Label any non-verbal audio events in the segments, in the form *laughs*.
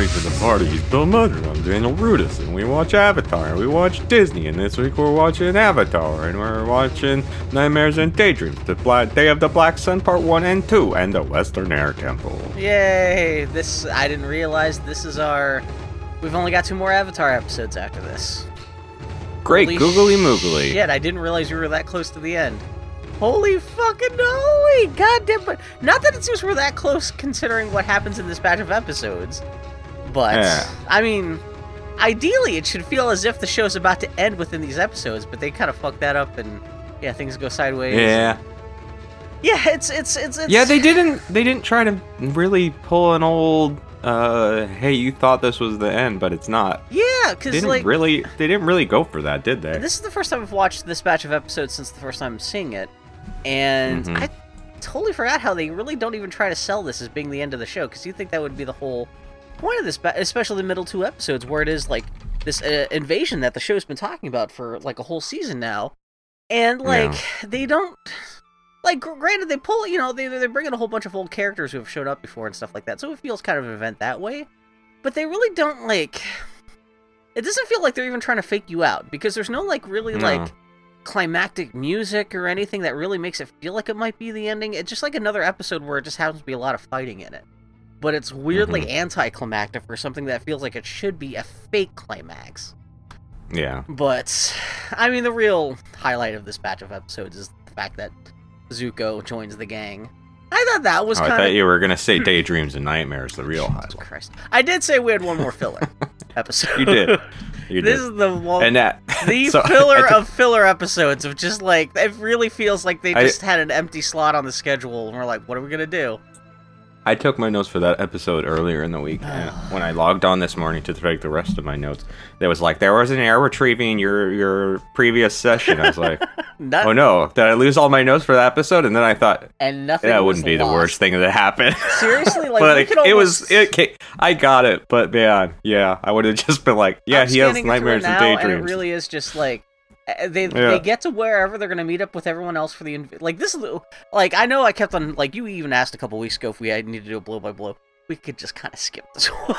party to the party. He's Bill Mudder. I'm Daniel Rudis, and we watch Avatar. And we watch Disney, and this week we're watching Avatar, and we're watching Nightmares and Daydreams, the Black Day of the Black Sun Part 1 and 2, and the Western Air Temple. Yay! This I didn't realize this is our. We've only got two more Avatar episodes after this. Great, Holy googly moogly. Shit! I didn't realize we were that close to the end. Holy fucking holy goddamn! But not that it seems we're that close considering what happens in this batch of episodes. But Yeah. I mean, ideally it should feel as if the show's about to end within these episodes, but they kind of fucked that up and yeah, things go sideways. Yeah. Yeah, it's it's it's, it's Yeah, they didn't they didn't try to really pull an old uh hey, you thought this was the end, but it's not. Yeah, They because didn't like really they didn't really go for that, did they? This is the first time I've watched this batch of episodes since the first time I'm seeing it, and Mhm. I totally forgot how they really don't even try to sell this as being the end of the show because you think that would be the whole point of this, especially the middle two episodes where it is like this uh, invasion that the show's been talking about for like a whole season now, and like they don't. Like, granted, they pull, you know, they they bring in a whole bunch of old characters who have showed up before and stuff like that, so it feels kind of an event that way. But they really don't like. It doesn't feel like they're even trying to fake you out because there's no like really No. like climactic music or anything that really makes it feel like it might be the ending. It's just like another episode where it just happens to be a lot of fighting in it. But it's weirdly mm-hmm. anticlimactic for something that feels like it should be a fake climax. yeah. But I mean, the real highlight of this batch of episodes is the fact that Zuko joins the gang. I thought that was Oh, I thought of you were gonna say *laughs* daydreams and nightmares, the real highlight. Christ. I did say we had one more filler *laughs* episode. You did. *laughs* You this did. is the one, and that the so I filler of filler episodes of just like it really feels like they I- just had an empty slot on the schedule and we're like, what are we gonna do? I took my notes for that episode earlier in the week. and ah. when I logged on this morning to take the rest of my notes, there was like there was an error retrieving your your previous session. I was like, *laughs* Not, oh no, did I lose all my notes for that episode? And then I thought and nothing. that was wouldn't be the lost. worst thing that happened. Seriously, *laughs* like but we it, could it almost- was it. ca- I got it, but man, yeah, I would have *laughs* just been like, yeah, I'm he has through nightmares and now, and daydreams. it really is just like they Yeah. they get to wherever they're gonna meet up with everyone else for the inv- like this is the- like I know I kept on like you even asked a couple weeks ago if we had need to do a blow by blow. We could just kind of skip this *laughs* one,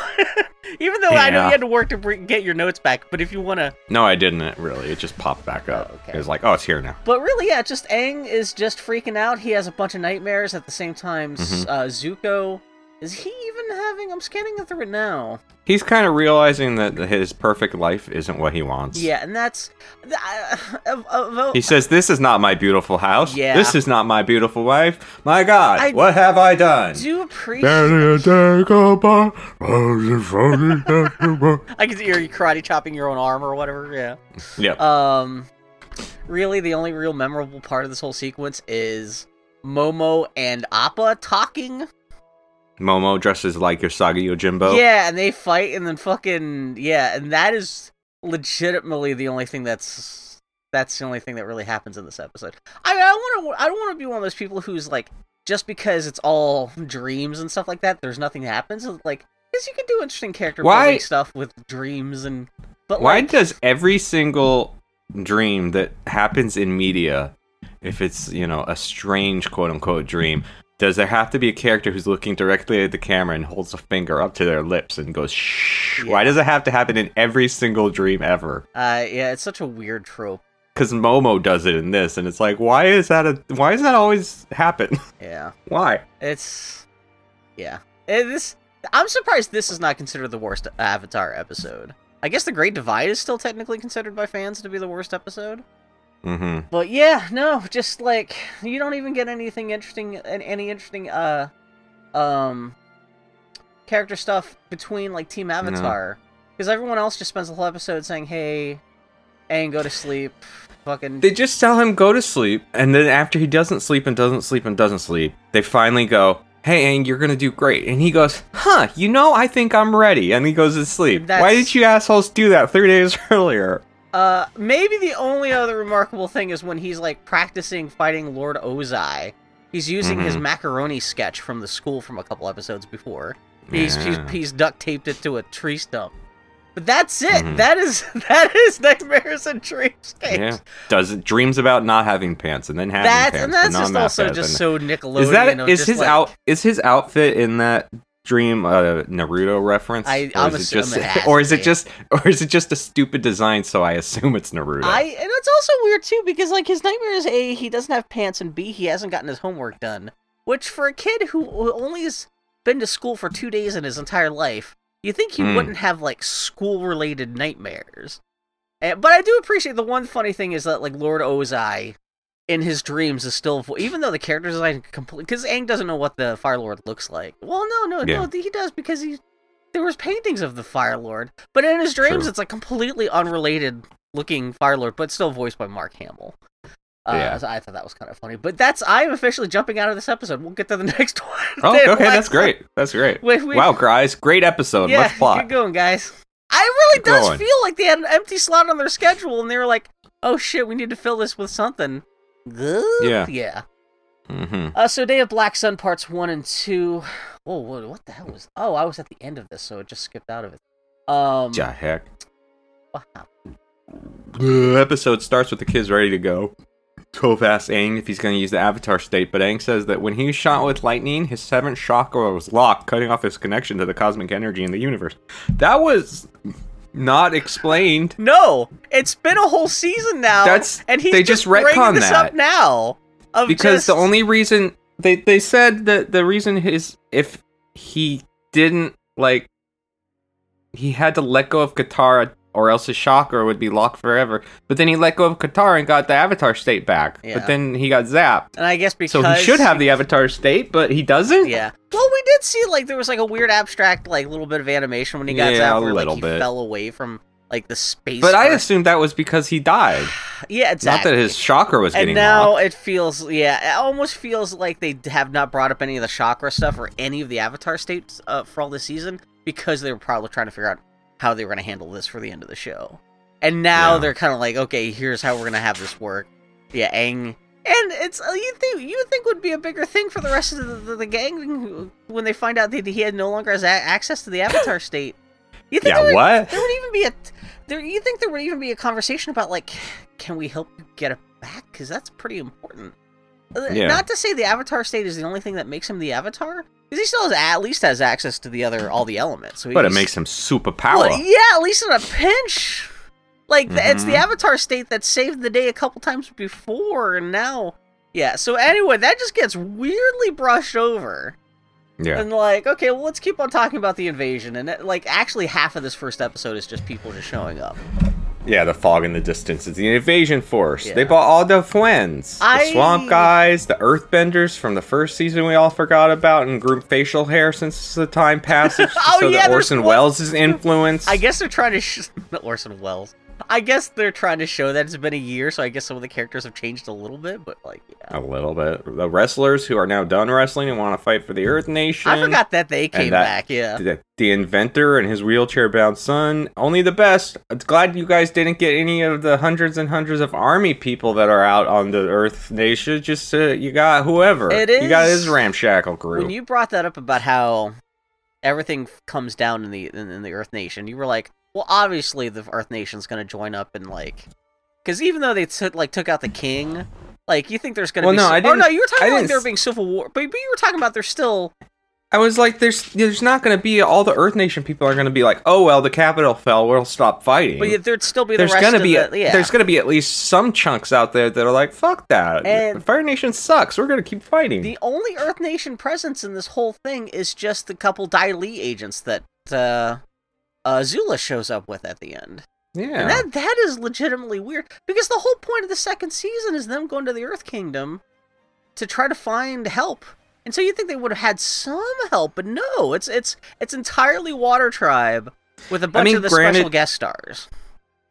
even though I know you had to work to bring, get your notes back. But if you wanna, no, I didn't really. It just popped back up. Oh, okay. It was like, oh, it's here now. but really, yeah, just Aang is just freaking out. He has a bunch of nightmares at the same time. s Mhm. Uh, Zuko is he even having? I'm scanning through it now. He's kind of realizing that his perfect life isn't what he wants. Yeah, and that's. Uh, of- of- of- He says, "This is not my beautiful house. Yeah. This is not my beautiful wife. My God, I what have I done?" do appreciate. *laughs* I can hear you karate chopping your own arm or whatever. Yeah. Yep. Um, really, the only real memorable part of this whole sequence is Momo and Appa talking. Momo dresses like Usagi Yojimbo. Yeah, and they fight, and then fucking yeah, and that is legitimately the only thing that's that's the only thing that really happens in this episode. I mean, I want to I don't want to be one of those people who's like just because it's all dreams and stuff like that, there's nothing that happens. Like, because you can do interesting character Why- building stuff with dreams and. But Why like, does every single dream that happens in media, if it's you know a strange quote unquote dream, does there have to be a character who's looking directly at the camera and holds a finger up to their lips and goes shh? Why does it have to happen in every single dream ever? Uh, yeah, it's such a weird trope. Because Momo does it in this, and it's like, why is that a? Why does that always happen? *laughs* Yeah, why? it's yeah. Eh, this I'm surprised this is not considered the worst Avatar episode. I guess the Great Divide is still technically considered by fans to be the worst episode. Mm-hmm. But yeah, no, just like you don't even get anything interesting, an- any interesting uh, um, character stuff between like Team Avatar, because everyone else just spends the whole episode saying, "Hey, Aang, go to sleep." Fucking They just tell him go to sleep, and then after he doesn't sleep and doesn't sleep and doesn't sleep, they finally go, "Hey, Aang, you're gonna do great." And he goes, "Huh? You know, I think I'm ready." And he goes to sleep. Why That's- did you assholes do that three days *laughs* earlier? Uh, maybe the only other remarkable thing is when he's like practicing fighting Lord Ozai. He's using his Mhm. macaroni sketch from the school from a couple episodes before. He's Yeah. he's, he's duct taped it to a tree stump. But that's it. Mhm. That is *laughs* that is nightmares and dreamscapes. Yeah, does it dreams about not having pants and then having That's pants, and that's just also just so Nickelodeon. Is that is his like- out? Is his outfit in that dream a Naruto reference? I- or I'm is it just, it or is it just, or is it just a stupid design? So I assume it's Naruto. I and it's also weird too because like his nightmare is a he doesn't have pants and b he hasn't gotten his homework done, which for a kid who only has been to school for two days in his entire life, you think he Hmm. wouldn't have like school related nightmares. And, but I do appreciate the one funny thing is that like Lord Ozai in his dreams is still vo- even though the character design complete because Aang doesn't know what the Fire Lord looks like. Well, no, no, Yeah. no, he does because he there was paintings of the Fire Lord, but in his dreams True. it's like completely unrelated looking Fire Lord, but still voiced by Mark Hamill. Uh, Yeah. so I thought that was kind of funny, but that's I am officially jumping out of this episode. We'll get to the *laughs* next one. oh, okay, that's great. That's great. *laughs* Wait, wait. Wow, guys, great episode. Yeah, Much plot. get going, guys. I really does going. feel like they had an empty slot on their schedule, and they were like, "Oh shit, we need to fill this with something." Good. Yeah. Yeah. hmm Uh, so Day of Black Sun parts one and two. Whoa, what, what the hell was? Oh, I was at the end of this, so it just skipped out of it. Um. Ja heck. wow. The episode starts with the kids ready to go. Toph asks Aang if he's going to use the Avatar state, but Aang says that when he was shot with lightning, his seventh chakra was locked, cutting off his connection to the cosmic energy in the universe. That was not explained. No, it's been a whole season now. That's- and he's they just just bringing this that. up now. Because the only reason they they said that the reason is if he didn't like he had to let go of Katara or else his chakra would be locked forever. But then he let go of Katara and got the Avatar state back. Yeah. But then he got zapped. and I guess because So he should have the Avatar state, but he doesn't. Yeah. Well, we did see like there was like a weird abstract like little bit of animation when he got Yeah, zapped, a where like he bit. fell away from like the space. But I assumed that was because he died. *sighs* yeah, exactly. Not that his chakra was and getting now locked. it feels yeah, it almost feels like they have not brought up any of the chakra stuff or any of the avatar states uh, for all this season because they were probably trying to figure out how they were going to handle this for the end of the show. And now Yeah. they're kind of like, okay, here's how we're going to have this work. Yeah, Aang. And it's uh, you think you would think would be a bigger thing for the rest of the, the, the gang when they find out that he had no longer has a- access to the avatar *laughs* state. You think Yeah, there would, what? there would even be a there. You think there would even be a conversation about like, can we help you get it back? Because that's pretty important. Yeah. Not to say the avatar state is the only thing that makes him the avatar, because he still has at least has access to the other all the elements. So But it makes him super power. well, yeah, at least in a pinch. Like the it's the Mhm. Avatar state that saved the day a couple times before, and now, yeah. So anyway, that just gets weirdly brushed over, yeah. and like, okay, well, let's keep on talking about the invasion, and it, like, actually, half of this first episode is just people just showing up. Yeah, the fog in the distance is the invasion force. Yeah. They bought all the friends. The swamp guys, the earthbenders from the first season we all forgot about and grew facial hair since the time passage. *laughs* Oh, so yeah, that there's Orson Welles' influence. I guess they're trying to sh- *laughs* Orson Welles. I guess they're trying to show that it's been a year, so I guess some of the characters have changed a little bit, but like, yeah. a little bit. The wrestlers who are now done wrestling and want to fight for the Earth Nation. I forgot that they came that- back. Yeah. The, the inventor and his wheelchair-bound son. Only the best. I'm glad you guys didn't get any of the hundreds and hundreds of army people that are out on the Earth Nation. Just uh, you got whoever. It You got is- his ramshackle crew. when you brought that up about how everything comes down in the in, in the Earth Nation, you were like, well, obviously the Earth Nation's gonna join up and like, because even though they took like took out the king, like you think there's gonna Well, be no, I oh no, you were talking I about like there being civil war, but, but you were talking about there's still I was like, there's there's not going to be all the Earth Nation people are going to be like, oh well, the capital fell, we'll stop fighting. but there'd still be the there's rest gonna of be the, yeah. there's gonna be at least some chunks out there that are like, fuck that. And- Fire Nation sucks. We're gonna keep fighting. The only Earth Nation presence in this whole thing is just the couple Dai Li agents that uh, uh, Zula shows up with at the end. yeah. And that that is legitimately weird because the whole point of the second season is them going to the Earth Kingdom to try to find help. And so you think they would have had some help, but no, it's it's it's entirely Water Tribe with a bunch mean, of the granted- special guest stars.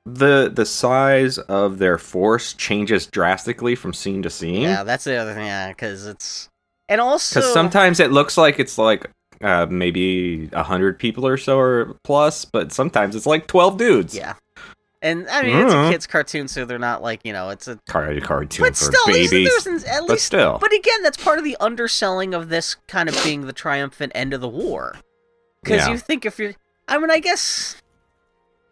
the the size of their force changes drastically from scene to scene. Yeah, that's the other thing. Yeah, because it's and also Because sometimes it looks like it's like uh, maybe a hundred people or so or plus, but sometimes it's like twelve dudes. yeah, and I mean it's a Mhm. kids cartoon, so they're not like you know it's a Car- cartoon but for still at least babies. an- at but least still, But again, that's part of the underselling of this kind of being the triumphant end of the war. Because Yeah. you think if you're, I mean, I guess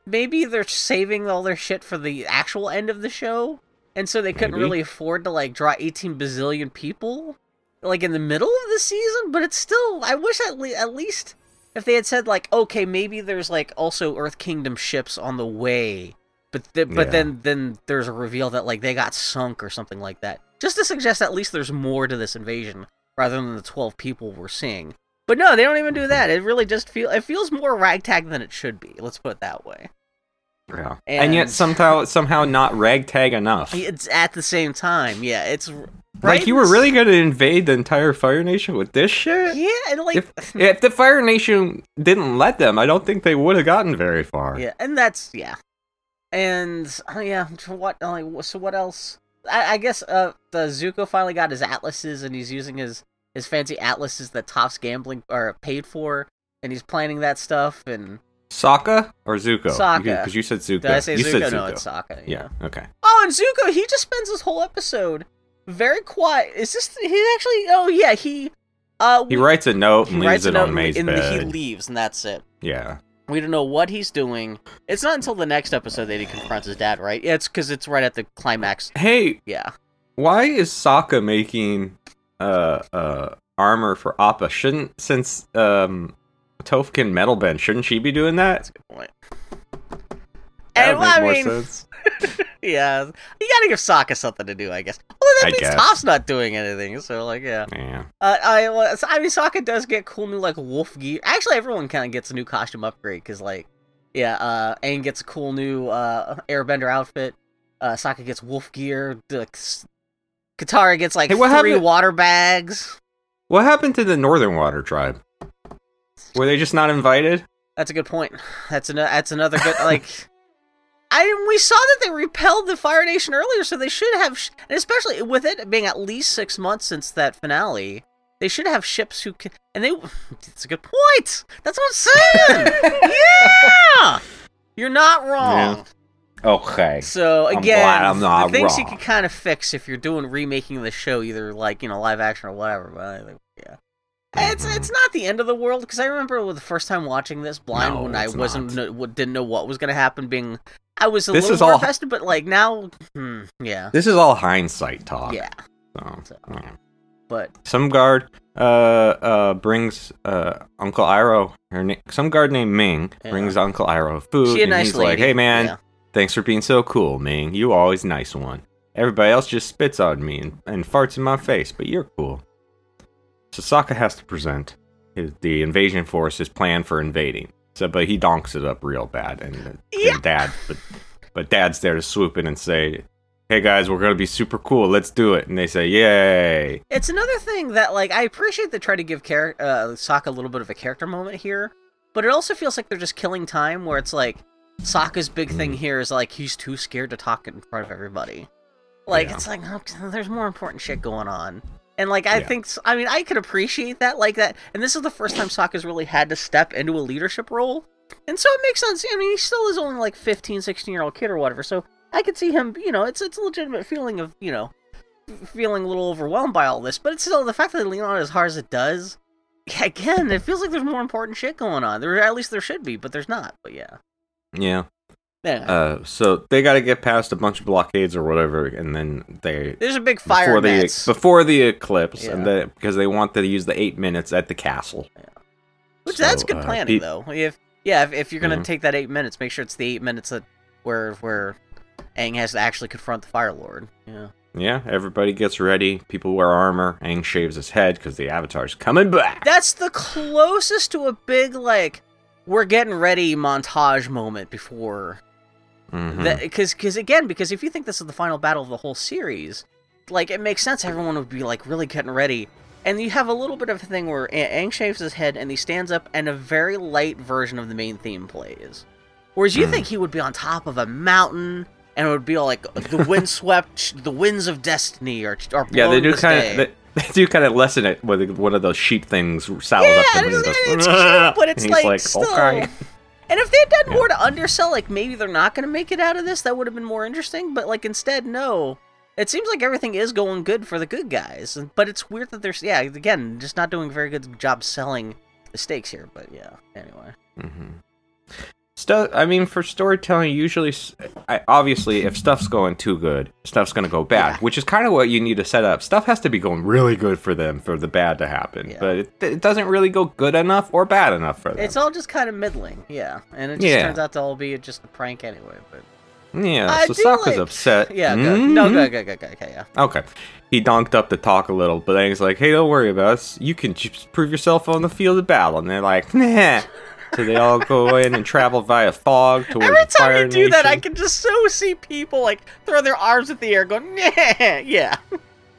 maybe they're saving all their shit for the actual end of the show, and so they couldn't Maybe. really afford to like draw 18 bazillion people. Like in the middle of the season, but it's still. I wish at, le- at least if they had said like, okay, maybe there's like also Earth Kingdom ships on the way, but th- but Yeah. then then there's a reveal that like they got sunk or something like that, just to suggest at least there's more to this invasion rather than the twelve people we're seeing. But no, they don't even do mm-hmm. that. It really just feel it feels more ragtag than it should be. Let's put it that way. Yeah. And, yet somehow somehow not ragtag enough. *laughs* It's at the same time, yeah. It's Like you were really gonna invade the entire Fire Nation with this shit? yeah, and like If, if the Fire Nation didn't let them, I don't think they would have gotten very far. Yeah, and that's yeah, and uh, yeah. so What like so? What else? I, I guess uh, the Zuko finally got his atlases, and he's using his his fancy atlases that Toph's Gambling are paid for, and he's planning that stuff. And Sokka or Zuko? Sokka. Because you said Zuko. did I say you Zuko? said No, it's Sokka. yeah. Okay. Oh, and Zuko, he just spends this whole episode very quiet. Is this he actually? Oh yeah, he. Uh, He we- writes a note and leaves it on Mai's and bed. he leaves, and that's it. yeah. We don't know what he's doing. It's not until the next episode that he confronts his dad, right? Yeah, it's because it's right at the climax. Hey, Yeah. why is Sokka making uh uh armor for Appa? Shouldn't since um Toph can metal bend, shouldn't she be doing that? That's that? a good point. That And well, more mean, sense. *laughs* yeah, you gotta give Sokka something to do, I guess. Although that I means guess. Toph's not doing anything, so like, yeah. Yeah. Uh, I, well, I mean, Sokka does get cool new like wolf gear. Actually, everyone kind of gets a new costume upgrade because, like, yeah, uh, Aang gets a cool new uh Airbender outfit. Uh, Sokka gets wolf gear. The, Katara gets like Hey, what three happened- water bags. What happened to the Northern Water tribe? Were they just not invited? That's a good point. That's an, that's another good like. I we saw that they repelled the Fire Nation earlier, so they should have, sh- and especially with it being at least six months since that finale, they should have ships who can. And they, it's a good point. That's what I'm saying. *laughs* yeah, you're not wrong. Okay. So I'm again, glad I'm not the things you wrong. can kind of fix if you're doing remaking the show, either like you know live action or whatever. But I yeah. It's Mhm. it's not the end of the world because I remember the first time watching this blind No, when I wasn't didn't know what was gonna happen. Being I was a This little more all- invested, but like now, hmm, yeah, This is all hindsight talk. yeah. So, So- yeah. But Some guard uh uh brings uh Uncle Iroh her na- some guard named Ming Yeah. brings Uncle Iroh food and nice he's lady. like, "Hey man, Yeah. thanks for being so cool, Ming. You always nice one. Everybody else just spits on me and, and farts in my face, but you're cool." So Sokka has to present his, the invasion force his plan for invading. So, but he donks it up real bad, and, and Dad, but but Dad's there to swoop in and say, "Hey guys, we're gonna be super cool. Let's do it." And they say, "Yay!" It's another thing that like I appreciate they try to give char- uh, Sokka a little bit of a character moment here, but it also feels like they're just killing time. Where it's like Sokka's big thing Mm. here is like he's too scared to talk in front of everybody. Like Yeah. it's like oh, there's more important shit going on. And like I Yeah. think I mean I could appreciate that like that. And this is the first time Sokka's really had to step into a leadership role. And so it makes sense. I mean, he still is only like 15, 16 year old kid or whatever. So I could see him, you know, it's it's a legitimate feeling of, you know, feeling a little overwhelmed by all this, but it's still the fact that they lean on it as hard as it does. *laughs* Again, it feels like there's more important shit going on. There, at least there should be, but there's not. But yeah, Yeah. Anyway, Uh, so they got to get past a bunch of blockades or whatever, and then they there's a big fire before the before the eclipse, and Yeah. they, because they want to use the eight minutes at the castle. Yeah. which So, that's good uh, planning though. If yeah, if, if you're gonna Mhm. take that eight minutes, make sure it's the eight minutes that where where Aang has to actually confront the Fire Lord. Yeah. Yeah, everybody gets ready. People wear armor. Aang shaves his head because the Avatar's coming back. That's the closest to a big like we're getting ready montage moment before Mhm. that because because again because if you think this is the final battle of the whole series, like it makes sense everyone would be like really getting ready. And you have a little bit of a thing where Aang shaves his head and he stands up and a very light version of the main theme plays. Whereas you Mm. think he would be on top of a mountain and it would be all like the windswept, *laughs* the winds of destiny, or or yeah, they do kind of *laughs* they, do kind of lessen it with one of those sheep things saddled Yeah, up the *laughs* and it's- windows. it's cute, but it's he's like, still- okay. And if they had done Yeah. more to undersell, like maybe they're not going to make it out of this, that would have been more interesting. But like instead, no. It seems like everything is going good for the good guys, but it's weird that there's yeah again just not doing a very good job selling the stakes here. But yeah, anyway. hmm stuff. I mean, for storytelling, usually, I, obviously, if stuff's going too good, stuff's gonna go bad, Yeah. which is kind of what you need to set up. Stuff has to be going really good for them for the bad to happen, Yeah. but it, it doesn't really go good enough or bad enough for them. It's all just kind of middling, yeah. And it just Yeah. turns out to all be just a prank anyway. But yeah, I so Sokka's like- upset. *laughs* yeah, good. no, Mhm. good, good, good, good, okay, yeah. Okay. He donked up to talk a little, but then he's like, hey, don't worry about us. You can just prove yourself on the field of battle. And they're like, *laughs* nah. So they all go in and travel via fog towards Every the Fire time you do that, I can just so see people like throw their arms at the air, going, *laughs* yeah, yeah,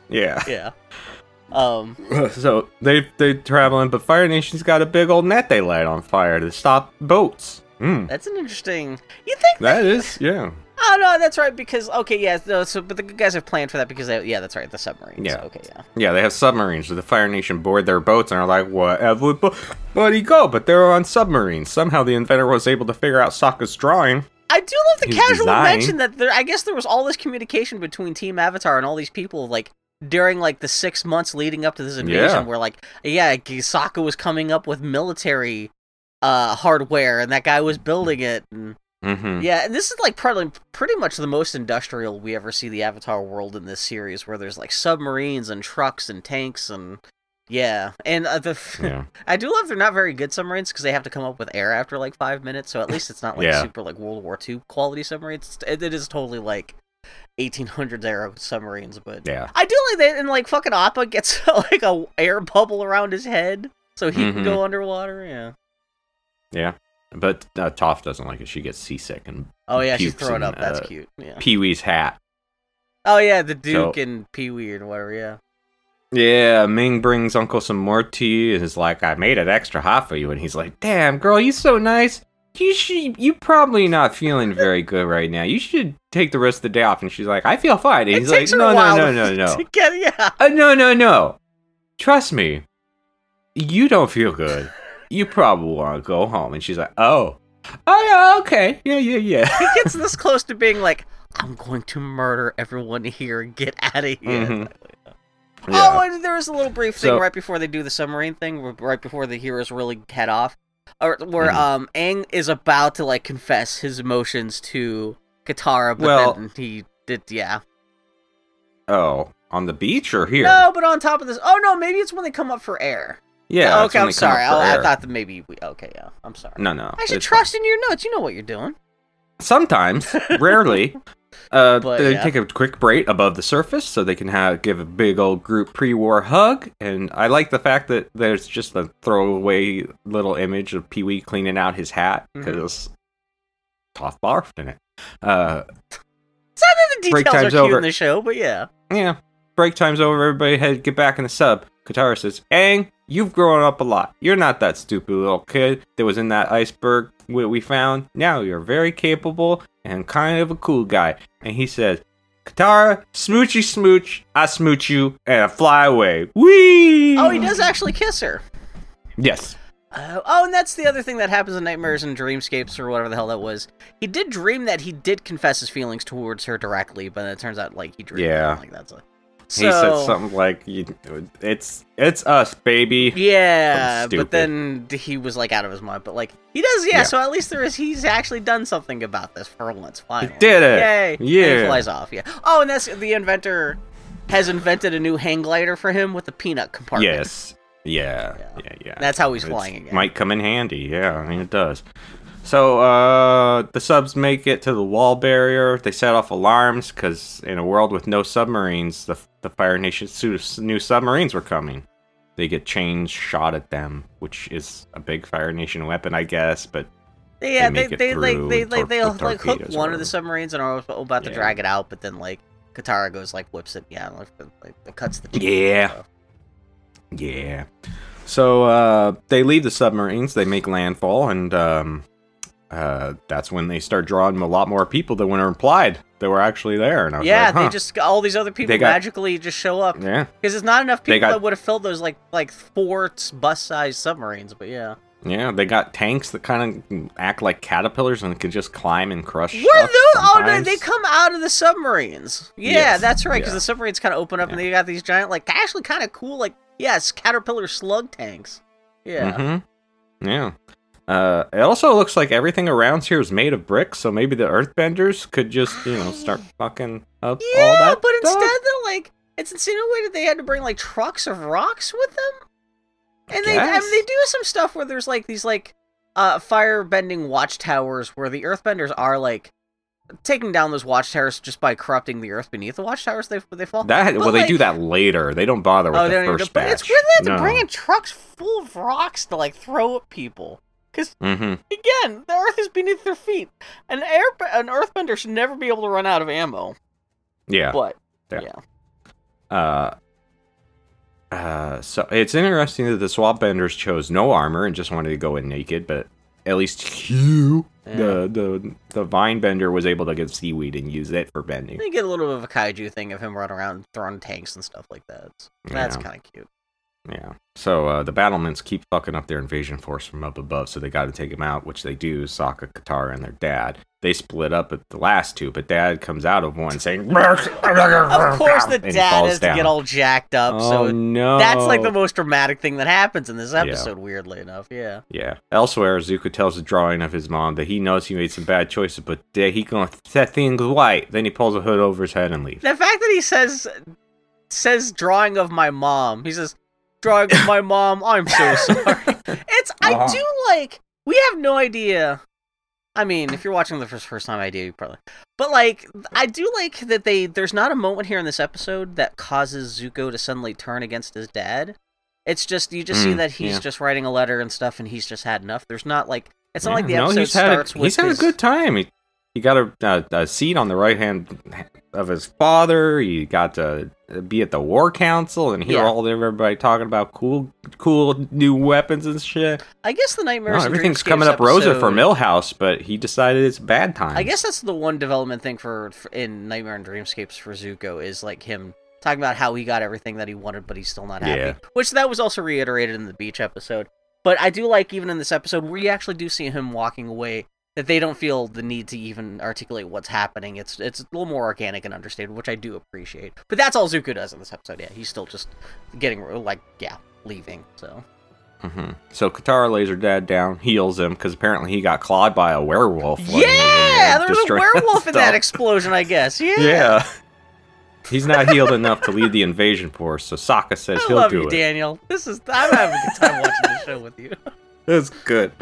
Yeah. *laughs* yeah. Um, *laughs* So they they traveling, but Fire Nation's got a big old net they light on fire to stop boats. Hmm. that's an interesting. You think? That is, yeah. Oh no, that's right. Because okay, yeah. No, so but the good guys have planned for that because they, yeah, that's right. The submarines. Yeah. Okay, yeah. Yeah, they have submarines. So the Fire Nation board their boats and are like, whatever, bu- buddy, go. But they're on submarines. Somehow the inventor was able to figure out Sokka's drawing. I do love the His casual design. mention that there. I guess there was all this communication between Team Avatar and all these people, like during like the six months leading up to this invasion, Yeah. where like yeah, Sokka was coming up with military uh hardware, and that guy was building it, and Mm-hmm. yeah, and this is like probably pretty much the most industrial we ever see the Avatar world in this series, where there's like submarines and trucks and tanks and. Yeah, and uh, the *laughs* Yeah. I do love they're not very good submarines because they have to come up with air after like five minutes. So at least it's not like Yeah. super like World War II quality submarines. It, it is totally like 1800s era submarines. But Yeah. I do like that, and like fucking Appa gets *laughs* like a air bubble around his head so he Mhm. can go underwater. Yeah. Yeah. But uh, Toph doesn't like it. She gets seasick and Oh yeah, she's throwing up. That's uh, cute. Yeah. Pee Wee's hat. Oh yeah, the Duke So- and Pee Wee and whatever. Yeah. Yeah, Ming brings Uncle some more tea and is like, I made it extra hot for you. And he's like, Damn, girl, you're so nice. You should, you probably not feeling very good right now. You should take the rest of the day off. And she's like, I feel fine. And It he's like, *laughs* No, no, no, no, no. get yeah. Uh, no, no, no. Trust me. You don't feel good. *laughs* You probably want to go home. And she's like, Oh, oh yeah, okay, yeah, yeah, yeah. He *laughs* gets this close to being like, I'm going to murder everyone here. Get out of here. Mhm. Oh, and there was a little brief thing So- right before they do the submarine thing, right before the heroes really head off, or where Mhm. um Aang is about to like confess his emotions to Katara, but Well- then he did, yeah. Oh, on the beach or here? No, but on top of this, oh no, maybe it's when they come up for air. Yeah. that's okay, I'm they come up sorry. I, I thought that maybe we. Okay, yeah, I'm sorry. No, no. I should trust in your notes. You know what you're doing. Sometimes, *laughs* rarely, uh, But, they yeah. take a quick break above the surface so they can have give a big old group pre-war hug. And I like the fact that there's just a throwaway little image of Pee Wee cleaning out his hat because Toph barfed in it. Uh, It's not that the Break details are cute over. in the show, but yeah. yeah, break time's over. Everybody head get back in the sub. Katara says, "Aang, you've grown up a lot. You're not that stupid little kid that was in that iceberg we we found. Now you're very capable and kind of a cool guy." And he says, "Katara, smoochy smooch, I smooch you and I fly away." Whee! Oh, he does actually kiss her. Yes. Uh, oh, and that's the other thing that happens in Nightmares and Dreamscapes or whatever the hell that was. He did dream that he did confess his feelings towards her directly, but it turns out like he dreamed Yeah. like that's a. He said something like, uh, "It's it's us, baby." Yeah, but then he was like out of his mind. But like he does, yeah. Yeah. So at least there is. He's actually done something about this for once. He Finally, did it. Yay! And Yeah. he flies off. Yeah. Oh, and that's the inventor has invented a new hang glider for him with a peanut compartment. Yes. Yeah. Yeah. Yeah. Yeah. That's how he's It's- flying again. Might come in handy. Yeah, I mean it does. So uh, the subs make it to the wall barrier. They set off alarms because in a world with no submarines, the the Fire Nation's su- new submarines were coming. They get chains shot at them, which is a big Fire Nation weapon, I guess. But Yeah, they they they like they with they, tor- they like hook one of the submarines and are about to Yeah. drag it out, but then like Katara goes like whips it, yeah, like, like, like cuts the Yeah. so. yeah, so uh, they leave the submarines. They make landfall, and um, uh, that's when they start drawing a lot more people than were implied that were actually there. And I was Yeah, like, they huh. just all these other people got- magically just show up yeah. because it's not enough people got- that would have filled those like like four bus-sized submarines. But yeah, Yeah, they got tanks that kind of act like caterpillars and can just climb and crush. were stuff those? Oh no, they come out of the submarines. Yeah, Yes, that's right. Because yeah. the submarines kind of open up and they got these giant, like actually kind of cool, like yes, caterpillar slug tanks. Yeah. Mm-hmm. Yeah. Uh, it also looks like everything around here is made of bricks, so maybe the Earthbenders could just, you know, start *gasps* fucking up all Yeah, that but stuff. instead they're like it's insinuated they had to bring like trucks of rocks with them. And they I mean, they do some stuff where there's like these like uh fire bending watchtowers where the earthbenders are like taking down those watchtowers just by corrupting the earth beneath the watchtowers they they fall. That But, well, they do that later. They don't bother with Oh, the first but batch. it's weird they have to no. bring in trucks full of rocks to like throw at people. Cause hmm again, the earth is beneath their feet. An air an earthbender should never be able to run out of ammo. Yeah. But Yeah. yeah. Uh, uh, so it's interesting that the swamp benders chose no armor and just wanted to go in naked, but at least Huu, Yeah. the the the vine bender, was able to get seaweed and use it for bending. They get a little bit of a kaiju thing of him running around throwing tanks and stuff like that. So That's Yeah. kind of cute. Yeah. So uh, the battlements keep fucking up their invasion force from up above, so they got to take them out, which they do. Sokka, Katara, and their dad. They split up at the last two, but dad comes out of one saying, Of course, the dad has down. to get all jacked up. Oh so no! that's like the most dramatic thing that happens in this episode. Weirdly enough, yeah. Yeah. Elsewhere, Zuko tells the drawing of his mom that he knows he made some bad choices, but he gonna set things right. Then he pulls a hood over his head and leaves. The fact that he says says drawing of my mom. He says of my mom. I'm so *laughs* sorry. It's I Uh-huh. do like. We have no idea. I mean, if you're watching the first first time, I do you probably. But like, I do like that they. There's not a moment here in this episode that causes Zuko to suddenly turn against his dad. It's just you just see Mm, that he's yeah. just writing a letter and stuff, and he's just had enough. There's not like it's not like the Yeah, episode he's had starts a, with he's had his- a good time. He, he got a, a, a seat on the right hand of his father. He got to be at the war council and hear Yeah. all everybody talking about cool, cool new weapons and shit. I guess the nightmares. No, everything's coming up Rosa for Milhouse, but he decided it's bad time. I guess that's the one development thing for, for in Nightmare and Dreamscapes for Zuko is like him talking about how he got everything that he wanted, but he's still not happy. Yeah. Which that was also reiterated in the beach episode. But I do like even in this episode where you actually do see him walking away that they don't feel the need to even articulate what's happening. It's it's a little more organic and understated, which I do appreciate. But that's all Zuko does in this episode. Yeah, he's still just getting like yeah leaving. So hmm So Katara lays her dad down, heals him because apparently he got clawed by a werewolf. when he was in yeah, there was a *laughs* werewolf in that explosion. I guess. *laughs* Yeah. Yeah. He's not healed enough to lead the invasion force, so Sokka says I he'll love do you, it. Daniel. This is I'm having a good time watching the show with you. *laughs* That's good. *sighs*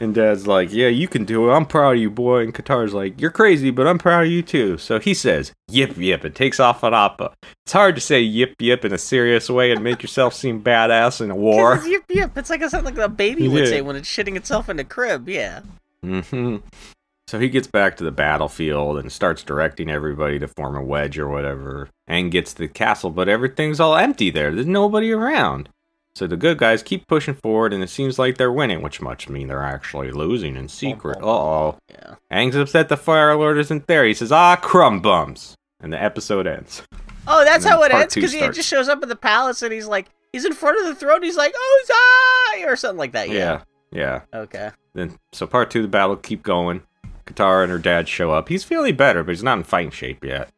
And Dad's like, "Yeah, you can do it. I'm proud of you, boy." And Katara's like, "You're crazy, but I'm proud of you too." So he says, "Yip yip," and takes off on Appa. It's hard to say "yip yip" in a serious way and make yourself seem badass in a *laughs* war. It's, yep, yep. It's like a, something like a baby would Yeah. say when it's shitting itself in a crib. Yeah. hmm So he gets back to the battlefield and starts directing everybody to form a wedge or whatever, and gets to the castle, but everything's all empty there. There's nobody around. So the good guys keep pushing forward, and it seems like they're winning, which must mean they're actually losing in secret. Uh oh. Yeah. Aang's upset the Fire Lord isn't there. He says, ah, crumb bums. And the episode ends. Oh, that's how it ends because he just shows up at the palace and he's like, he's in front of the throne. He's like, oh, Zai! or something like that. Yeah. Yeah. Yeah. Okay. Then so part two, the battle keep going. Katara and her dad show up. He's feeling better, but he's not in fighting shape yet.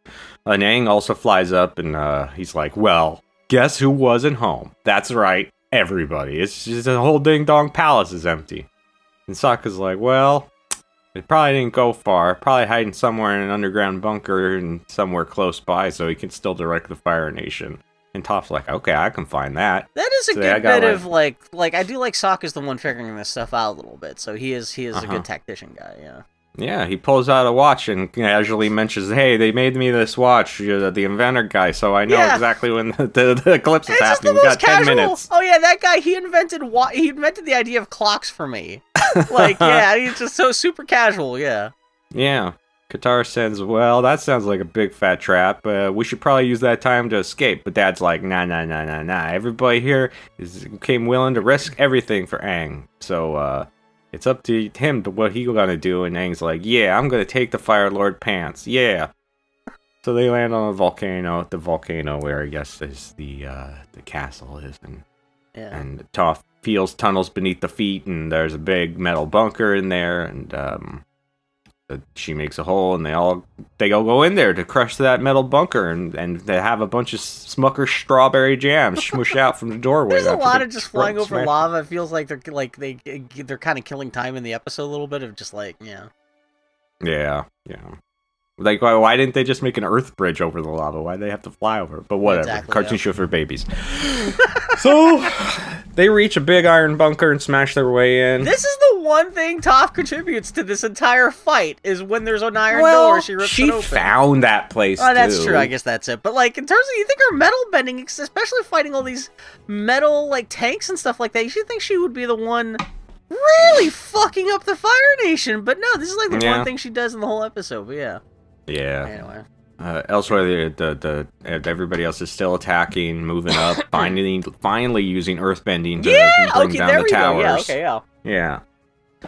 And Aang also flies up and uh, he's like, Well, guess who wasn't home? That's right, everybody. It's just the whole ding dong palace is empty. And Sokka's like, Well, it probably didn't go far. Probably hiding somewhere in an underground bunker and somewhere close by so he can still direct the Fire Nation. And Toph's like, Okay, I can find that. That is a So, good bit my- of like, like I do like Sokka's the one figuring this stuff out a little bit. So he is, he is a Uh-huh. good tactician guy. Yeah. Yeah, he pulls out a watch and casually mentions, "Hey, they made me this watch, uh, the inventor guy, so I know Yeah. exactly when *laughs* the, the, the eclipse is It's the happening. We got ten minutes." Oh yeah, that guy he invented wa- he invented the idea of clocks for me. *laughs* Like yeah, he's just so super casual. Yeah. Yeah. Katara says, "Well, that sounds like a big fat trap. Uh, we should probably use that time to escape." But Dad's like, "Nah, nah, nah, nah, nah. Everybody here is came willing to risk everything for Aang, so uh, it's up to him to what he gonna do." And Aang's like, "Yeah, I'm gonna take the Fire Lord pants. Yeah." So they land on a volcano, the volcano where I guess is the uh, the castle is, and Yeah. and Toph feels tunnels beneath the feet, and there's a big metal bunker in there, and um, she makes a hole, and they all they all go in there to crush that metal bunker, and and they have a bunch of Smucker strawberry jam smush *laughs* out from the doorway. There's a lot of just flying over smash- lava. It feels like they're like they they're kind of killing time in the episode a little bit of just like yeah. Yeah, yeah. Like, why, why didn't they just make an earth bridge over the lava? Why they have to fly over? it? But whatever. Exactly, Cartoon yeah. show for babies. *laughs* so they reach a big iron bunker and smash their way in. This is the one thing Toph contributes to this entire fight is when there's an iron well, door, she rips it open. found that place. Oh, that's too. true. I guess that's it. But like in terms of you think her metal bending, especially fighting all these metal like tanks and stuff like that, you should think she would be the one really fucking up the Fire Nation. But no, this is like the Yeah. one thing she does in the whole episode. But yeah. Yeah. Anyway. Uh, elsewhere, the, the the everybody else is still attacking, moving up, *laughs* finally finally using earthbending to Yeah. bring Okay. down There the we towers. go. Yeah. Okay. Yeah. Yeah.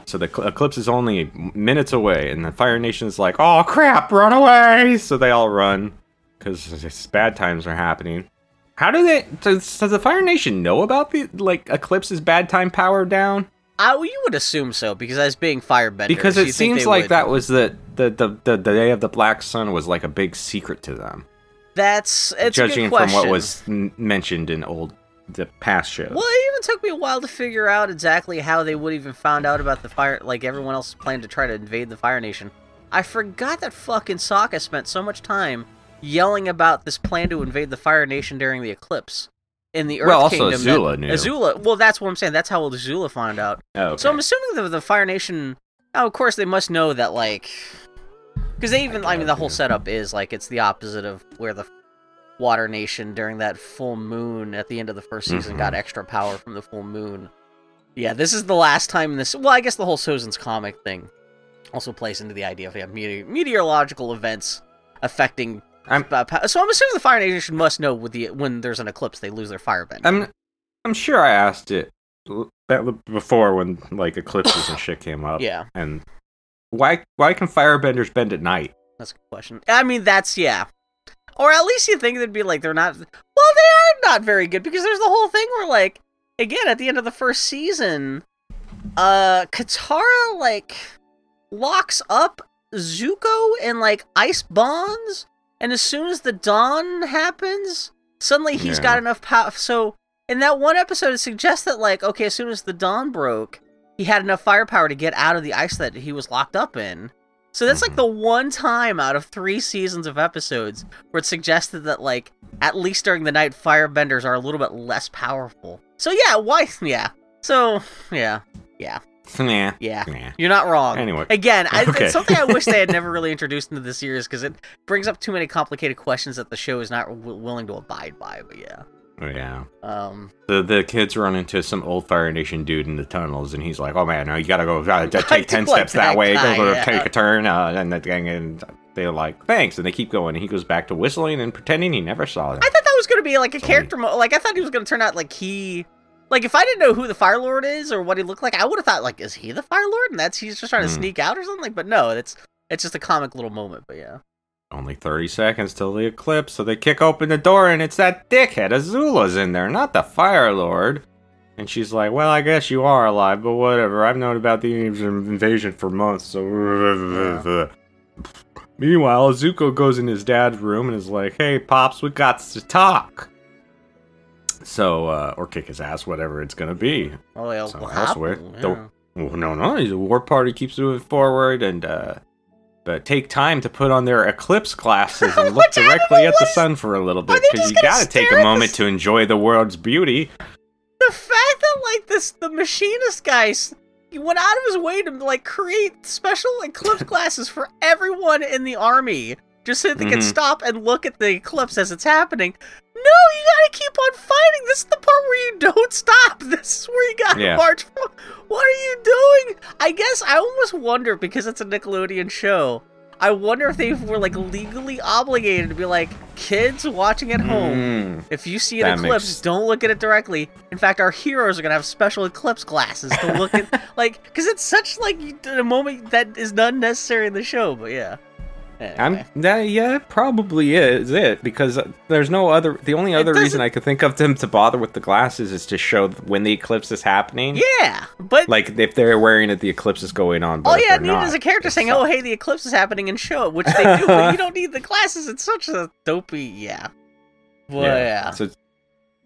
So the eclipse is only minutes away, and the Fire Nation's like, "Oh crap, run away!" So they all run because bad times are happening. How do they? Does, does the Fire Nation know about the like Eclipse's bad time power down? I, you would assume so because as being firebenders, Because it seems like would. that was the the, the the day of the Black Sun was like a big secret to them, That's it's a judging good question. from what was n- mentioned in old the past shows. Well, it even took me a while to figure out exactly how they would even found out about the fire, like everyone else's plan to try to invade the Fire Nation. I forgot that fucking Sokka spent so much time yelling about this plan to invade the Fire Nation during the eclipse in the Earth Well, also Kingdom. that- Azula knew. Azula, well, that's what I'm saying. That's how old Azula found out. Oh, okay. So I'm assuming that the Fire Nation. Oh, of course, they must know that, like, because they even. I mean, the whole setup is like it's the opposite of where the Water Nation during that full moon at the end of the first season Mhm. got extra power from the full moon. Yeah, this is the last time in this. Well, I guess the whole Sozin's comet thing also plays into the idea of yeah, meteor- meteorological events affecting. I'm- so I'm assuming the Fire Nation must know with the when there's an eclipse they lose their firebend. I'm I'm sure I asked it that before when like eclipses and shit came up. yeah, And why why can firebenders bend at night? That's a good question. I mean, that's yeah. Or at least you think they'd be like they're not. Well, they are not very good because there's the whole thing where like again at the end of the first season, uh, Katara like locks up Zuko in like ice bonds, and as soon as the dawn happens, suddenly he's Yeah. got enough power. So in that one episode, it suggests that like okay, as soon as the dawn broke, he had enough firepower to get out of the ice that he was locked up in. So that's like Mhm. the one time out of three seasons of episodes where it's suggested that like at least during the night firebenders are a little bit less powerful. So yeah, why yeah. So yeah, yeah. Nah. Yeah. Nah. You're not wrong. Anyway. Again, I, Okay. it's something I wish they had never *laughs* really introduced into the series because it brings up too many complicated questions that the show is not w- willing to abide by. But yeah, Oh, yeah. um, The the kids run into some old Fire Nation dude in the tunnels, and he's like, "Oh man, no, you gotta go uh, *laughs* take ten steps that, that way, guy, go, go yeah. take a turn." Uh, and the thing, and they're like, "Thanks," and they keep going. And he goes back to whistling and pretending he never saw them. I thought that was gonna be like a Sorry. character mo- like I thought he was gonna turn out like he like if I didn't know who the Fire Lord is or what he looked like, I would have thought like is he the Fire Lord and that's he's just trying to Hmm. sneak out or something. But no, it's it's just a comic little moment. But yeah, Only thirty seconds till the eclipse, so they kick open the door, and it's that dickhead Azula's in there, not the Fire Lord. And she's like, "Well, I guess you are alive, but whatever. I've known about the invasion for months, so." Meanwhile, Zuko goes in his dad's room and is like, "Hey, pops, we got to talk." So, uh, or kick his ass, whatever it's gonna be. oh yeah, So elsewhere, yeah. Well, no, no, the war party keeps moving forward, and uh, but take time to put on their eclipse glasses and *laughs* look directly at the sun for a little bit, because you gotta take a moment s- to enjoy the world's beauty. the fact that like this the machinist guys he went out of his way to like create special eclipse *laughs* glasses for everyone in the army just so they can Mhm. stop and look at the eclipse as it's happening no you gotta keep on fighting this is the part where you don't stop *laughs* this is where you gotta Yeah. march what are you doing i guess i almost wonder because it's a nickelodeon show i wonder if they were like legally obligated to be like kids watching at home Mm. if you see an eclipse, makes- don't look at it directly. In fact, our heroes are gonna have special eclipse glasses to look at, *laughs* like, because it's such like a moment that is not necessary in the show. But yeah, I'm that yeah, probably is it because there's no other. The only other reason I could think of them to bother with the glasses is to show when the eclipse is happening. Yeah, but like if they're wearing it, the eclipse is going on. But all you need not, is a character saying. "Oh, hey, the eclipse is happening," and show it, which *laughs* they do. but you don't need the glasses. It's such a dopey, yeah. Well, yeah. So, so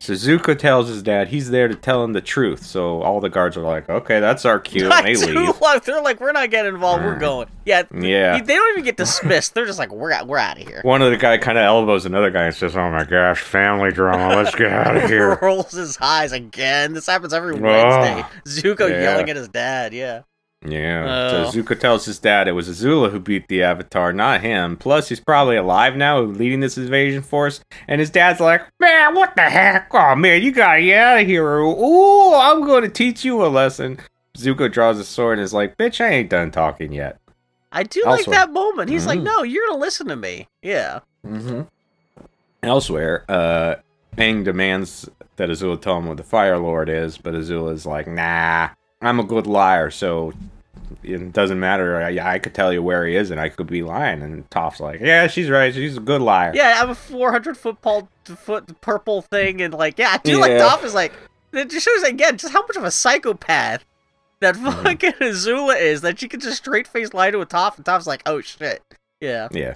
Zuko tells his dad he's there to tell him the truth. So all the guards are like, "Okay, that's our cue," and they *laughs* leave. love- They're like, "We're not getting involved. We're Mm. going." Yeah, Yeah. They don't even get dismissed. They're just like, "We're out. We're out of here." One of the guy kind of elbows another guy and says, "Oh my gosh, family drama. Let's get out of *laughs* here." Rolls his eyes again. This happens every. Wednesday. Zuko Yeah. yelling at his dad. Yeah. Yeah. Oh. So Zuko tells his dad it was Azula who beat the Avatar, not him. Plus, he's probably alive now, leading this invasion force. And his dad's like, "Man, what the heck? Oh man, you gotta get out of here! Ooh, I'm going to teach you a lesson." Zuko draws his sword and is like, "Bitch, I ain't done talking yet." I do like that moment. He's like, Mhm. "No, you're gonna listen to me." Yeah. Mm-hmm. Elsewhere, uh, Aang demands that Azula tell him what the Fire Lord is, but Azula's like, "Nah, I'm a good liar, so it doesn't matter. I, I could tell you where he is, and I could be lying." And Toph's like, "Yeah, she's right. She's a good liar." Yeah, I'm a 400 foot pul- foot purple thing, and like, yeah, I do like Yeah. Toph is like. It just shows again just how much of a psychopath that Mm-hmm. fucking *laughs* Azula is. That she could just straight face lie to a Toph, and Toph's like, "Oh shit." Yeah. Yeah.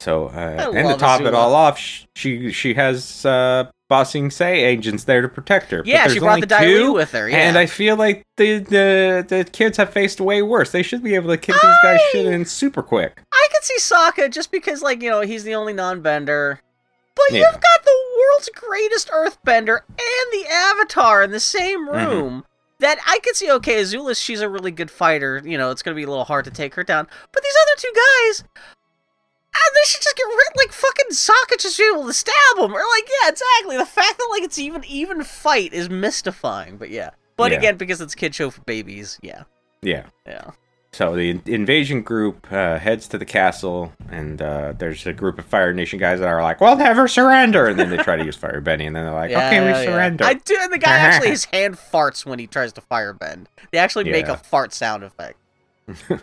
So, uh, and to love top it all off, she she has uh, Ba Sing Se agents there to protect her. Yeah, she brought the two, with her. Yeah. And I feel like the, the the kids have faced way worse. They should be able to kick these guys shit in super quick. I could see Sokka just because, like, you know, he's the only non-bender. But Yeah. you've got the world's greatest Earthbender and the Avatar in the same Mm-hmm. room. That I could see. Okay, Azula, she's a really good fighter. You know, it's gonna be a little hard to take her down. But these other two guys, ah, they should just get rid. Like fucking Sokka just be able to stab them. Or like, yeah, exactly. The fact that like it's even even fight is mystifying. But yeah. But Yeah. again, because it's kid show for babies, yeah, Yeah. yeah. So the invasion group uh, heads to the castle, and uh, there's a group of Fire Nation guys that are like, "We'll never surrender," and then they try to use firebending, and then they're like, "Okay, we Yeah, yeah. surrender." I do, and the guy actually his *laughs* hand farts when he tries to firebend. They actually make a fart sound effect. *laughs*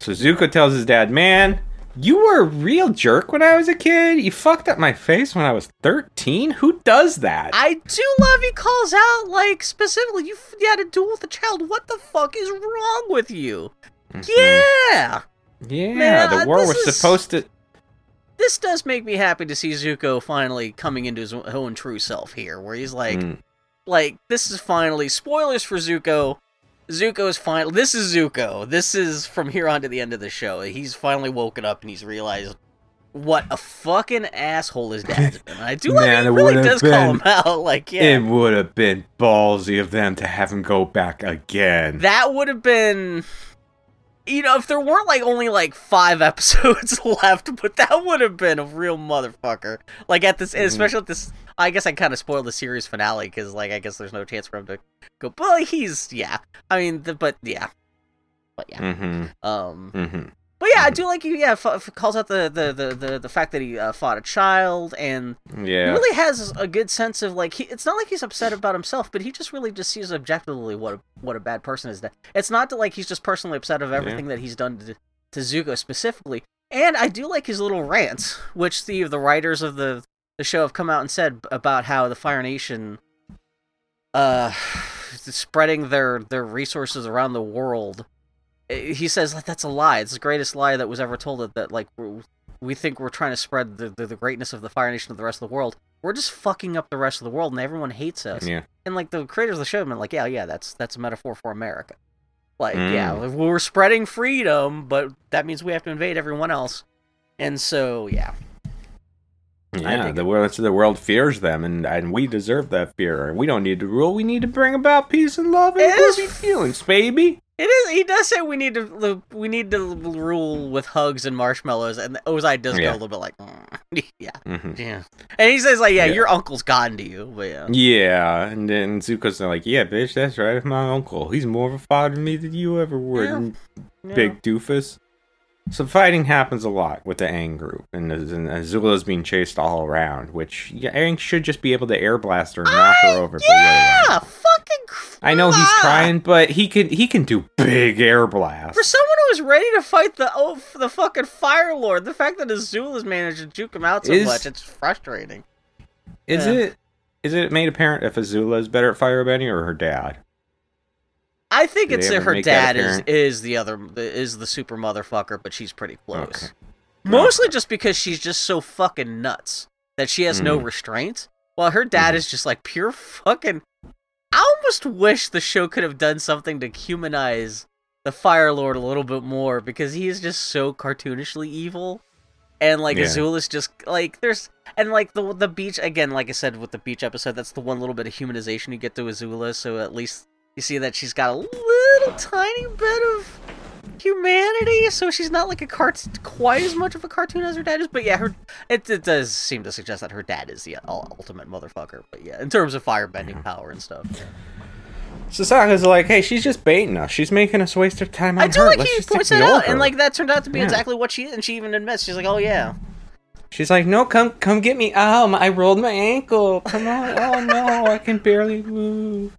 So Zuko tells his dad, "Man, you were a real jerk when I was a kid. You fucked up my face when I was 13. Who does that?" I do love he calls out like specifically you, f- you had a duel with a child. What the fuck is wrong with you? Mhm. Yeah, yeah. Man, the war was is- supposed to. this does make me happy to see Zuko finally coming into his own true self here, where he's like, Mm. like this is finally spoilers for Zuko. Zuko is final. This is Zuko. This is from here on to the end of the show. He's finally woken up and he's realized what a fucking asshole his dad's *laughs* been. I do like Man, he it really does call him out. Like, yeah, It would have been ballsy of them to have him go back again. that would have been. You know, if there weren't like only like five *laughs* episodes *laughs* left, but that would have been a real motherfucker. Like at this, Mhm. especially at this. I guess I kind of spoiled the series finale because, like, I guess there's no chance for him to go. But he's yeah. I mean, the, but yeah, but yeah. mm-hmm. Um, Mm-hmm. But yeah, I do like you. Yeah, f- f- calls out the the the the, the fact that he uh, fought a child and he really has a good sense of like he, it's not like he's upset about himself, but he just really just sees objectively what a, what a bad person is. That it's not that like he's just personally upset of everything that he's done to, to Zuko specifically. And I do like his little rants, which the the writers of the the show have come out and said about how the Fire Nation, uh, *sighs* spreading their their resources around the world. He says like that's a lie. It's the greatest lie that was ever told. That, that like we're, we think we're trying to spread the, the the greatness of the Fire Nation to the rest of the world. We're just fucking up the rest of the world, and everyone hates us. Yeah. And like the creators of the show have been like, yeah, yeah, that's that's a metaphor for America. Like, Mm. yeah, we're spreading freedom, but that means we have to invade everyone else. And so, yeah, Yeah, the world, the world fears them, and, and we deserve that fear. We don't need to rule. We need to bring about peace and love and fuzzy feelings, baby. It is. He does say we need to we need to rule with hugs and marshmallows, and Ozai does go a little bit like, "Mm." *laughs* yeah, hmm yeah. And he says like, yeah, Yeah. your uncle's gotten to you, but yeah, Yeah, and then Zuko's like, "Yeah, bitch, that's right. My uncle. He's more of a father to me than you ever were, Yeah. Yeah. big doofus." So fighting happens a lot with the Aang group, and, and Azula's being chased all around. Which yeah, Aang should just be able to air blast her and knock her over. yeah, whatever. fucking. cr- I know he's trying, but he can he can do big air blasts. For someone who was ready to fight the oh the fucking Fire Lord. The fact that Azula's managed to juke him out so Is- much, it's frustrating. Is Yeah. it is it made apparent if Azula is better at firebending or her dad? I think Did it's that her dad is is the other is the super motherfucker, but she's pretty close. Okay. Mostly just because she's just so fucking nuts that she has no Mhm. restraint, while her dad Mhm. is just like pure fucking. I almost wish the show could have done something to humanize the Fire Lord a little bit more because he is just so cartoonishly evil, and like Yeah. Azula's just like there's and like the the beach again, like I said with the beach episode, that's the one little bit of humanization you get to Azula, so at least you see that she's got a little tiny bit of humanity, so she's not like a cart quite as much of a cartoon as her dad is. But yeah, her it, it does seem to suggest that her dad is the ultimate motherfucker. But yeah, in terms of firebending power and stuff, yeah. So Sokka's like, hey, she's just baiting us. She's making us waste our time on I do her. like Let's he points that ignore out, and like that turned out to be Yeah. exactly what she is, and she even admits she's like, oh yeah, She's like, no, come, come get me. Oh, my, I rolled my ankle. Come on. Oh no, I can barely move.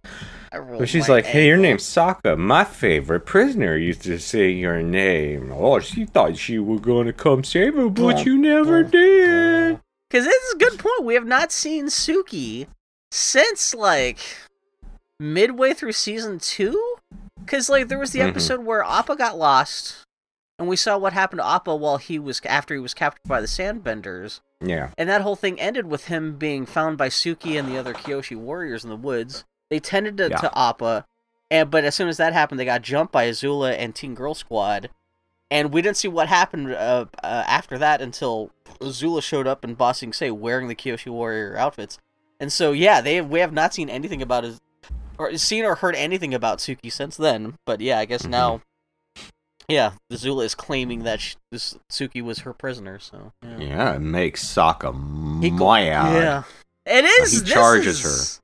But she's like, hey, your name's Sokka. My favorite prisoner used to say your name. Oh, she thought she was gonna come save her, but you never did. Because this is a good point. We have not seen Suki since like midway through season two. Because like there was the Mhm. episode where Appa got lost, and we saw what happened to Appa while he was after he was captured by the Sandbenders, Yeah. and that whole thing ended with him being found by Suki and the other Kyoshi warriors in the woods. They tended to, Yeah. to Appa, and but as soon as that happened, they got jumped by Azula and Teen Girl Squad. And we didn't see what happened uh, uh, after that until Azula showed up in Ba Sing Se wearing the Kyoshi Warrior outfits. And so, yeah, they we have not seen anything about his, or seen or heard anything about Suki since then. But yeah, I guess Mhm. now, yeah, Azula is claiming that sh this Suki was her prisoner. So yeah, Yeah, it makes Sokka mad. yeah, it is. he this charges is-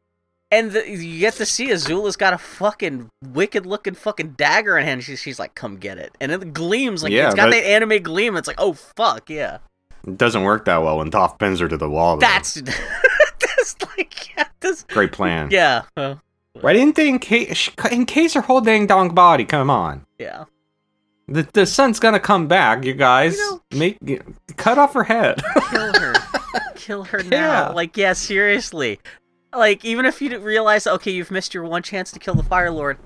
And the, you get to see Azula's got a fucking wicked looking fucking dagger in hand. She's, she's like, come get it. And it gleams like Yeah, it's got that anime gleam. It's like, oh fuck, yeah. It doesn't work that well when Toph pins her to the wall. though. That's *laughs* that's like yeah, this, great plan. yeah, uh, Why didn't they encase, encase her whole dang dong body? Come on. yeah. The, the sun's gonna come back, you guys. You know- Make cut off her head. Kill her, *laughs* kill her now. Yeah. Like yeah, seriously. Like even if you realize, okay, you've missed your one chance to kill the Fire Lord.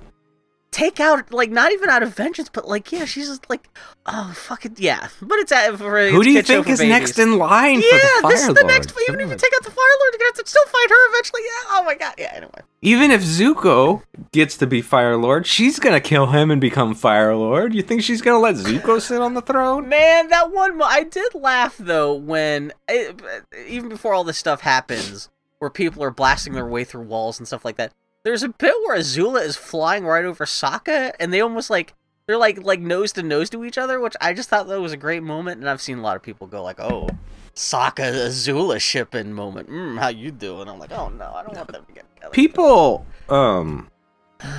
Take out like not even out of vengeance, but like yeah, she's just like oh fuck it, yeah. But it's at for Who do you think is babies. next in line Yeah, for the Fire this is the Lord? next. Even if you take out the Fire Lord, you're gonna have to still fight her eventually. Yeah. Oh my god. Yeah. Anyway. Even if Zuko gets to be Fire Lord, she's gonna kill him and become Fire Lord. You think she's gonna let Zuko *laughs* sit on the throne? Man, that one mo- I did laugh though when it, even before all this stuff happens, where people are blasting their way through walls and stuff like that. There's a bit where Azula is flying right over Sokka, and they almost like they're like like nose to nose to each other, which I just thought that was a great moment. And I've seen a lot of people go like, "Oh, Sokka Azula shipping moment. Mm, how you doing?" I'm like, "Oh no, I don't want them to get together." People, um,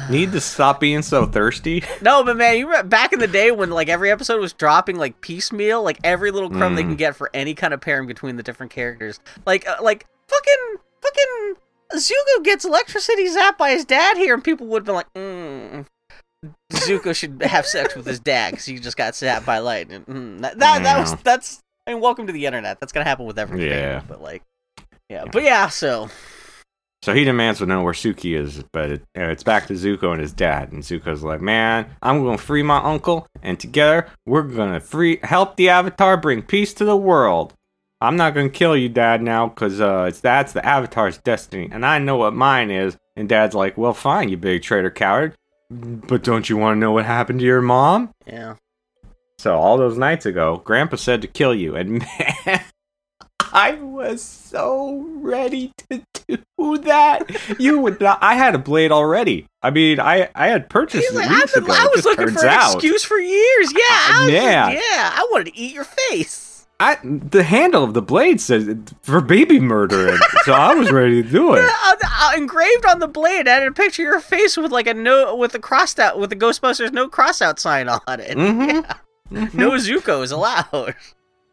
need to stop being so thirsty. *laughs* No, but man, you remember back in the day when like every episode was dropping like piecemeal, like every little crumb they Mm. can get for any kind of pairing between the different characters. Like, uh, like fucking, fucking Zuko gets electricity zapped by his dad here, and people would be like, mm, Zuko should have sex with his dad because he just got zapped by lightning. Mm, that that, that was that's. I mean, welcome to the internet. That's gonna happen with everything. Yeah. but like, yeah, but yeah. So So he demands to know where Suki is, but it, uh, it's back to Zuko and his dad. And Zuko's like, "Man, I'm gonna free my uncle, and together we're gonna free help the Avatar bring peace to the world. I'm not gonna kill you, Dad, now, cause uh, it's that's the Avatar's destiny, and I know what mine is." And Dad's like, "Well, fine, you big traitor coward, but don't you want to know what happened to your mom?" yeah, So all those nights ago, Grandpa said to kill you, and *laughs* man, I was so ready to do that. You would not. I had a blade already. I mean, I I had purchased He's it like, weeks I've been, ago. I was looking for an out, excuse for years. Yeah, I was Yeah. yeah, I wanted to eat your face. I the handle of the blade says for baby murdering, so I was ready to do *laughs* it. Uh, uh, engraved on the blade, I had a picture of your face with like a no with a crossed out with the Ghostbusters no cross out sign on it. Mm-hmm. *laughs* No Zuko is allowed.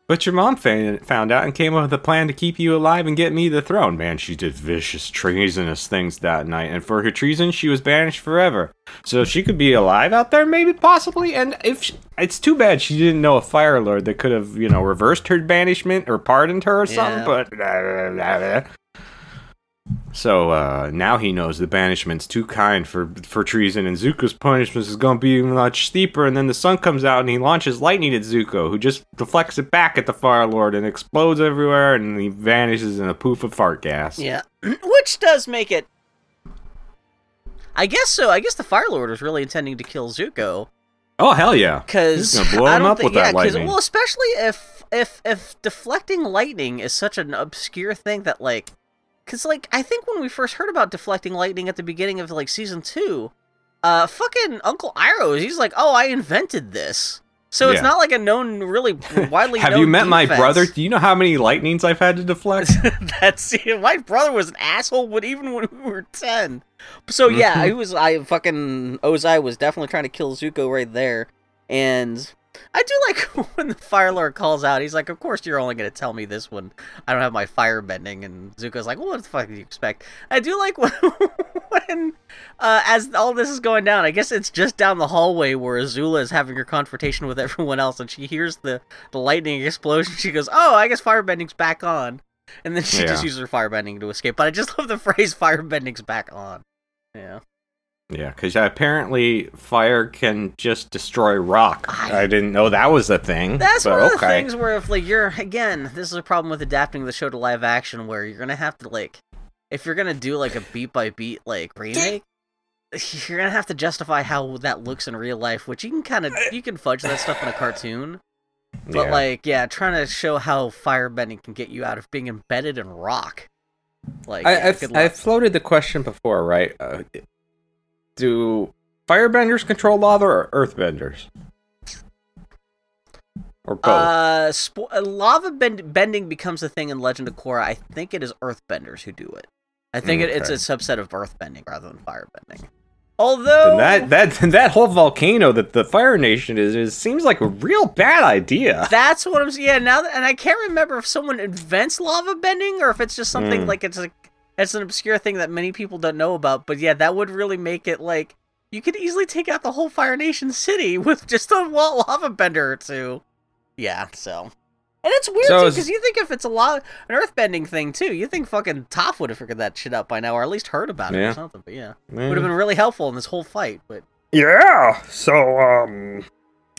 But your mom found out and came up with a plan to keep you alive and get me the throne. Man, she did vicious, treasonous things that night, and for her treason, she was banished forever. So she could be alive out there, maybe, possibly. And if she, it's too bad she didn't know a Fire Lord that could have, you know, reversed her banishment or pardoned her or something. Yeah. But so uh, now he knows the banishment's too kind for for treason, and Zuko's punishment is going to be much steeper. And then the sun comes out, and he launches lightning at Zuko, who just deflects it back at the Fire Lord and explodes everywhere, and he vanishes in a poof of fart gas. Yeah, *clears throat* which does make it. I guess so. I guess the Fire Lord was really intending to kill Zuko Oh hell yeah! because He's gonna blow I him don't up think, with that lightning. Well, especially if if if deflecting lightning is such an obscure thing that like, because like I think when we first heard about deflecting lightning at the beginning of like season two, uh, fucking Uncle Iroh, he's like, oh, I invented this. So it's not like a known, really *laughs* widely. Have you met my brother? Do you know how many lightnings I've had to deflect? *laughs* That's my brother was an asshole, but even when we were ten. So yeah, *laughs* he was. I fucking Ozai was definitely trying to kill Zuko right there, and I do like *laughs* when the Fire Lord calls out. He's like, "Of course, you're only gonna tell me this when I don't have my fire bending." And Zuko's like, well, "What the fuck do you expect?" I do like *laughs* when, when uh, as all this is going down. I guess it's just down the hallway where Azula is having her confrontation with *laughs* everyone else, and she hears the the lightning explosion. She goes, "Oh, I guess fire bending's back on." And then she just uses her fire bending to escape. But I just love the phrase "fire bending's back on." Yeah. Yeah, because apparently fire can just destroy rock. I- I, didn't know that was a thing. That's but one of the okay. things where if like you're again, this is a problem with adapting the show to live action where you're gonna have to like if you're gonna do like a beat by beat like remake, you're gonna have to justify how that looks in real life, which you can kind of you can fudge that stuff in a cartoon. But Yeah. like, yeah, trying to show how firebending can get you out of being embedded in rock. Like, I, I've. I've floated the question before, right? Uh, do firebenders control lava or earthbenders? Or both? Uh, uh, lava bend- bending becomes a thing in Legend of Korra. I think it is Earthbenders who do it. I think it, it's a subset of Earthbending rather than Firebending. Although And that that *laughs* that whole volcano that the Fire Nation is, is seems like a real bad idea. that's what I'm. Yeah, now that, and I can't remember if someone invents lava bending or if it's just something Mm. like it's a it's an obscure thing that many people don't know about. But yeah, that would really make it like you could easily take out the whole Fire Nation city *laughs* with just a wa- lava bender or two. Yeah, so. And it's weird So too, because you think if it's a lot an earthbending thing too, you think fucking Toph would have figured that shit out by now, or at least heard about it or something. But yeah, Mm. would have been really helpful in this whole fight. But Yeah. So um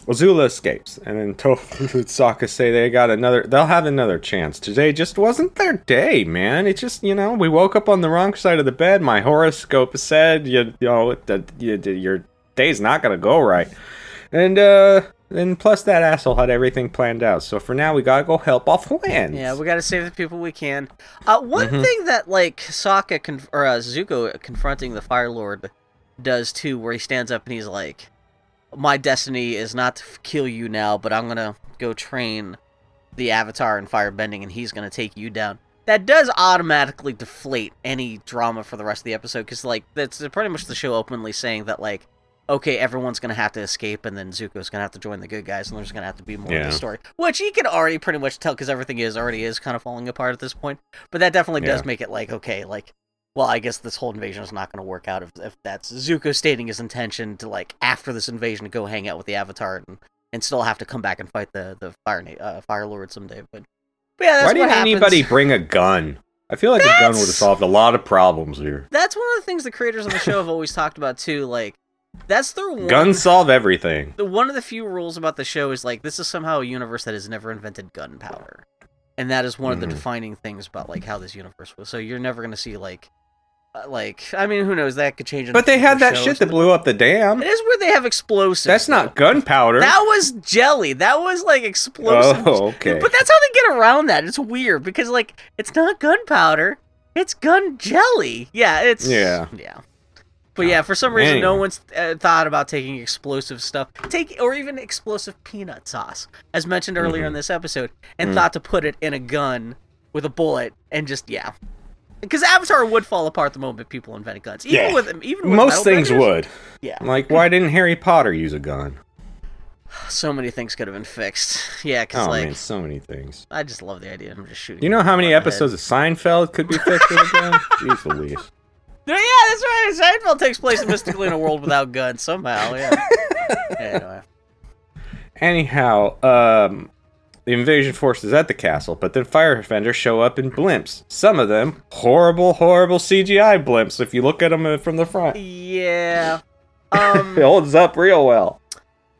Azula escapes, and then Toph *laughs* and Sokka say they got another. They'll have another chance. Today just wasn't their day, man. It just you know we woke up on the wrong side of the bed. My horoscope said you, you know that you, your day's not gonna go right, and uh, and plus that asshole had everything planned out. So for now we gotta go help off Lance. yeah, we got to save the people we can. Uh, one Mhm. thing that like Sokka con- or uh, Zuko confronting the Fire Lord does too, where he stands up and he's like, "My destiny is not to kill you now, but I'm gonna go train the Avatar in firebending, and he's gonna take you down." That does automatically deflate any drama for the rest of the episode, because like that's pretty much the show openly saying that like, okay, everyone's gonna have to escape, and then Zuko's gonna have to join the good guys, and there's gonna have to be more of the story, which you can already pretty much tell because everything is already is kind of falling apart at this point. But that definitely does make it like okay, like well, I guess this whole invasion is not going to work out if, if that's Zuko stating his intention to like after this invasion to go hang out with the Avatar and, and still have to come back and fight the the Fire uh, Fire Lord someday. But, but yeah, that's Why didn't happens. anybody bring a gun? I feel like a gun would have solved a lot of problems here. That's one of the things the creators of the show have always talked about too. Like that's their one. Guns solve everything. the one of the few rules about the show is like this is somehow a universe that has never invented gunpowder, and that is one of the Mhm. defining things about like how this universe was. So you're never going to see like. Uh, Like I mean, who knows? That could change. But they had that shit that blew up the dam. It is where they have explosives. That's not gunpowder. That was jelly. That was like explosive. Oh, okay. But that's how they get around that. It's weird because like it's not gunpowder. It's gun jelly. Yeah, it's Yeah. yeah. But yeah, for some reason, no one's uh, thought about taking explosive stuff, take or even explosive peanut sauce, as mentioned earlier Mhm. in this episode, and Mm. thought to put it in a gun with a bullet and just yeah, because Avatar would fall apart the moment people invented guns. Even Yeah. with even with Most things would. Yeah. Like, why didn't Harry Potter use a gun? *sighs* So many things could have been fixed. *laughs* Yeah, because Oh like man, so many things. I just love the idea. I'm just shooting. You know how many episodes of Seinfeld could be fixed with a gun? *laughs* Jeez Louise. Yeah, that's right. Seinfeld takes place mystically in a world without guns somehow. Yeah. *laughs* anyway. Anyhow, um, the invasion force is at the castle, but then fire defenders show up in blimps. Some of them horrible, horrible CGI blimps. If you look at them from the front, Yeah. *laughs* Um. it holds up real well.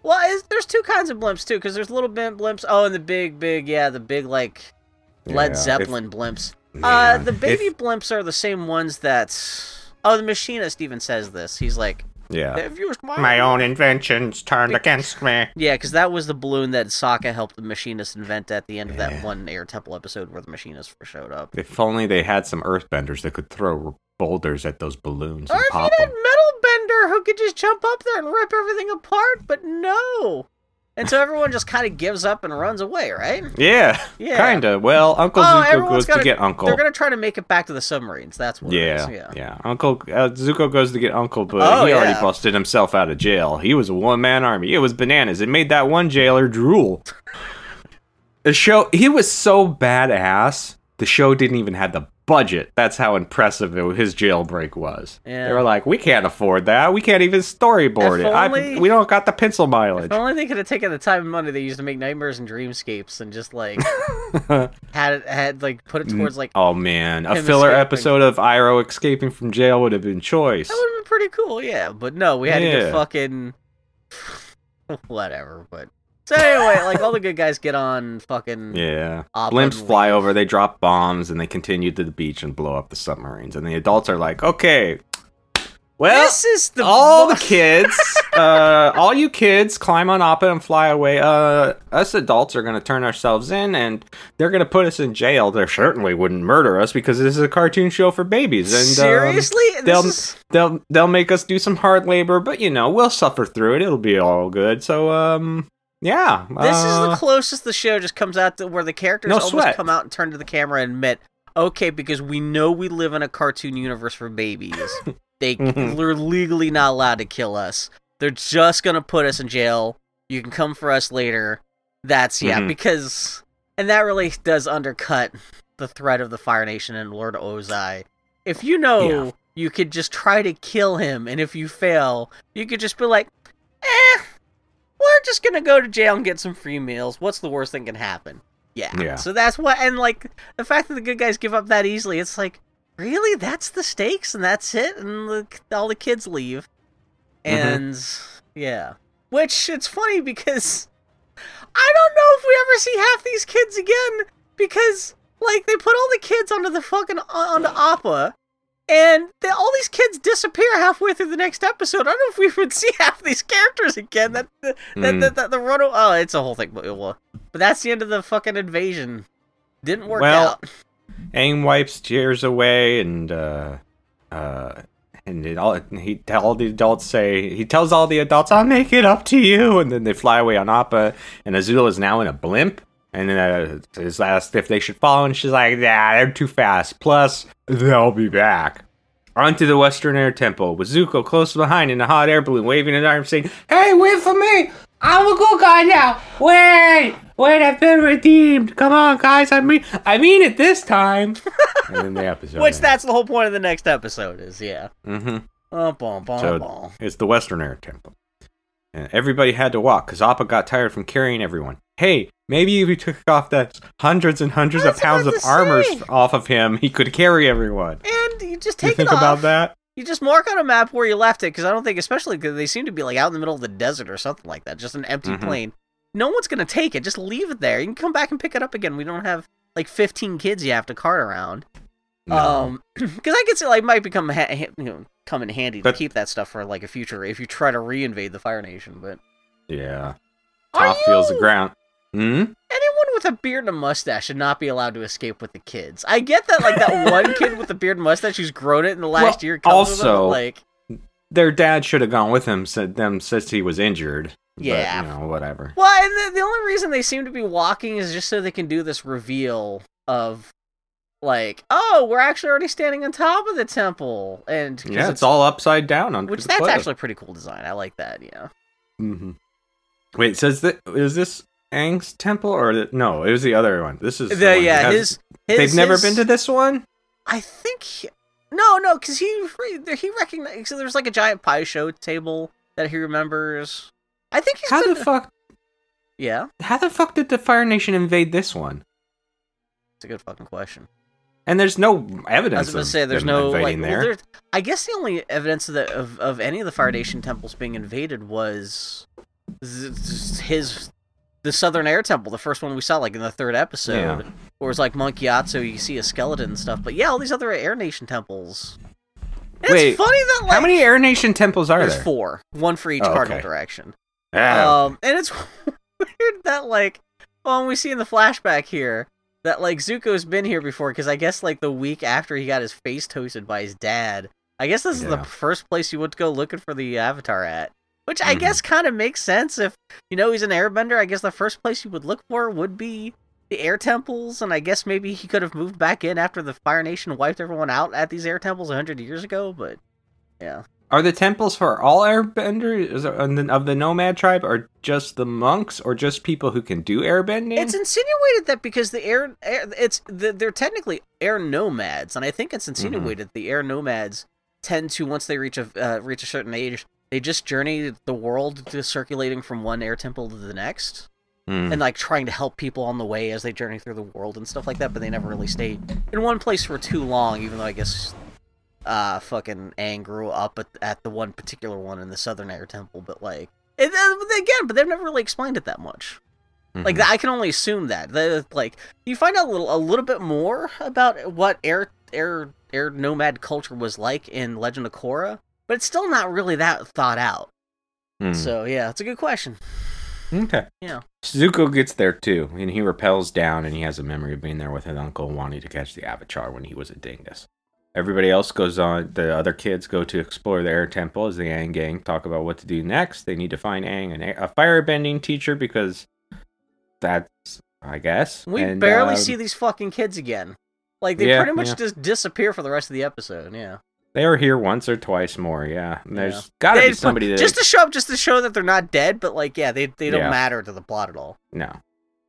Well, is, there's two kinds of blimps too, because there's little blimps. Oh, and the big, big, yeah, the big like Led Yeah, Zeppelin blimps. if- Uh, the baby if- blimps are the same ones that. Oh, the machinist even says this. He's like, yeah. "They've used my, My own inventions turned against me. Yeah, because that was the balloon that Sokka helped the machinist invent at the end of that one Air Temple episode where the machinist first showed up. If only they had some earthbenders that could throw boulders at those balloons Or and if pop you had them. Metal Bender who could just jump up there and rip everything apart, but no. And so everyone just kind of gives up and runs away, right? Yeah, Yeah. kinda. Well, Uncle Oh, Zuko goes gotta- to get Uncle. They're gonna try to make it back to the submarines. That's what. Yeah, It is. yeah, Uncle uh, Zuko goes to get Uncle, but Oh, he already busted himself out of jail. He was a one man army. It was bananas. It made that one jailer drool. *laughs* the show, he was so badass. The show didn't even have the budget. That's how impressive it, his jailbreak was. Yeah. They were like, we can't afford that. We can't even storyboard If it. I, we don't got the pencil mileage. If only they could have taken the time and money they used to make Nightmares and Dreamscapes and just like *laughs* had it had like put it mm. towards like oh man, a filler escaping. episode of Iroh escaping from jail would have been choice. that would have been pretty cool. Yeah, but no, we had to get fucking *laughs* whatever. But so anyway, like all the good guys get on fucking Yeah. Blimps fly over, they drop bombs, and they continue to the beach and blow up the submarines. And the adults are like, okay, well, This is the all the kids, *laughs* uh, all you kids, climb on Appa and fly away. Uh, us adults are going to turn ourselves in, and they're going to put us in jail. They certainly wouldn't murder us because this is a cartoon show for babies. And um, seriously. This they'll is- they'll they'll make us do some hard labor, but you know we'll suffer through it. It'll be all good. So um, yeah, This is the uh, closest the show just comes out to where the characters No almost sweat. come out and turn to the camera and admit, okay, because we know we live in a cartoon universe for babies. *laughs* they *laughs* Mhm. they're legally not allowed to kill us. They're just gonna put us in jail. You can come for us later. That's yeah, Mhm. because and that really does undercut the threat of the Fire Nation and Lord Ozai. If you know Yeah. you could just try to kill him, and if you fail, you could just be like, eh, we're just gonna go to jail and get some free meals. What's the worst thing can happen? Yeah. Yeah. So that's what, and like the fact that the good guys give up that easily, it's like, really, that's the stakes, and that's it, and the, all the kids leave, Mhm. and yeah. Which it's funny because I don't know if we ever see half these kids again because like they put all the kids onto the fucking onto Appa. And they, all these kids disappear halfway through the next episode. I don't know if we would *laughs* see half these characters again. That that that, Mm. that, that the run Oh, it's a whole thing. But, but that's the end of the fucking invasion. Didn't work Well, out. *laughs* Aang wipes tears away, and uh, uh, and it all he all the adults say he tells all the adults, "I'll make it up to you," and then they fly away on Appa, and Azula is now in a blimp. And then uh, is asked if they should follow, and she's like, "Nah, they're too fast. Plus, they'll be back." Onto the Western Air Temple, with Zuko close behind in a hot air balloon, waving an arm, saying, "Hey, wait for me! I'm a good guy now. Wait, wait, I've been redeemed. Come on, guys. I mean, I mean it this time." *laughs* and then the episode. Which that's the whole point of the next episode is yeah. Mm-hmm. Oh, bom, So it's the Western Air Temple. And everybody had to walk because Appa got tired from carrying everyone. Hey, maybe if we took off that hundreds and hundreds of pounds of armor say. off of him, he could carry everyone. And you just Do you take think off. about that? You just mark on a map where you left it because I don't think, especially because they seem to be like out in the middle of the desert or something like that, just an empty Mhm. plane. No one's gonna take it. Just leave it there. You can come back and pick it up again. We don't have like 15 kids you have to cart around. No. Um, *clears throat* because I could say like might become ha- ha- you know come in handy But- to keep that stuff for like a future if you try to reinvade the Fire Nation. But yeah. Toph feels the ground. Hmm? anyone with a beard and a mustache should not be allowed to escape with the kids. I get that like that *laughs* one kid with the beard and mustache who's grown it in the last Well, year. With them, also- like Their dad should have gone with him, said them since he was injured. But, Yeah. you know, whatever. Well, and the, the only reason they seem to be walking is just so they can do this reveal of, like, oh, we're actually already standing on top of the temple, and Yeah, it's, all upside down on which the that's cliff. actually a pretty cool design. I like that. Yeah. Mm-hmm. Wait, says that is this Aang's temple or the, no? It was the other one. This is the The, yeah, has- his, his. They've never his- been to this one. I think. He, no, no, because he he recognized. So there's like a giant Pai Sho table that he remembers. I think he's How been. the fuck? yeah, How the fuck did the Fire Nation invade this one? it's a good fucking question. And there's no evidence. I was gonna say there's no like. invading Well, there. I guess the only evidence of, the, of of any of the Fire Nation temples being invaded was his the Southern Air Temple, the first one we saw, like in the third episode, Yeah. where it's like Monk Gyatso, you see a skeleton and stuff. But yeah, all these other Air Nation temples. And Wait, it's funny that like How many Air Nation temples are there's there? four, one for each Oh, cardinal okay. direction. Ah, Um, and it's *laughs* weird that like, well, we see in the flashback here that like Zuko's been here before because I guess like the week after he got his face toasted by his dad, I guess this is the first place you went to go looking for the Avatar at. Which I Mhm. guess kind of makes sense if you know he's an Airbender. I guess the first place you would look for would be the air temples, and I guess maybe he could have moved back in after the Fire Nation wiped everyone out at these air temples a hundred years ago. But yeah, Are the temples for all airbenders of the- nomad tribe, or just the monks, or just people who can do airbending? It's insinuated that because the air, air it's the, they're technically air nomads, and I think it's insinuated the air nomads tend to once they reach a uh, reach a certain age, they just journey the world, just circulating from one air temple to the next, Hmm. and like trying to help people on the way as they journey through the world and stuff like that. But they never really stay in one place for too long, even though I guess. Uh, fucking Aang grew up at, at the one particular one in the Southern Air Temple, but like, it, uh, again, but they've never really explained it that much. Like Mhm. I can only assume that. Like you find out a little a little bit more about what air air air nomad culture was like in Legend of Korra, but it's still not really that thought out. Hmm. So yeah, it's a good question. Okay. Yeah. Zuko gets there too, and he repels down, and he has a memory of being there with his uncle, wanting to catch the Avatar when he was a dingus. Everybody else goes on. The other kids go to explore the Air Temple as the Aang gang talk about what to do next. They need to find Aang an, a firebending teacher because that's, I guess. We And, barely um, see these fucking kids again. Like they Yeah, pretty much yeah. just disappear for the rest of the episode. Yeah. They were here once or twice more. Yeah, And there's Yeah. got to They be put- somebody that just to show up, just to show that they're not dead, but like yeah, they they don't Yeah. matter to the plot at all. No.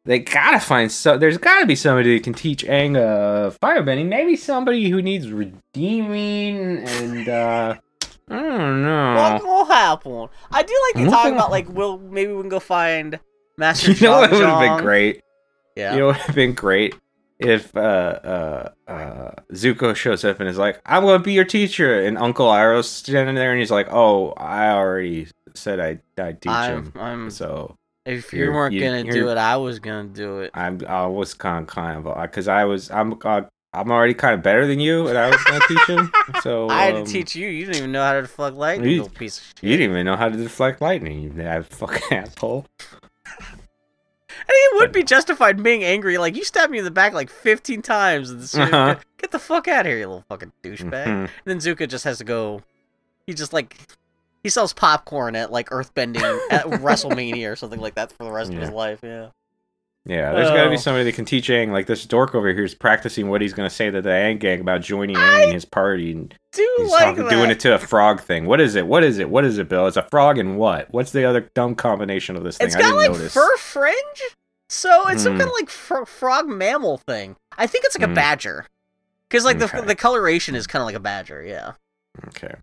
They gotta find so. There's gotta be somebody that can teach Aang uh, firebending. Maybe somebody who needs redeeming and uh, *laughs* I don't know. What will happen? I do like to talk about like, *laughs* we'll maybe we can go find Master. you know what would have been great? Yeah. You know what would have been great if uh, uh, uh, Zuko shows up and is like, "I'm gonna be your teacher," and Uncle Iroh's standing there and he's like, "Oh, I already said I I teach I'm, him." I'm, So if you weren't gonna do it, I was gonna do it. I'm I was kind of kind of because I was I'm uh, I'm already kind of better than you, and I was gonna teach him. *laughs* So I had um, to teach you. You didn't even know how to deflect lightning, you- piece of shit. You didn't even know how to deflect lightning, you fucking *laughs* asshole. And he would be justified being angry. Like you stabbed me in the back like 15 times. And this- Uh-huh. Get the fuck out of here, you little fucking douchebag. Mhm. And then Zuko just has to go. He just like he sells popcorn at like Earthbending at *laughs* WrestleMania or something like that for the rest of his life. Yeah. Yeah, there's got to Oh. be somebody that can teach Aang. Like this dork over here is practicing what he's gonna say to the Aang gang about joining Aang in his party, and Do he's like talking, doing it to a frog thing. What is it? What is it? What is it, Bill? It's a frog and what? What's the other dumb combination of this thing? It's I got like notice. fur fringe, so it's some Hmm. kind of like fro- frog mammal thing. I think it's like a Hmm. badger, because like the the coloration is kind of like a badger. Yeah. Okay.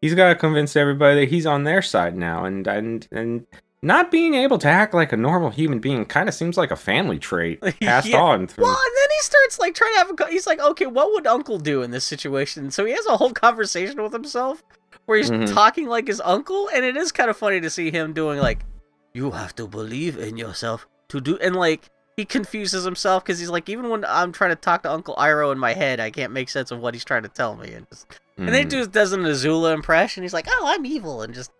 He's got to convince everybody that he's on their side now, and and and not being able to act like a normal human being kind of seems like a family trait *laughs* passed Yeah. on through. Well, and then he starts like trying to have a. He's like, okay, what would Uncle do in this situation? So he has a whole *laughs* conversation with himself where he's Mhm. talking like his uncle, and it is kind of funny to see him doing like, you have to believe in yourself to do, and like he confuses himself because he's like, even when I'm trying to talk to Uncle Iroh in my head, I can't make sense of what he's trying to tell me, and just and then he Mm. just does an Azula impression. He's like, "Oh, I'm evil," and just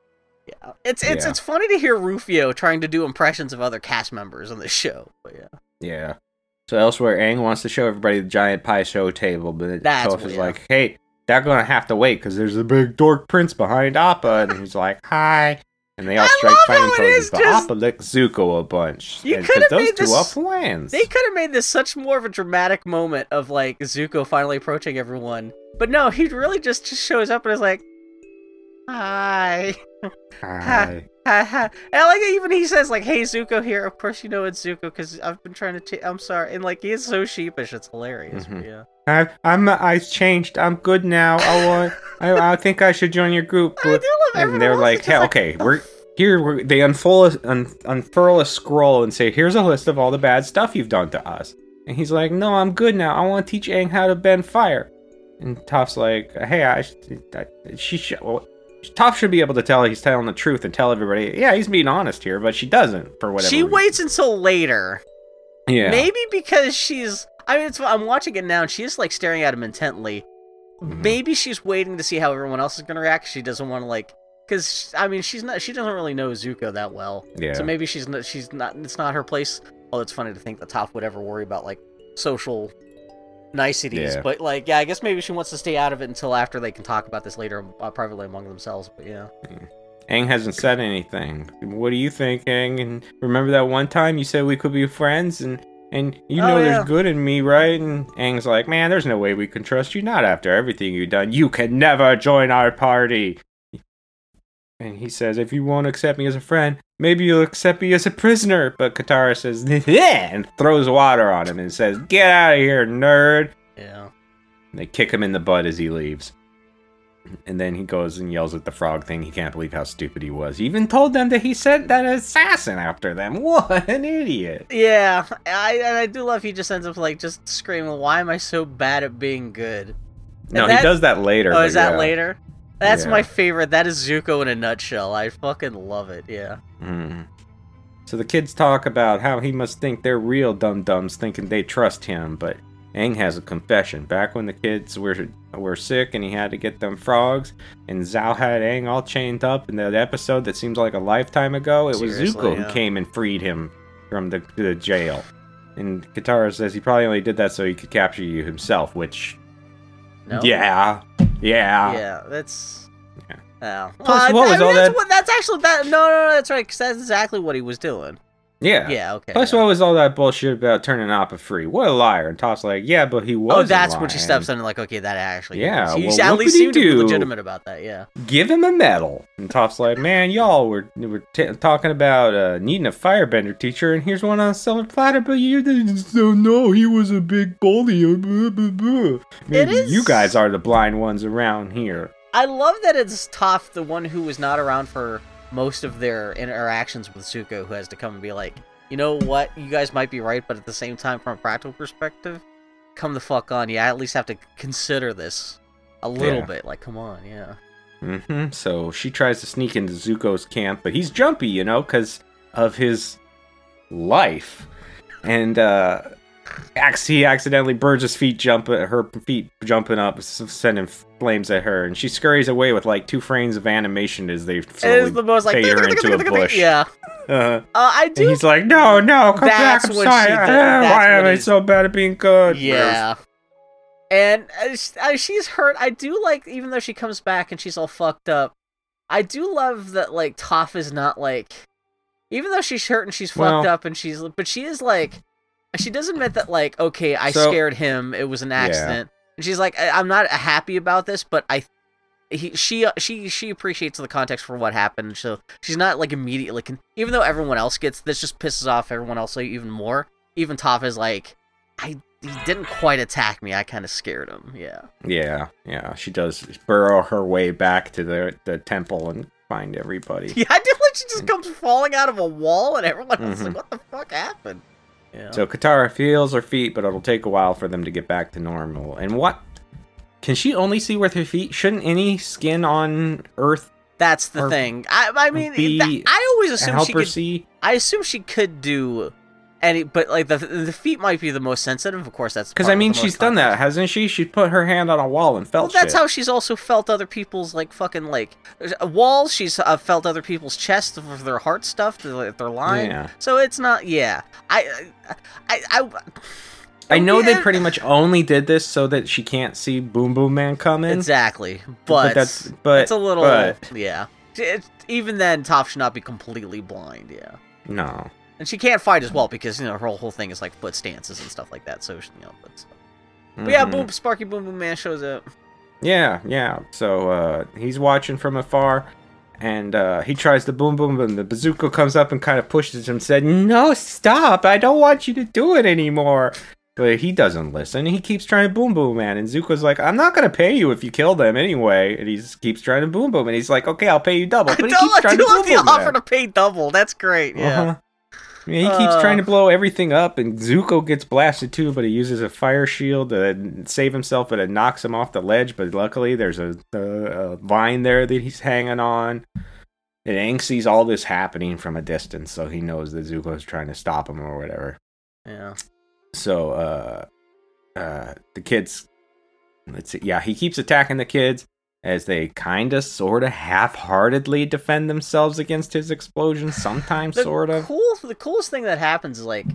yeah, it's it's Yeah. it's funny to hear Rufio trying to do impressions of other cast members on the show. But yeah, Yeah. So elsewhere, Aang wants to show everybody the giant Pai Sho table, but That's Toph is like, "Hey, they're gonna have to wait because there's a big dork prince behind Appa," and he's like, "Hi." And they all I strike fighting poses, but just- Appa licks Zuko a bunch. You could've those made two this- are friends. they could have made this such more of a dramatic moment of like Zuko finally approaching everyone, but no, he really just just shows up and is like, Hi. Hi. *laughs* Ha, ha. and like even he says like, "Hey Zuko here." Of course you know it's Zuko because I've been trying to. Ch- I'm sorry, and like he is so sheepish. It's hilarious. Mhm. yeah. I, I'm I changed. I'm good now. I want. *laughs* I, I think I should join your group. I do love and they're like, hey, just okay, we're here. We're, they unfold a, un, unfurl a scroll and say, here's a list of all the bad stuff you've done to us. And he's like, no, I'm good now. I want to teach Aang how to bend fire. And Toph's like, hey, I, I she should. Well, Toph should be able to tell he's telling the truth and tell everybody, yeah, he's being honest here, but she doesn't for whatever. She reason. waits until later. Yeah. Maybe because she's. I mean, it's, I'm watching it now, and she's like staring at him intently. Mhm. Maybe she's waiting to see how everyone else is gonna react. She doesn't want to like, because I mean, she's not. She doesn't really know Zuko that well. Yeah. So maybe she's not. She's not. It's not her place. Oh, it's funny to think that Toph would ever worry about like social niceties. Yeah. But like, yeah, I guess maybe she wants to stay out of it until after they can talk about this later uh, privately among themselves. But yeah. Aang hasn't said anything. What do you think, Aang? And remember that one time you said we could be friends, and and you Oh, know yeah. there's good in me, right? And Aang's like, man, there's no way we can trust you. Not after everything you've done. You can never join our party. And he says, if you won't accept me as a friend, maybe you'll accept me as a prisoner. But Katara says, *laughs* yeah, and throws water on him and says, get out of here, nerd. Yeah. And they kick him in the butt as he leaves. And then he goes and yells at the frog thing. He can't believe how stupid he was. He even told them that he sent that assassin after them. *laughs* What an idiot. Yeah, I and I do love he just ends up like just screaming, "Why am I so bad at being good?" No, that- he does that later. Oh, is that yeah. later? That's Yeah. my favorite. That is Zuko in a nutshell. I fucking love it. Yeah. Mm. So the kids talk about how he must think they're real dum dums, thinking they trust him. But Aang has a confession. Back when the kids were were sick and he had to get them frogs, and Zhao had Aang all chained up in that episode that seems like a lifetime ago. It was Zuko yeah. who came and freed him from the, the jail. And Katara says he probably only did that so he could capture you himself, which No. yeah, yeah, Yeah. That's. Yeah. Yeah. Plus, Well, I- what I was mean, all that's that- What, that's actually that. No, no, no. That's right. Because that's exactly what he was doing. Yeah. Yeah. Okay. Plus, yeah. what was all that bullshit about turning Appa free? What a liar! And Toph's like, yeah, but he was. Oh, that's when she steps in and like, okay, that actually. Yeah, He well, at least seemed to be do? legitimate about that. Yeah. Give him a medal. And Toph's like, man, y'all were were t- talking about uh, needing a firebender teacher, and here's one on a silver platter. But you don't know he was a big bully. Uh. Maybe is- you guys are the blind ones around here. I love that it's Toph, the one who was not around for most of their interactions with Zuko, who has to come and be like, you know what, you guys might be right, but at the same time, from a practical perspective, come the fuck on. Yeah, I at least have to consider this a little Yeah. bit. Like, come on, yeah. Mm hmm So she tries to sneak into Zuko's camp, but he's jumpy, you know, because of his life. And uh, he accidentally burns his feet jumping her feet jumping up, sending flames at her, and she scurries away with like two frames of animation as they slowly the most like fade her *laughs* into a *laughs* bush. Yeah, *laughs* Uh, uh, I and do. he's like, "No, no, come back! I'm sorry. Ah, That's Why am I so bad at being good?" Yeah. And uh, uh, she's hurt. I do like, even though she comes back and she's all fucked up, I do love that, like, Toph is not like. Even though she's hurt and she's fucked up and she's. But she is like. She does admit that, like, okay, I So- scared him. It was an accident. And she's like, I- I'm not happy about this, but I. He, she uh, she she appreciates the context for what happened, so she's not like immediately. Con- even though everyone else gets this, just pisses off everyone else like, even more. Even Toph is like, I he didn't quite attack me. I kind of scared him. Yeah. Yeah, yeah, she does burrow her way back to the the temple and find everybody. *laughs* Yeah, I do like she just comes *laughs* falling out of a wall, and everyone else is like. Mm-hmm. "What the fuck happened?" Yeah. So Katara feels her feet, but it'll take a while for them to get back to normal. And what? Can she only see with her feet? Shouldn't any skin on Earth that's the thing. I I mean, be that- I always assumed help she her could. see? I assume she could do any, but like the the feet might be the most sensitive. Of course, that's Because I mean, she's done that, hasn't she? She put her hand on a wall and felt. Well, that's shit. how she's also felt other people's like fucking like walls. She's uh, felt other people's chests for their heart stuff, if they're lying. Yeah. So it's not. Yeah, I, I, I, I know they pretty much only did this so that she can't see Boom Boom Man coming. exactly. But, that's but it's a little. but yeah. It, even then, Toph should not be completely blind. Yeah. no. And she can't fight as well because you know her whole thing is like foot stances and stuff like that. So you know, but, but yeah, boom, Sparky Boom Boom Man shows up. Yeah, yeah. So uh, he's watching from afar, and uh, he tries to boom boom, and the bazooka comes up and kind of pushes him. Said, "No, stop! I don't want you to do it anymore." But he doesn't listen. He keeps trying to boom boom, man. And Zuko's like, "I'm not gonna pay you if you kill them anyway." And he just keeps trying to boom boom, and he's like, "Okay, I'll pay you double." *laughs* But he I keeps do, I trying to *laughs* love boom the boom. offer to pay double. That's great. Yeah. Uh-huh. Yeah, he keeps Uh. trying to blow everything up, and Zuko gets blasted too, but he uses a fire shield to save himself, but it knocks him off the ledge. But luckily, there's a, a, a vine there that he's hanging on. And Aang sees all this happening from a distance, so he knows that Zuko's trying to stop him or whatever. Yeah. So, uh, uh, the kids, let's see, yeah, he keeps attacking the kids as they kind of, sort of, half-heartedly defend themselves against his explosions. Sometimes, *laughs* sort of. Cool. The coolest thing that happens is like,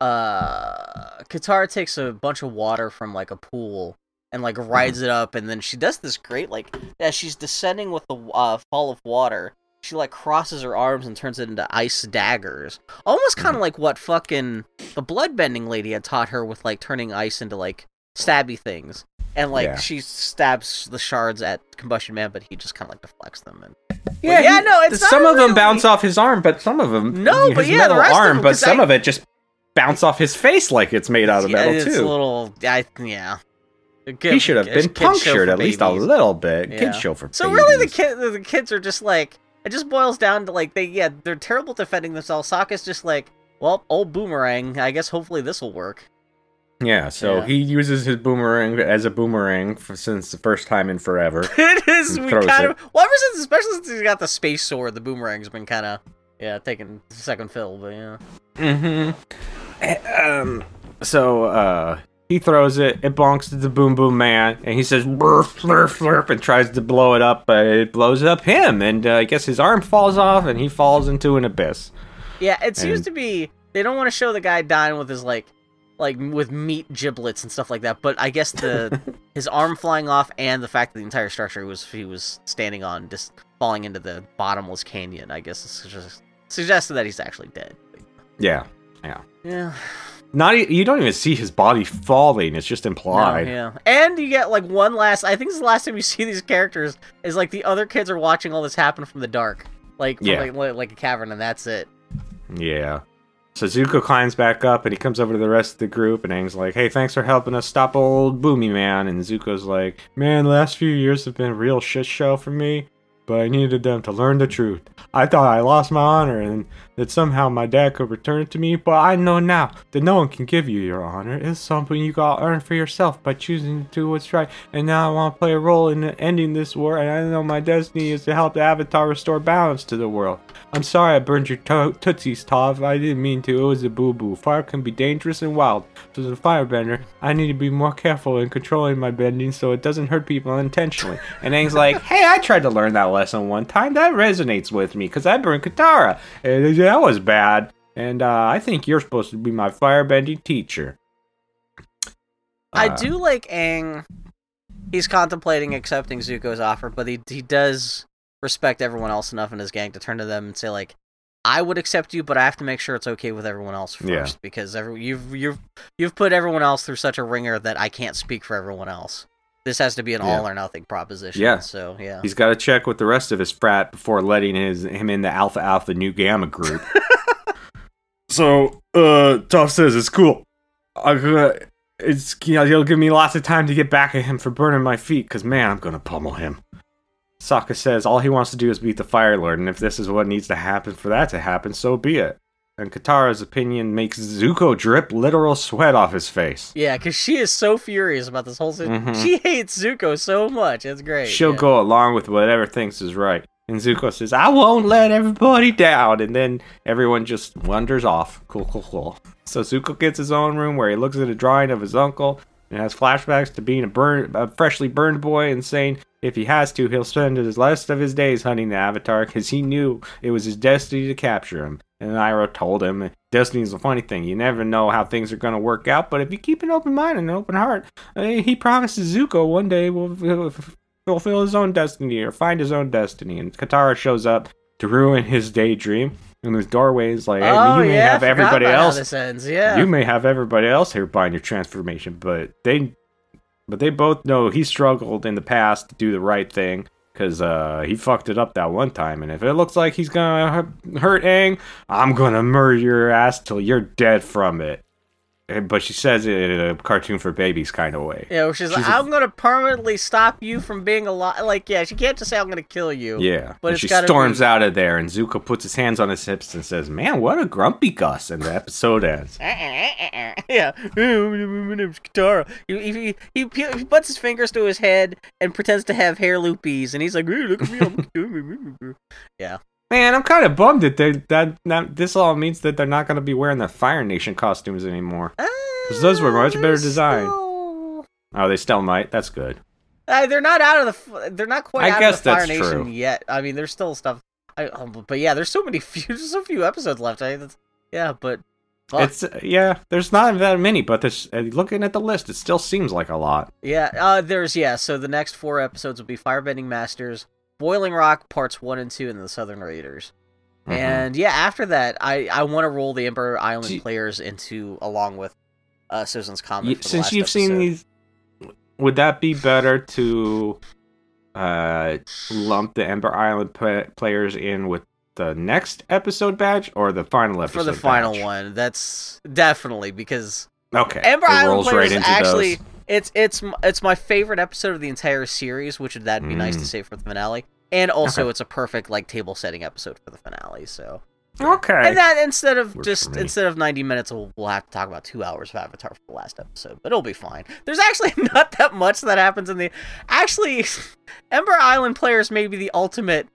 uh, Katara takes a bunch of water from like a pool and like rides it up, and then she does this great like as she's descending with the uh, fall of water. She like crosses her arms and turns it into ice daggers, almost kind of Mm-hmm. like what fucking the bloodbending lady had taught her with like turning ice into like stabby things. And like Yeah. she stabs the shards at Combustion Man, but he just kind of like deflects them. And Yeah, yeah, he- no, it's not some of them bounce off his arm, but some of them No, his but yeah, the metal rest of arm, them, but 'cause some I- of it just bounce off his face like it's made out of Yeah, metal it's too. a little. I yeah. A he should have been punctured for at least a little bit. Yeah. Kid show for So really, the kid, the kids are just like it. Just boils down to like they yeah they're terrible defending themselves. Sokka's just like well old boomerang. I guess hopefully this will work. Yeah, so Yeah. he uses his boomerang as a boomerang for, since the first time in forever. *laughs* it is we kind it. of well ever since especially since he's got the space sword, the boomerang's been kind of yeah taking second fill. But yeah, Mm-hmm. Um. So, uh, he throws it. It bonks to the Boom Boom Man, and he says "Blurf, blurf, blurf," and tries to blow it up, but it blows up him, and uh, I guess his arm falls off, and he falls into an abyss. yeah. It seems And- to be they don't want to show the guy dying with his like like with meat giblets and stuff like that. But I guess the *laughs* his arm flying off and the fact that the entire structure was he was standing on just falling into the bottomless canyon. I guess just suggested that he's actually dead. Yeah. Yeah. yeah. Not you don't even see his body falling. It's just No, implied. yeah. And you get like one last. I think this is the last time you see these characters. Is like the other kids are watching all this happen from the dark, like from, Yeah. like, like like a cavern, and that's it. Yeah. So Zuko climbs back up and he comes over to the rest of the group and Aang's like, Hey, thanks for helping us stop old Boomy Man. And Zuko's like, Man, the last few years have been a real shit show for me, but I needed them to learn the truth. I thought I lost my honor and that somehow my dad could return it to me, but I know now that no one can give you your honor. It's something you gotta earn for yourself by choosing to do what's right. And now I want to play a role in ending this war, and I know my destiny is to help the Avatar restore balance to the world. I'm sorry I burned your to- tootsies, Toph. I didn't mean to. It was a boo-boo. Fire can be dangerous and wild. So as a firebender, I need to be more careful in controlling my bending so it doesn't hurt people unintentionally. *laughs* And Aang's like, hey, I tried to learn that lesson one time. That resonates with me because I burned Katara. And that was bad. And uh, I think you're supposed to be my firebending teacher. I Uh, do like Aang. He's contemplating accepting Zuko's offer, but he he does respect everyone else enough in his gang to turn to them and say like, "I would accept you, but I have to make sure it's okay with everyone else first Yeah. because every, you've you've you've put everyone else through such a ringer that I can't speak for everyone else. This has to be an Yeah. all or nothing proposition. Yeah. So yeah. He's got to check with the rest of his frat before letting his him in the Alpha Alpha Nu Gamma group. *laughs* so, uh, Toph says it's cool. I uh, it's you know, he'll give me lots of time to get back at him for burning my feet, cause man, I'm gonna pummel him. Sokka says all he wants to do is beat the Fire Lord, and if this is what needs to happen for that to happen, so be it. And Katara's opinion makes Zuko drip literal sweat off his face. Yeah, because she is so furious about this whole thing. Mhm. *laughs* She hates Zuko so much. It's great. She'll yeah. go along with whatever thinks is right. And Zuko says, I won't let everybody down. And then everyone just wanders off. Cool, cool, cool. So Zuko gets his own room where he looks at a drawing of his uncle and has flashbacks to being a, burn, a freshly burned boy and saying if he has to, he'll spend the rest of his days hunting the Avatar because he knew it was his destiny to capture him. And Iroh told him, Destiny's a funny thing. You never know how things are going to work out, but if you keep an open mind and an open heart, uh, he promises Zuko one day will fulfill his own destiny or find his own destiny. And Katara shows up to ruin his daydream. And his doorway is like, hey, Oh you may yeah, have everybody else. Yeah. You may have everybody else here buying your transformation, but they but they both know he struggled in the past to do the right thing because uh, he fucked it up that one time. And if it looks like he's gonna hurt Aang, I'm gonna murder your ass till you're dead from it. But she says it in a cartoon for babies kind of way. Yeah, where she's, like, She's a- I'm gonna permanently stop you from being alive. Like, yeah, she can't just say I'm gonna kill you. Yeah, But she storms be- out of there, and Zuko puts his hands on his hips and says, "Man, what a grumpy Gus!" And the episode ends. *laughs* yeah. My name's Katara. He, he, he, puts his fingers to his head and pretends to have hair loopies, and he's like, "Hey, look at me. I'm *laughs* yeah. Man, I'm kind of bummed that they that, that this all means that they're not going to be wearing the Fire Nation costumes anymore. Because those were much better design. Oh, they still might. That's good. Uh, they're not out of the. They're not quite I out guess of the Fire Nation true. yet. I mean, there's still stuff. I, um, but yeah, there's so many *laughs* few, there's so few episodes left. I, that's, yeah, but fuck. It's uh, yeah. There's not that many, but this uh, looking at the list, it still seems like a lot. yeah. Uh, there's yeah. So the next four episodes will be Firebending Masters, Boiling Rock parts one and two, and the Southern Raiders. Mhm. And yeah, after that, I I want to roll the Ember Island See- players into along with uh Susan's comment. The since you've seen these, would that be better to uh, lump the Ember Island pa- players in with the next episode badge or the final episode? for the final badge? one, that's definitely because Okay, Ember Island players right actually those. It's it's it's my favorite episode of the entire series, which would that be nice to Mm. say for the finale. And also, Okay. it's a perfect like table setting episode for the finale. So, Okay, and that instead of Works just instead of ninety minutes, we'll, we'll have to talk about two hours of Avatar for the last episode, but it'll be fine. There's actually *laughs* not that much that happens in the. Actually, *laughs* Ember Island players may be the ultimate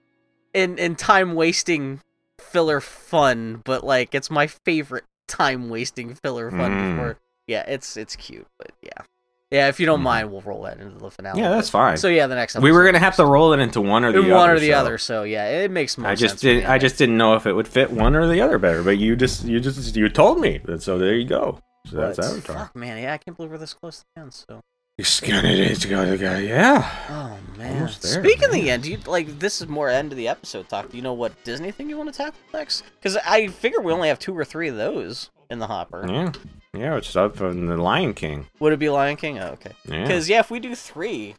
in in time wasting filler fun, but like it's my favorite time wasting filler fun. Mm. Before, yeah, it's it's cute, but yeah, yeah. If you don't Mhm. mind, we'll roll that into the finale. yeah, that's fine. So yeah, the next episode. we were gonna have to roll it into one or the one other. or the so other. So yeah, it makes more I just didn't. I just didn't know if it would fit one or the other better. But you just, you just, you told me. And So there you go. So that's But, Avatar. Fuck, man, yeah, I can't believe we're this close to the end. So. You scanned it. It's to go. Yeah. Oh man. There, Speaking of the end, you like this is more end of the episode talk. Do you know what Disney thing you want to tackle next? Because I figure we only have two or three of those in the hopper. Yeah. Yeah. It's up from the Lion King. Would it be Lion King? Oh, okay. Yeah. Because yeah. if we do three,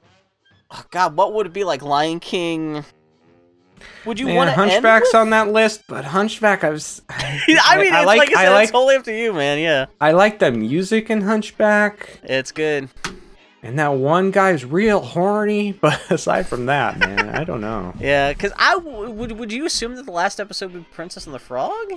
oh, God, what would it be like? Lion King. Would you want Hunchback's on that list, but Hunchback, I was. *laughs* I mean, I it's like, like, I I said, like, it's totally up to you, man. Yeah, I like the music in Hunchback, it's good. and that one guy's real horny. *laughs* But aside from that, man, I don't know. Yeah, because I w- would. Would you assume that the last episode would be Princess and the Frog?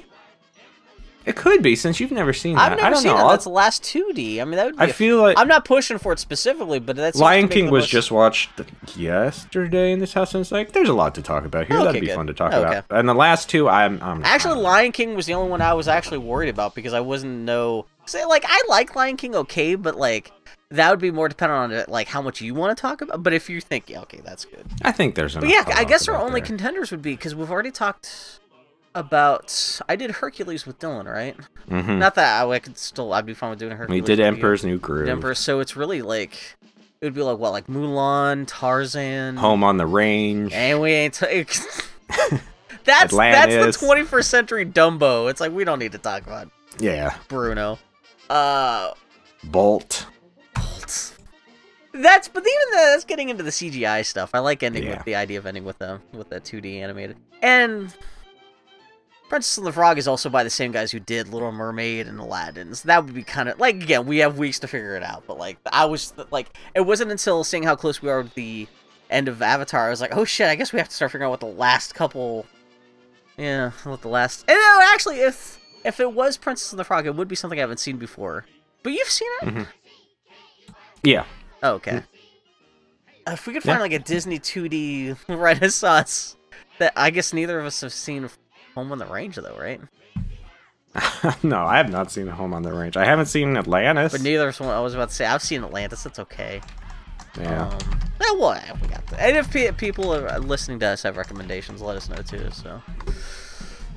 It could be since you've never seen that. I've never I don't seen know. that. That's the last 2D. I mean, that would be. I a feel like I'm not pushing for it specifically, but that's Lion King was just watched yesterday in this house, and it's like there's a lot to talk about here. Oh, okay, That'd be good. fun to talk oh, Okay. about. And the last two, I'm, I'm Actually, I'm- Lion King was the only one I was actually worried about because I wasn't know. Say, like I like Lion King okay, but like that would be more dependent on like how much you want to talk about. But if you think, yeah, okay, that's good. I think there's. But yeah, I guess our only there. contenders would be because we've already talked about. I did Hercules with Dylan, right? Mhm. Not that I, I could still. I'd be fine with doing Hercules. We did with you. Emperor's New Groove. Emperor. So it's really like it would be like what, like Mulan, Tarzan, Home on the Range. and we ain't. T- *laughs* that's Atlantis. that's the 21st century Dumbo. It's like we don't need to talk about Yeah. Bruno. Uh, Bolt. Bolt. That's but even the, that's getting into the CGI stuff. I like ending Yeah. with the idea of ending with them with the 2D animated. And Princess and the Frog is also by the same guys who did Little Mermaid and Aladdin. So that would be kind of like again we have weeks to figure it out. But like I was like it wasn't until seeing how close we are with the end of Avatar I was like oh shit I guess we have to start figuring out what the last couple. Yeah, what the last. And no, actually, if if it was Princess and the Frog, it would be something I haven't seen before. But you've seen it. Mhm. Yeah. Oh, okay. If we could find Yeah. like a Disney 2D *laughs* Renaissance that I guess neither of us have seen Home on the Range though, right? *laughs* no, I have not seen Home on the Range. I haven't seen Atlantis. But neither of us. I was about to say I've seen Atlantis. That's okay. yeah. Um, yeah, well, yeah, we got that. And if pe- people are listening to us have recommendations, let us know too. So.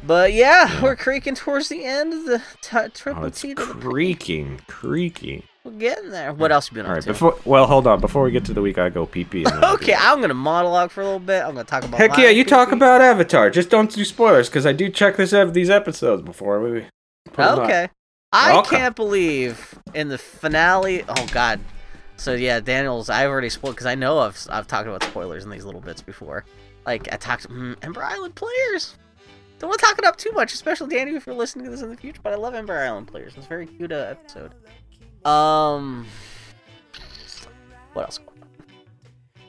But yeah, we're creaking towards the end of the t- oh, triple it's T to the creaking, creaking. We're getting there. What else you been All up right, to? before well, hold on. Before we get to the week, I go pee pee. *laughs* okay, I'm gonna monologue for a little bit. I'm gonna talk about. Heck my yeah, you talk pee-pee. about Avatar. Just don't do spoilers, because I do check this ev- these episodes before we. put 'em up. Okay. I Okay. can't believe in the finale. Oh God, So yeah, Daniel's. I've already spoiled because I know I've I've talked about spoilers in these little bits before. Like I talked mm, Ember Island players. Don't want to talk it up too much, especially Danny if you're listening to this in the future. But I love Ember Island players. It's a very cute uh, episode. Um, what else?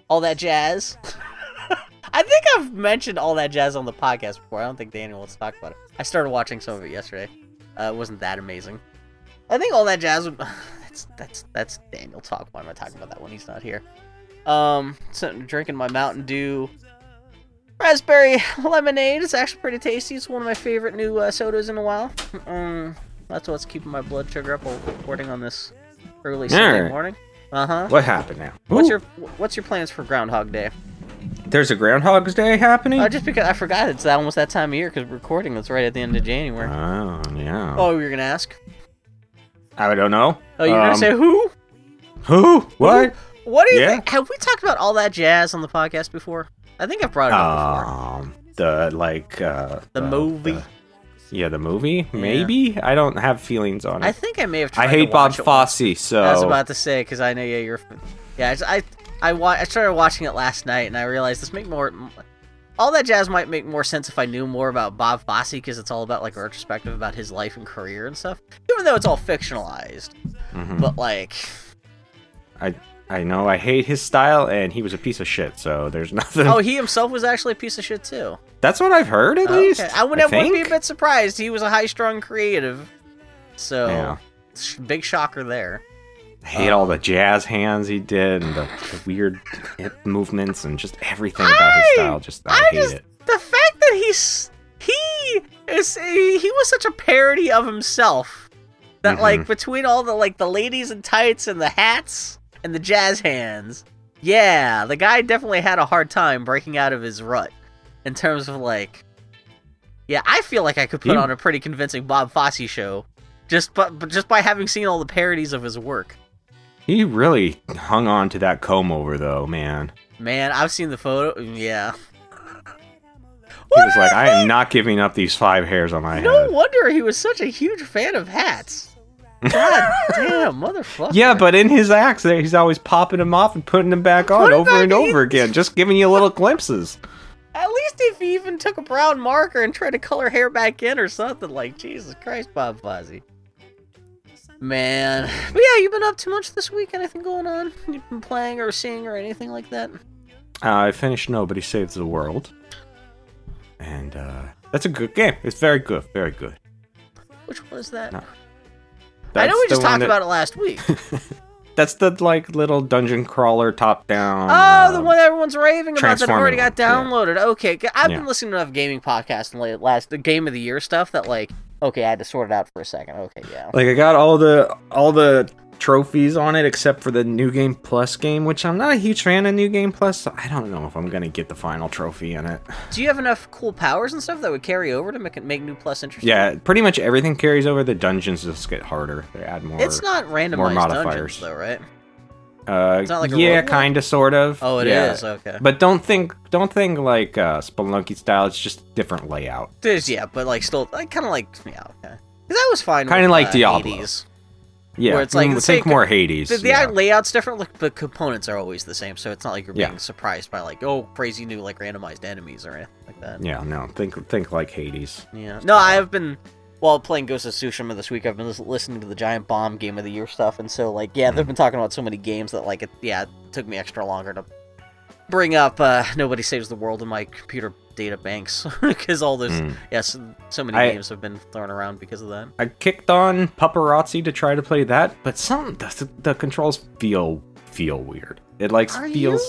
All that jazz. *laughs* I think I've mentioned all that jazz on the podcast before. I don't think Daniel wants to talk about it. I started watching some of it yesterday. Uh, it wasn't that amazing. I think all that jazz. *laughs* That's that's that's Daniel talk. Why am I talking about that when he's not here? Um, drinking my Mountain Dew raspberry *laughs* lemonade. It's actually pretty tasty. It's one of my favorite new uh, sodas in a while. Um, that's what's keeping my blood sugar up while recording on this early Sunday Alright. morning. Uh huh. What happened now? What's Ooh, your What's your plans for Groundhog Day? There's a Groundhog's Day happening. Uh, just because I forgot it's that, almost that time of year because recording that's right at the end of January. oh yeah. oh, you were gonna ask? I don't know. Oh, you were gonna Um, say who? who? What? What do you yeah. think? Have we talked about all that jazz on the podcast before? I think I've brought it up before. Um, the like uh The movie? the- yeah, the movie. Maybe I don't have feelings on it. I think I may have. Tried I hate Bob. Fosse, so I was about to say because I know yeah you're. Yeah, I I I, wa- I started watching it last night and I realized this make more. All that jazz might make more sense if I knew more about Bob Fosse because it's all about like a retrospective about his life and career and stuff. Even though it's all fictionalized, Mhm. but like I know I hate his style, and he was a piece of shit. So there's *laughs* nothing. oh, he himself was actually a piece of shit too. That's what I've heard, at Okay. least. I would, I would be a bit surprised. He was a high-strung creative, so Yeah. sh- big shocker there. I hate all the jazz hands he did, and the, the weird hip movements, and just everything about his style. Just I, I hate just it. the fact that he's he is he, he was such a parody of himself that Mhm. like between all the like the ladies in tights and the hats and the jazz hands, yeah, the guy definitely had a hard time breaking out of his rut in terms of like. Yeah, I feel like I could put He- on a pretty convincing Bob Fosse show, just but, but just by having seen all the parodies of his work. He really hung on to that comb over, though, man. Man, I've seen the photo. Yeah, He was like, I am not giving up these five hairs on my No head. No wonder he was such a huge fan of hats. God damn, motherfucker. Yeah, but in his acts, there he's always popping them off and putting them back on Put over back and in. over again, just giving you little glimpses. at least if he even took a brown marker and tried to color hair back in or something, like Jesus Christ, Bob Fosse. Man, but yeah, you've been up too much this week? Anything going on? You've been playing or seeing or anything like that? Uh, I finished Nobody Saves the World, and uh, that's a good game. It's very good, very good. Which one is that? No, I know we just talked that- about it last week. *laughs* That's the like little dungeon crawler top down. Oh, the uh, one everyone's raving about that I've already got downloaded. Okay, I've Yeah. been listening to enough gaming podcasts and late last the game of the year stuff that like okay, I had to sort it out for a second. Okay, yeah. Like I got all the all the trophies on it except for the New Game Plus game, which I'm not a huge fan of New Game Plus. So I don't know if I'm gonna get the final trophy in it. Do you have enough cool powers and stuff that would carry over to make it make new plus interesting? Yeah, pretty much everything carries over. The dungeons just get harder. They add more. It's not randomized more dungeons though, right? Uh, it's not like yeah, kind of, sort of. Oh, it is. yeah. Okay. But don't think don't think like uh, Spelunky style. It's just different layout. There's yeah, but like still like kind of like yeah, okay. Because I was fine. Kinda with, like uh, Diablo. Hades. Yeah, Where it's like mm, the think same- more Hades. The, the yeah. layout's different, like, but components are always the same, so it's not like you're Yeah. being surprised by like oh crazy new like randomized enemies or anything like that. yeah, no, think think like Hades. Yeah. No, I've been while playing Ghost of Tsushima this week. I've been listening to the Giant Bomb Game of the Year stuff, and so like yeah, Hmm. they've been talking about so many games that like it yeah it took me extra longer to bring up uh, Nobody Saves the World in my computer data banks *laughs* because all those Mm. yes so many I- games have been thrown around because of that. I kicked on Pupperazzi to try to play that, but some the, the controls feel feel weird. It like Are feels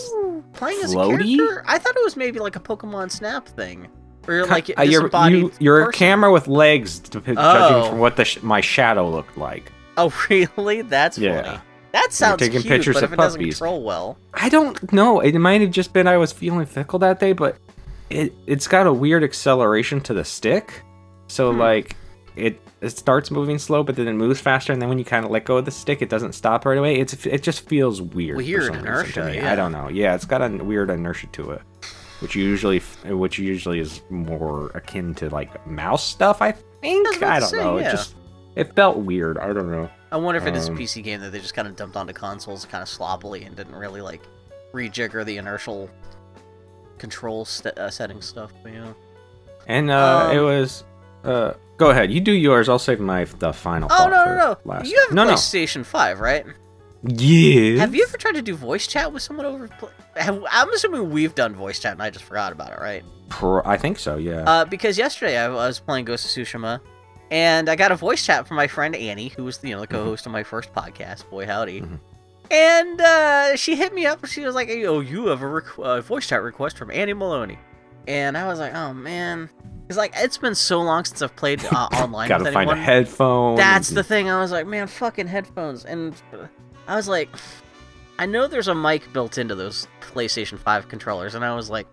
playing as a floaty? character? I thought it was maybe like a Pokemon Snap thing, where you're like uh, you're, you, you're a camera with legs, to, Oh. judging from what the sh- my shadow looked like. Oh *laughs* really? That's Yeah. funny. That sounds taking cute, pictures but of if it doesn't puppies. control well, I don't know. It might have just been I was feeling fickle that day, but it it's got a weird acceleration to the stick. So Hmm. like it it starts moving slow, but then it moves faster, and then when you kind of let go of the stick, it doesn't stop right away. It's it just feels weird. Weird inertia, yeah. I don't know. Yeah, it's got a weird inertia to it, which usually which usually is more akin to like mouse stuff. I think. I I don't say, know. yeah. It just it felt weird. I don't know. I wonder if it is a Um, PC game that they just kind of dumped onto consoles kind of sloppily and didn't really like rejigger the inertial control st- uh, setting stuff. But, yeah. And uh, it Um, was. Uh, go ahead. You do yours. I'll save my the final. Oh no no no! Last. You have no no. PlayStation Five, right? Yeah. Have you ever tried to do voice chat with someone over? Have, I'm assuming we've done voice chat, and I just forgot about it, right? Pro- I think so. Yeah. Uh, because yesterday I was playing Ghost of Tsushima, and I got a voice chat from my friend Annie, who was you know the co-host of my first podcast, Boy Howdy. Mhm. And uh, she hit me up. She was like, "Hey, "Oh, you have a requ- uh, voice chat request from Annie Maloney," and I was like, "Oh man," it's like it's been so long since I've played uh, *laughs* online Gotta with find anyone. a headphone. That's the thing. I was like, man, fucking headphones. And I was like, I know there's a mic built into those PlayStation 5 controllers. And I was like,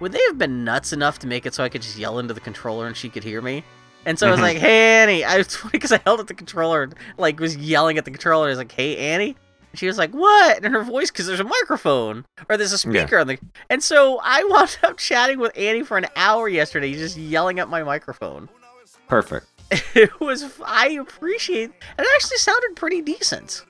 would they have been nuts enough to make it so I could just yell into the controller and she could hear me? And so I was Mhm. like, hey, Annie. *laughs* I was funny because I held at the controller and like was yelling at the controller. I was like, hey, Annie. She was like, what? And her voice, because there's a microphone or there's a speaker on the. And so I *laughs* wound up chatting with Annie for an hour yesterday, just yelling at my microphone Perfect. *laughs* it was I appreciate it actually sounded pretty decent.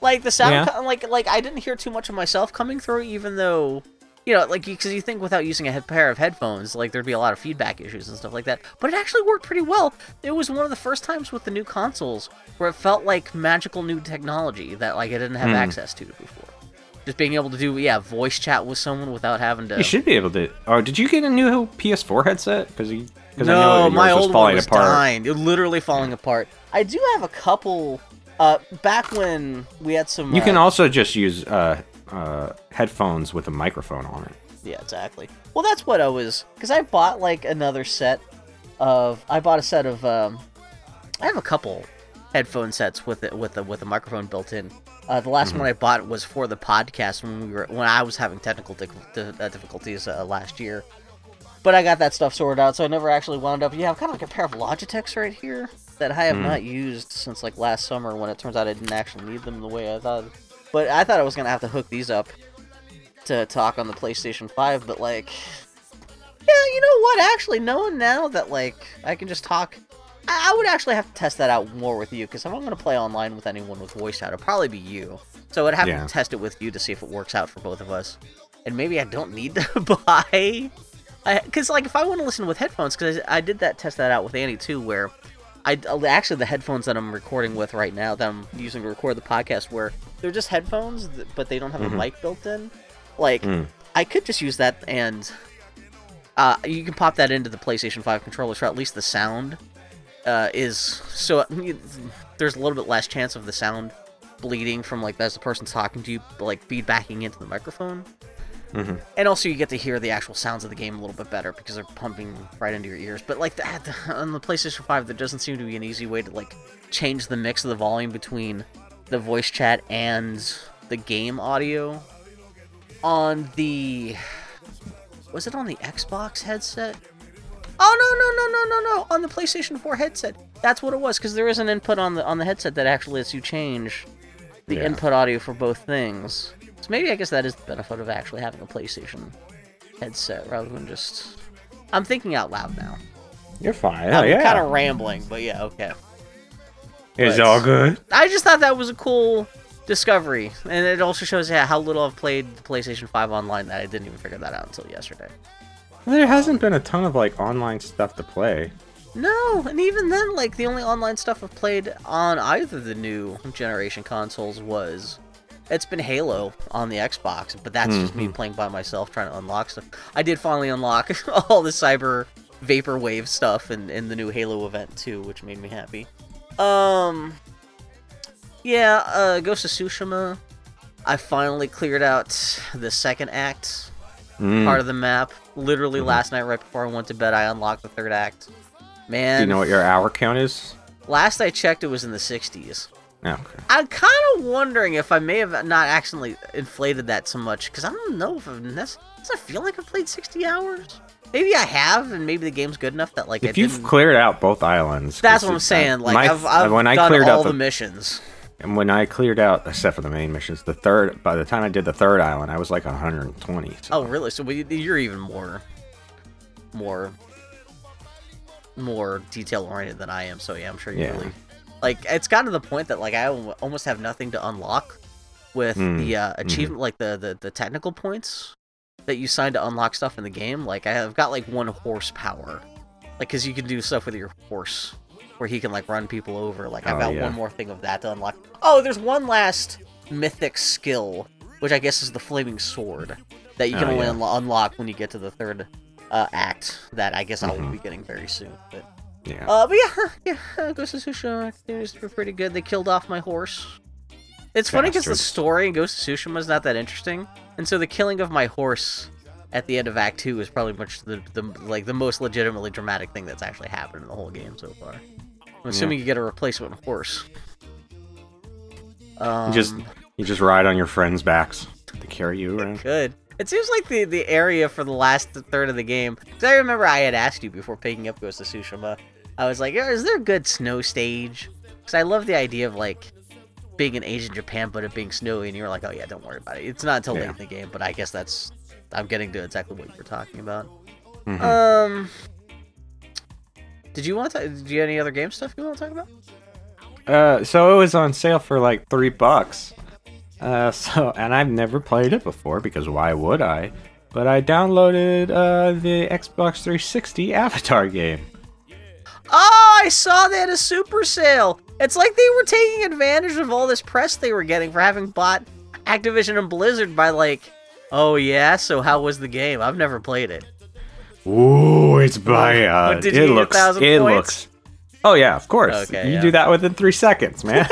Like the sound Yeah. like like I didn't hear too much of myself coming through even though you know like because you think without using a pair of headphones like there'd be a lot of feedback issues and stuff like that but it actually worked pretty well it was one of the first times with the new consoles where it felt like magical new technology that like i didn't have Hmm. access to before just being able to do yeah voice chat with someone without having to You should be able to. Oh, did you get a new PS4 headset? Because you. Because I no, know my old falling one was apart. dying. It literally falling apart. I do have a couple. Uh, back when we had some. You uh, can also just use uh, uh, headphones with a microphone on it. Yeah, exactly. Well, that's what I was. Because I bought like another set of. I bought a set of. Um, I have a couple headphone sets with it with a with a microphone built in. Uh, the last one I bought was for the podcast when we were when I was having technical uh, difficulties uh, last year. But I got that stuff sorted out, so I never actually wound up. Yeah, I've kind of like a pair of Logitechs right here that I have Hmm. not used since like last summer when it turns out I didn't actually need them the way I thought. But I thought I was gonna have to hook these up to talk on the PlayStation 5, but like yeah, you know what? Actually, knowing now that like I can just talk, I, I would actually have to test that out more with you because if I'm gonna play online with anyone with voice chat, it'll probably be you. So I'd have Yeah. to test it with you to see if it works out for both of us. And maybe I don't need to *laughs* buy, because like if I want to listen with headphones, because I, I did that test that out with Andy too, where I actually the headphones that I'm recording with right now that I'm using to record the podcast, were they're just headphones, but they don't have Mhm. a mic built in. Like Mm. I could just use that and uh, you can pop that into the PlayStation 5 controller, so at least the sound uh, is so there's a little bit less chance of the sound bleeding from like as the person's talking to you, like feedbacking into the microphone. Mhm. And also, you get to hear the actual sounds of the game a little bit better because they're pumping right into your ears. But like that on the PlayStation 5, there doesn't seem to be an easy way to like change the mix of the volume between the voice chat and the game audio. On the was it on the Xbox headset? Oh no no no no no no! On the PlayStation 4 headset, that's what it was. Because there is an input on the on the headset that actually lets you change the Yeah. input audio for both things. So maybe I guess that is the benefit of actually having a PlayStation headset rather than just. I'm thinking out loud now. You're fine. Oh, I'm yeah. kind of rambling, but yeah, okay. it's but- all good. I just thought that was a cool discovery, and it also shows yeah, how little I've played the PlayStation 5 online that I didn't even figure that out until yesterday. There hasn't been a ton of like online stuff to play. No, and even then, like the only online stuff I've played on either the new generation consoles was it's been Halo on the Xbox, but that's just me Mhm. playing by myself trying to unlock stuff. I did finally unlock *laughs* all the cyber vaporwave stuff in, in the new Halo event too, which made me happy. Um Yeah, uh Ghost of Tsushima. I finally cleared out the second act Mm. part of the map. Literally Mhm. last night, right before I went to bed, I unlocked the third act. Man, Do you know what your hour count is? last I checked, it was in the 60s. Okay. I'm kind of wondering if I may have not accidentally inflated that so much because I don't know if I've. nec- Does it feel like I've played 60 hours? Maybe I have, and maybe the game's good enough that like I If you've didn't- cleared out both islands, That's what I'm uh, saying. Like my- I've, I've when I done cleared all out the the, missions. and when I cleared out, except for the main missions, the third. By the time I did the third island, I was like 120. So. Oh, really? So we- you're even more, more, more detail oriented than I am. So yeah, I'm sure you Yeah. really Like it's gotten to the point that like I almost have nothing to unlock with Mm, the uh, achievement, like the, the the technical points that you sign to unlock stuff in the game. Like I have got like one horsepower, like because you can do stuff with your horse where he can like run people over. Like I've Oh, got yeah. one more thing of that to unlock. Oh, there's one last mythic skill, which I guess is the flaming sword that you can Oh, only yeah. unlo- unlock when you get to the third uh, act. That I guess I will Mhm. be getting very soon. But Yeah. uh, but yeah, yeah, Ghost of Tsushima continues to be pretty good. They killed off my horse. It's funny because the story in Ghost of Tsushima is not that interesting, and so the killing of my horse at the end of Act Two is probably much the, the like the most legitimately dramatic thing that's actually happened in the whole game so far. I'm assuming you get a replacement horse. Um, You just you just ride on your friends' backs to carry you around. Good. It seems like the, the area for the last third of the game. Because I remember I had asked you before picking up Ghost of Tsushima. I was like, is there a good snow stage? Because I love the idea of like being in Asian Japan, but it being snowy. And you were like, oh yeah, don't worry about it. It's not until late Yeah. in the game, but I guess that's I'm getting to exactly what you were talking about. Mhm. Um, did you want to? Do you have any other game stuff you want to talk about? Uh, so it was on sale for like three bucks. Uh, *laughs* so and I've never played it before because why would I? But I downloaded uh the Xbox 360 Avatar *laughs* game. Oh, I saw they had a super sale. It's like they were taking advantage of all this press they were getting for having bought Activision and Blizzard by like, oh yeah, so how was the game? I've never played it. Ooh, it's by uh, you it looks. it points? looks. Oh yeah, of course. Okay, you yeah. do that within three seconds, man.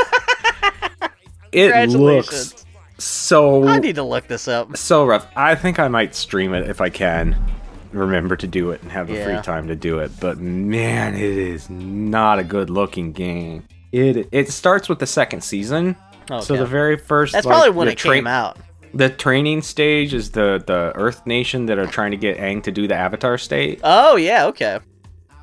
*laughs* it looks so I need to look this up. so rough. I think I might stream it if I can remember to do it and have the Yeah. free time to do it. But man, it is not a good looking game. It it starts with the second season. Oh, so Okay. the very first That's like, probably when it tra- came out. The training stage is the the Earth Nation that are trying to get Aang to do the Avatar state. Oh yeah, okay.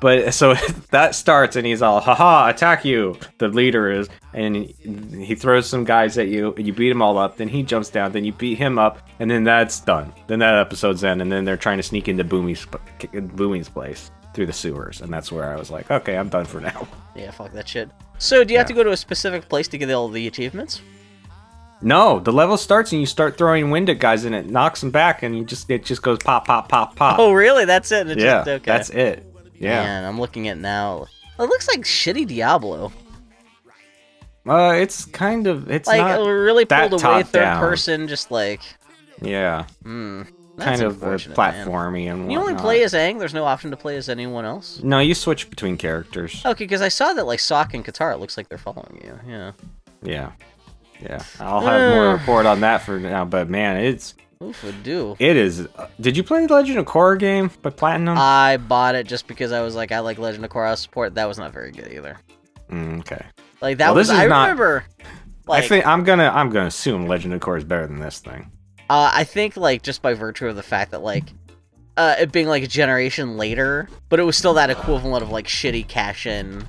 But so *laughs* that starts and he's all, haha, attack you. The leader is, and he, throws some guys at you. And you beat them all up. Then he jumps down. Then you beat him up, and then that's done. Then that episode's end, and then they're trying to sneak into Boomy's Boomy's place through the sewers, and that's where I was like, okay, I'm done for now. *laughs* Yeah, fuck that shit. So do you have to go to a specific place to get all the achievements? No, the level starts and you start throwing wind at guys, and it knocks them back, and you just it just goes pop, pop, pop, pop. Oh really? That's it. It's yeah, just, okay. that's it. Yeah. Man, I'm looking at now. It looks like shitty Diablo. Uh, it's kind of it's like not. really pulled away third down. person, just like yeah. That's kind of uh, unfortunate, man. platformy and You only play as Aang. There's no option to play as anyone else. No, you switch between characters. Okay, because I saw that like Sock and Katara. It looks like they're following you. Yeah. Yeah, yeah. I'll have more report on that for now. But man, it's Oof, would do. it is. uh, Did you play the Legend of Korra game by Platinum? I bought it just because I was like, I like Legend of Korra support. That was not very good either. Mm, okay. Like that Well, was. this is I not- remember. Like, I think I'm gonna I'm gonna assume Legend of Korra is better than this thing. Uh, I think like just by virtue of the fact that like uh, it being like a generation later, but it was still that equivalent of like shitty cash in.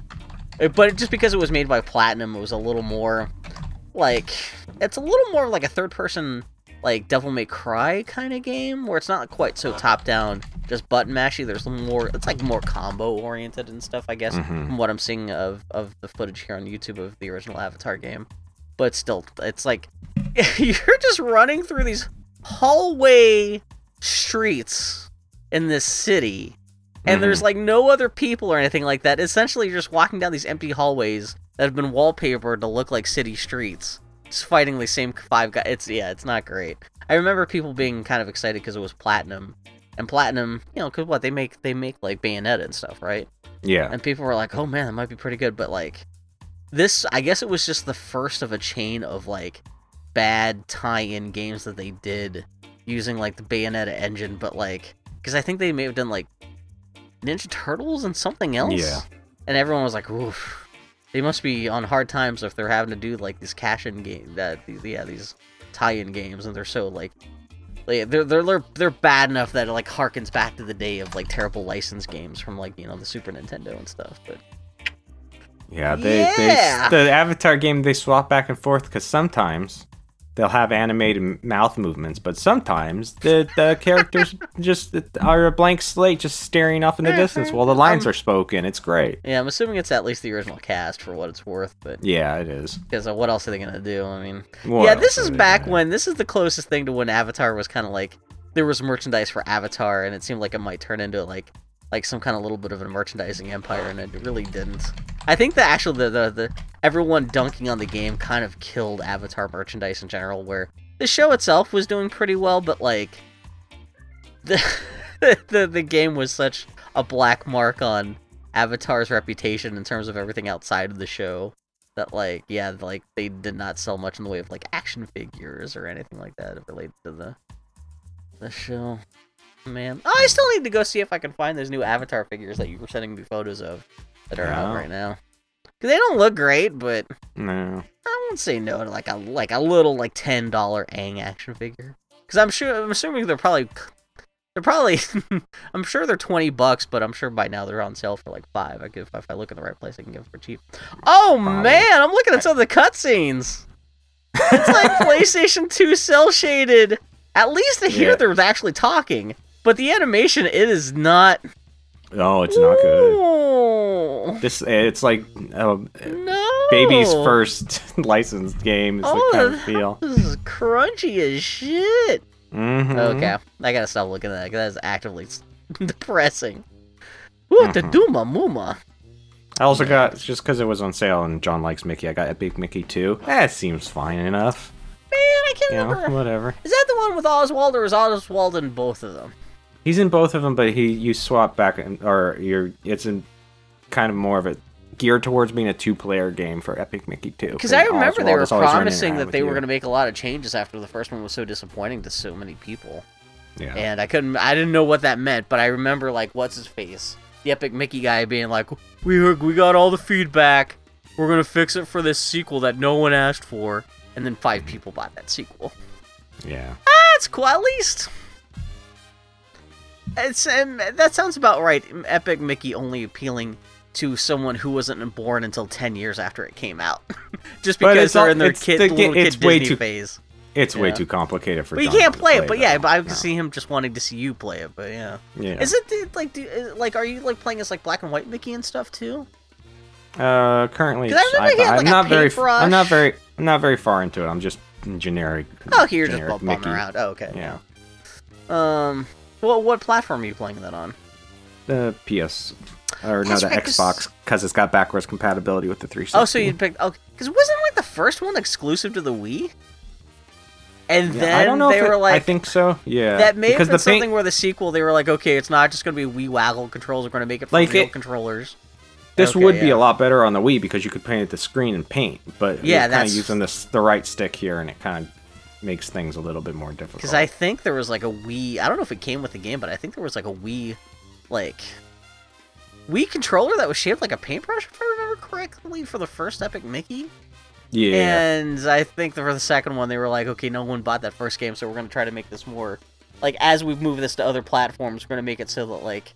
Uh, But just because it was made by Platinum, it was a little more like it's a little more like a third person like Devil May Cry kind of game where it's not quite so top down, just button mashy. There's more. It's like more combo oriented and stuff. I guess Mhm. from what I'm seeing of of the footage here on YouTube of the original Avatar game. But still, it's like *laughs* you're just running through these hallway streets in this city and there's like no other people or anything like that essentially you're just walking down these empty hallways that have been wallpapered to look like city streets just fighting the same five guys it's yeah it's not great i remember people being kind of excited because it was platinum and platinum you know because what they make they make like bayonetta and stuff right Yeah. and people were like, "Oh man, that might be pretty good." But like, this, I guess it was just the first of a chain of like bad tie-in games that they did using like the Bayonetta engine, but like, because I think they may have done like Ninja Turtles and something else. Yeah. And everyone was like, "Oof." They must be on hard times if they're having to do like these cash-in game that these, yeah these tie-in games, and they're so like like, they're, they're they're they're bad enough that it like harkens back to the day of like terrible license games from like you know the Super Nintendo and stuff. But Yeah, they, Yeah. they the Avatar game they swap back and forth because sometimes they'll have animated mouth movements, but sometimes the the characters *laughs* just are a blank slate, just staring off in the distance while the lines Um, are spoken. It's great. Yeah, I'm assuming it's at least the original cast for what it's worth, but Yeah, it is. because uh, what else are they gonna do? I mean, What yeah, this is back when this is the closest thing to when Avatar was kind of like there was merchandise for Avatar, and it seemed like it might turn into like like some kind of little bit of a merchandising empire, and it really didn't. I think the actual the, the the everyone dunking on the game kind of killed Avatar merchandise in general, where the show itself was doing pretty well, but like *laughs* the the the game was such a black mark on Avatar's reputation in terms of everything outside of the show that like yeah like they did not sell much in the way of like action figures or anything like that related to the the show man oh, i still need to go see if i can find those new avatar figures that you were sending me photos of that are out right now. Cause they don't look great but No. i won't say no to like a like a little like $10 Aang action figure because i'm sure i'm assuming they're probably they're probably *laughs* i'm sure they're 20 bucks but i'm sure by now they're on sale for like five i give if i look in the right place i can get them for cheap oh Probably. man i'm looking at some of the cutscenes it's like *laughs* playstation 2 cell shaded at least here Yeah. they're actually talking but the animation it is not Oh, it's not good. Ooh, This it's like uh, no baby's first *laughs* licensed game. Is oh the kind of feel. this is crunchy as shit Mhm. Okay, I gotta stop looking at that 'cause that is actively *laughs* depressing. Ooh, the Mhm. Duma Muma. I also got just because it was on sale and John likes Mickey. I got Epic Mickey too. That seems fine enough. Man, I can't You know, remember. whatever. Is that the one with Oswald, or is Oswald in both of them? He's in both of them, but he you swap back and or you're it's in kind of more of a geared towards being a two-player game for Epic Mickey too. Because I remember they were is always running promising that they were going to make a lot of changes after the first one was so disappointing to so many people, Yeah. and I couldn't. I didn't know what that meant, but I remember like what's his face, the Epic Mickey guy, being like, "We heard- we got all the feedback. We're gonna fix it for this sequel that no one asked for." And then five mm-hmm. people bought that sequel. yeah. Ah, That's cool. At least it's um, that sounds about right. Epic Mickey only appealing to someone who wasn't born until ten years after it came out, *laughs* just because it's they're all- in their it's kid the- little it's kid way Disney too- phase. It's way too complicated for. But you John can't to play it. But yeah, but I can No. see him just wanting to see you play it. But yeah, Yeah. is it like do, is- like are you like playing as like black and white Mickey and stuff too? Uh, currently, 'Cause I remember he had, am like, a not very. I'm not very. I'm not very far into it. I'm just generic. Oh, here you're just generic bum- bumming around. Oh, okay. Yeah. Um, well, what platform are you playing that on? The PS or no, the right, Xbox because it's got backwards compatibility with the 360. Oh, so you picked? Oh, because wasn't like the first one exclusive to the Wii? And Yeah, then I don't know they if it- were like, I think so. Yeah. that may have because been the paint- something where the sequel they were like, okay, it's not just going to be Wii Waggle controls. We're going to make it for Like real it- controllers. This Okay, would be a lot better on the Wii because you could paint at the screen and paint, but Yeah, you're kind that's- of using this the right stick here, and it kind of makes things a little bit more difficult. Because I think there was like a Wii. I don't know if it came with the game, but I think there was like a Wii, like Wii controller that was shaped like a paintbrush, if I remember correctly, for the first Epic Mickey. yeah, And I think for the second one, they were like, okay, no one bought that first game, so we're going to try to make this more. Like, as we move this to other platforms, we're going to make it so that, like,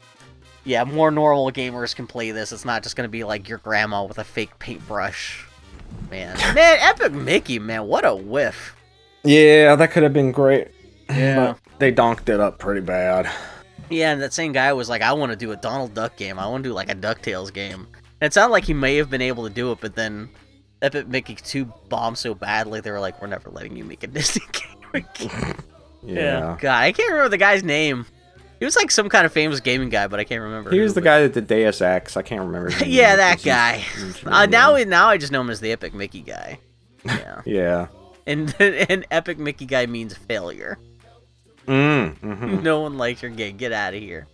yeah, more normal gamers can play this. It's not just going to be like your grandma with a fake paintbrush. Man. *laughs* Man, Epic Mickey, man, what a whiff. Yeah, that could have been great. Yeah. but they donked it up pretty bad. Yeah, and that same guy was like, I want to do a Donald Duck game. I want to do like a DuckTales game. And it sounded like he may have been able to do it, but then Epic Mickey 2 bombed so badly, they were like, we're never letting you make a *laughs* Disney game again. Yeah, God, I can't remember the guy's name. He was like some kind of famous gaming guy, but I can't remember. he who, was the but- guy that did Deus Ex. I can't remember. his *laughs* name yeah, that guy. he's- he's Uh, now, now I just know him as the Epic Mickey guy. *laughs* Yeah, yeah. And *laughs* and Epic Mickey guy means failure. Mm, *laughs* mhm. no one likes your game. Get out of here.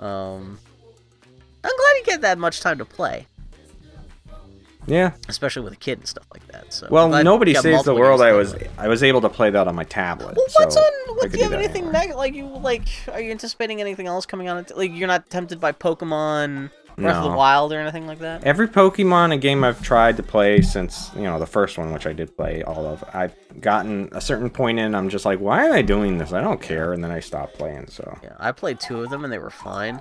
Um, I'm glad you get that much time to play, Yeah. especially with a kid and stuff like that. So Well, nobody saves the world. I was. I was able to play that on my tablet. Well, what's so on? What, do you have anything neg- like you like? Are you anticipating anything else coming on? Like you're not tempted by Pokemon Breath of the Wild or anything like that? Every Pokemon a game I've tried to play since you know the first one, which I did play all of, I've gotten a certain point in. I'm just like, why am I doing this? I don't care, and then I stopped playing. So Yeah, I played two of them and they were fine.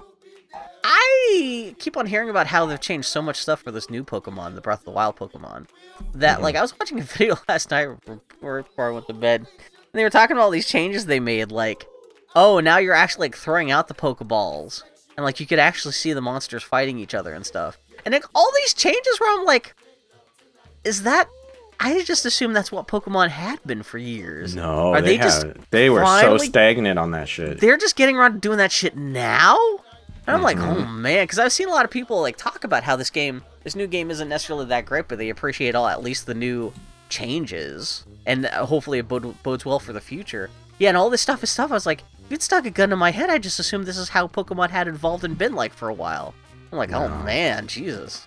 I I keep on hearing about how they've changed so much stuff for this new Pokemon, the Breath of the Wild Pokemon, that mm-hmm. like I was watching a *laughs* video last night before, before I went to bed, and they were talking about all these changes they made, like, oh, now you're actually like throwing out the Pokeballs, and like you could actually see the monsters fighting each other and stuff, and like all these changes where I'm like, is that? I just assume that's what Pokemon had been for years. No, Are they, they just. They were finally- so stagnant on that shit. they're just getting around to doing that shit now. And I'm like, Mhm. oh man, because I've seen a lot of people like talk about how this game, this new game, isn't necessarily that great, but they appreciate all at least the new changes, and uh, hopefully it bodes well for the future. Yeah, and all this stuff is stuff. I was like, it stuck a gun to my head, I just assumed this is how Pokemon had evolved and been like for a while. I'm like, oh man, Jesus,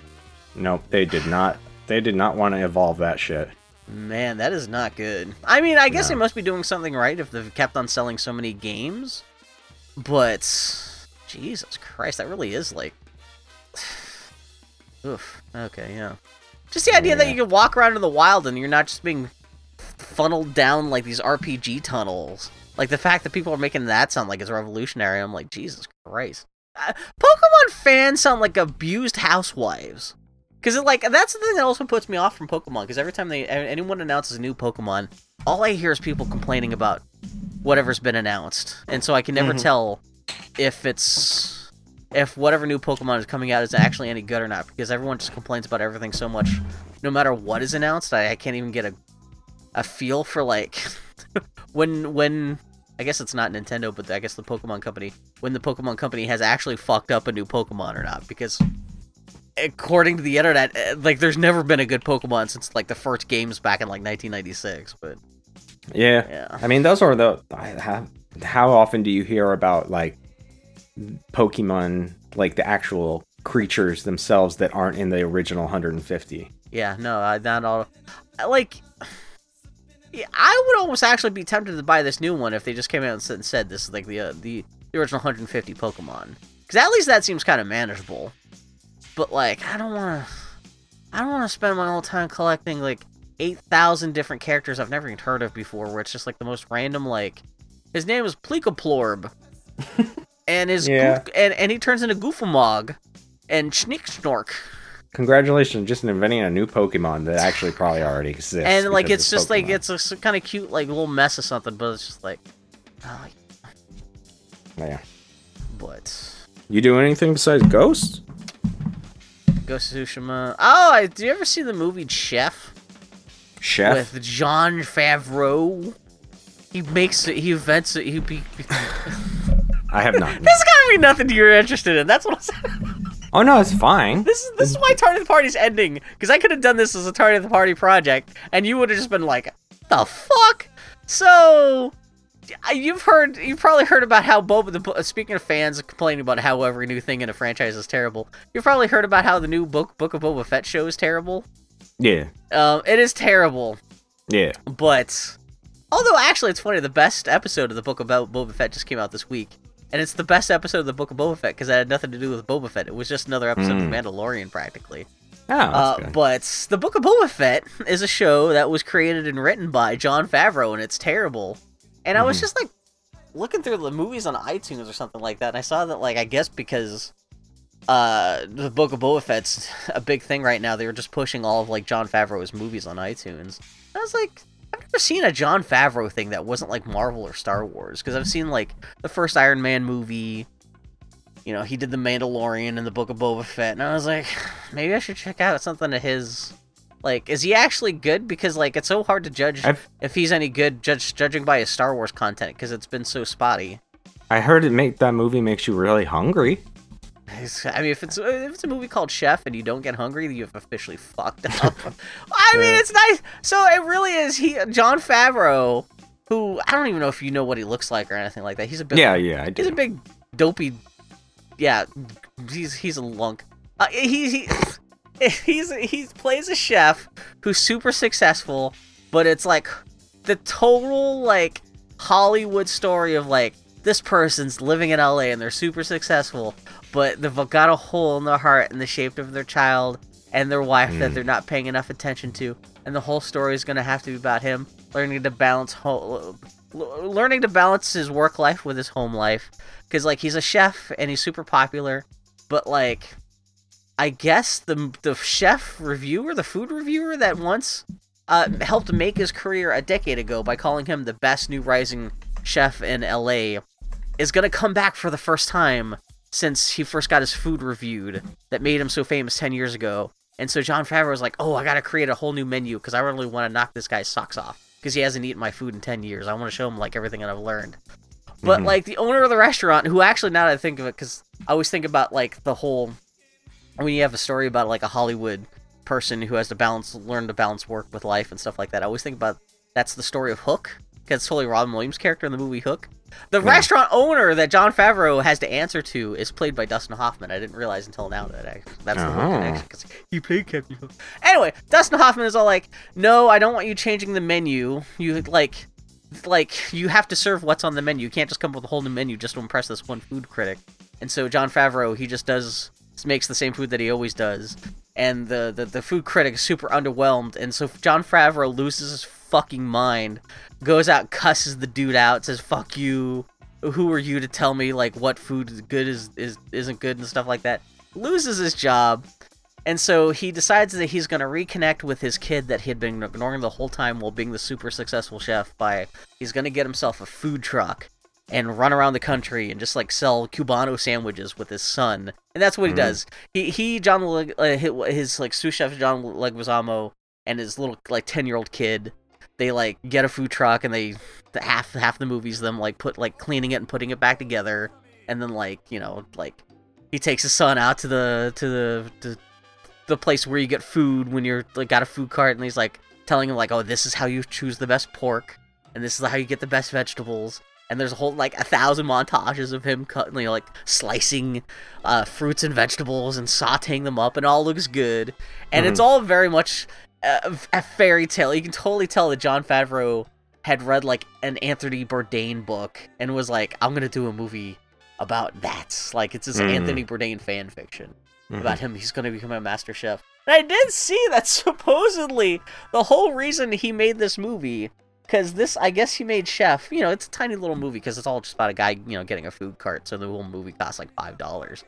Nope, they did not. They did not want to evolve that shit. man, that is not good. I mean, I guess No. they must be doing something right if they've kept on selling so many games, but Jesus Christ, that really is like. *sighs* Oof. Okay, yeah. Just the idea that you can walk around in the wild and you're not just being funneled down like these RPG tunnels. Like the fact that people are making that sound like it's revolutionary, I'm like, Jesus Christ. Uh, Pokemon fans sound like abused housewives. Because like that's the thing that also puts me off from Pokemon. Because every time they anyone announces a new Pokemon, all I hear is people complaining about whatever's been announced, and so I can never Mhm. tell if it's if whatever new Pokemon is coming out is actually any good or not. Because everyone just complains about everything so much, no matter what is announced. I, I can't even get a a feel for like *laughs* *laughs* when when I guess it's not Nintendo, but I guess the Pokemon Company when the Pokemon Company has actually fucked up a new Pokemon or not. Because according to the internet, eh, like there's never been a good Pokemon since like the first games back in like 1996. But Yeah. yeah, I mean, those are the. Have, how often do you hear about like Pokemon, like the actual creatures themselves that aren't in the original 150? yeah, no, I not all. I Like, yeah, I would almost actually be tempted to buy this new one if they just came out and said, said this is like the uh, the the original 150 Pokemon. Because at least that seems kind of manageable. But like, I don't want to. I don't want to spend my whole time collecting like 8,000 different characters I've never even heard of before, where it's just like the most random, like. His name is Plecoplorb. *laughs* and his Yeah. goof- and, and he turns into Goofamog and Schnick Congratulations, just inventing a new Pokemon that actually probably already exists. and like it's just like it's a kind of cute like little mess or something, but it's just like, oh, Yeah. but You do anything besides ghosts Ghost of Tsushima. Oh, I, do you ever see the movie Chef Chef? with Jon Favreau? He makes it. He invents it. He be. *laughs* I have not. This gotta be nothing you're interested in. That's what I'm saying. Oh no, it's fine. This is this is why Tardy the Party's ending. Because I could have done this as a Tardy the Party project, and you would have just been like, "The fuck." So, you've heard, you've probably heard about how Boba. The, uh, speaking of fans complaining about how every new thing in a franchise is terrible, you've probably heard about how the new book Book of Boba Fett show is terrible. Yeah. Um, it is terrible, Yeah. but although actually it's funny, the best episode of the Book of Bo- Boba Fett just came out this week. And it's the best episode of the Book of Boba Fett because it had nothing to do with Boba Fett. It was just another episode Mm. of The Mandalorian, practically. Oh, that's Uh, good. but the Book of Boba Fett is a show that was created and written by Jon Favreau, and it's terrible. And I was Mhm. just like looking through the movies on iTunes or something like that, and I saw that like I guess because uh the Book of Boba Fett's a big thing right now, they were just pushing all of like Jon Favreau's movies on iTunes. I was like. I've never seen a Jon Favreau thing that wasn't like Marvel or Star Wars because I've seen like the first Iron Man movie, you know, he did the Mandalorian and the Book of Boba Fett, and I was like, *sighs* maybe I should check out something of his. Like, is he actually good? Because like, it's so hard to judge I've if he's any good, judge judging by his Star Wars content because it's been so spotty. I heard it make that movie makes you really hungry. I mean, if it's if it's a movie called Chef and you don't get hungry, you've officially fucked up. *laughs* I mean, it's nice. So it really is. He Jon Favreau, who I don't even know if you know what he looks like or anything like that. He's a big, Yeah, yeah, I He's a big dopey. Yeah, he's he's a lunk. Uh, he he *laughs* he's he plays a chef who's super successful, but it's like the total like Hollywood story of like this person's living in LA and they're super successful, but they've got a hole in their heart in the shape of their child and their wife that Mm. they're not paying enough attention to, and the whole story is gonna have to be about him learning to balance ho- learning to balance his work life with his home life because like he's a chef and he's super popular but like, I guess the the chef reviewer, the food reviewer that once uh, helped make his career a decade ago by calling him the best new rising chef in LA, is gonna come back for the first time since he first got his food reviewed that made him so famous 10 years ago. And so Jon Favreau was like, oh, I gotta create a whole new menu because I really want to knock this guy's socks off because he hasn't eaten my food in 10 years. I want to show him like everything that I've learned. But Mhm. like the owner of the restaurant, who actually now that I think of it, because I always think about like the whole when you have a story about like a Hollywood person who has to balance, learn to balance work with life and stuff like that. I always think about that's the story of Hook, because it's totally Robin Williams' character in the movie Hook. The Yeah. restaurant owner that Jon Favreau has to answer to is played by Dustin Hoffman. I didn't realize until now that I, that's the Oh. whole connection because he played Captain. Anyway, Dustin Hoffman is all like, "No, I don't want you changing the menu. You like." Like you have to serve what's on the menu. You can't just come up with a whole new menu just to impress this one food critic. And so Jon Favreau, he just does makes the same food that he always does. And the, the, the food critic is super underwhelmed. And so Jon Favreau loses his fucking mind, goes out, cusses the dude out, says, fuck you. Who are you to tell me like what food is good is, is isn't good and stuff like that? Loses his job. And so he decides that he's going to reconnect with his kid that he had been ignoring the whole time while being the super successful chef by he's going to get himself a food truck and run around the country and just like sell cubano sandwiches with his son and that's what he Mhm. does he he john uh, hi- his like sous chef john leguizamo and his little like 10 year old kid they like get a food truck and they the half half the movies them like put like cleaning it and putting it back together. And then like you know like he takes his son out to the to the to the place where you get food when you're like got a food cart. And he's like telling him like oh this is how you choose the best pork. And this is how you get the best vegetables. And there's a whole like a thousand montages of him cutting you know, like slicing uh, fruits and vegetables and sautéing them up, and all looks good. And it's all very much a, a fairy tale. You can totally tell that Jon Favreau had read like an Anthony Bourdain book and was like, "I'm gonna do a movie about that." Like it's this Mm. Anthony Bourdain fan fiction Mhm. about him. He's gonna become a master chef. And I did see that *laughs* supposedly the whole reason he made this movie, because this, I guess he made Chef. You know, it's a tiny little movie because it's all just about a guy, you know, getting a food cart. So the whole movie costs like five dollars.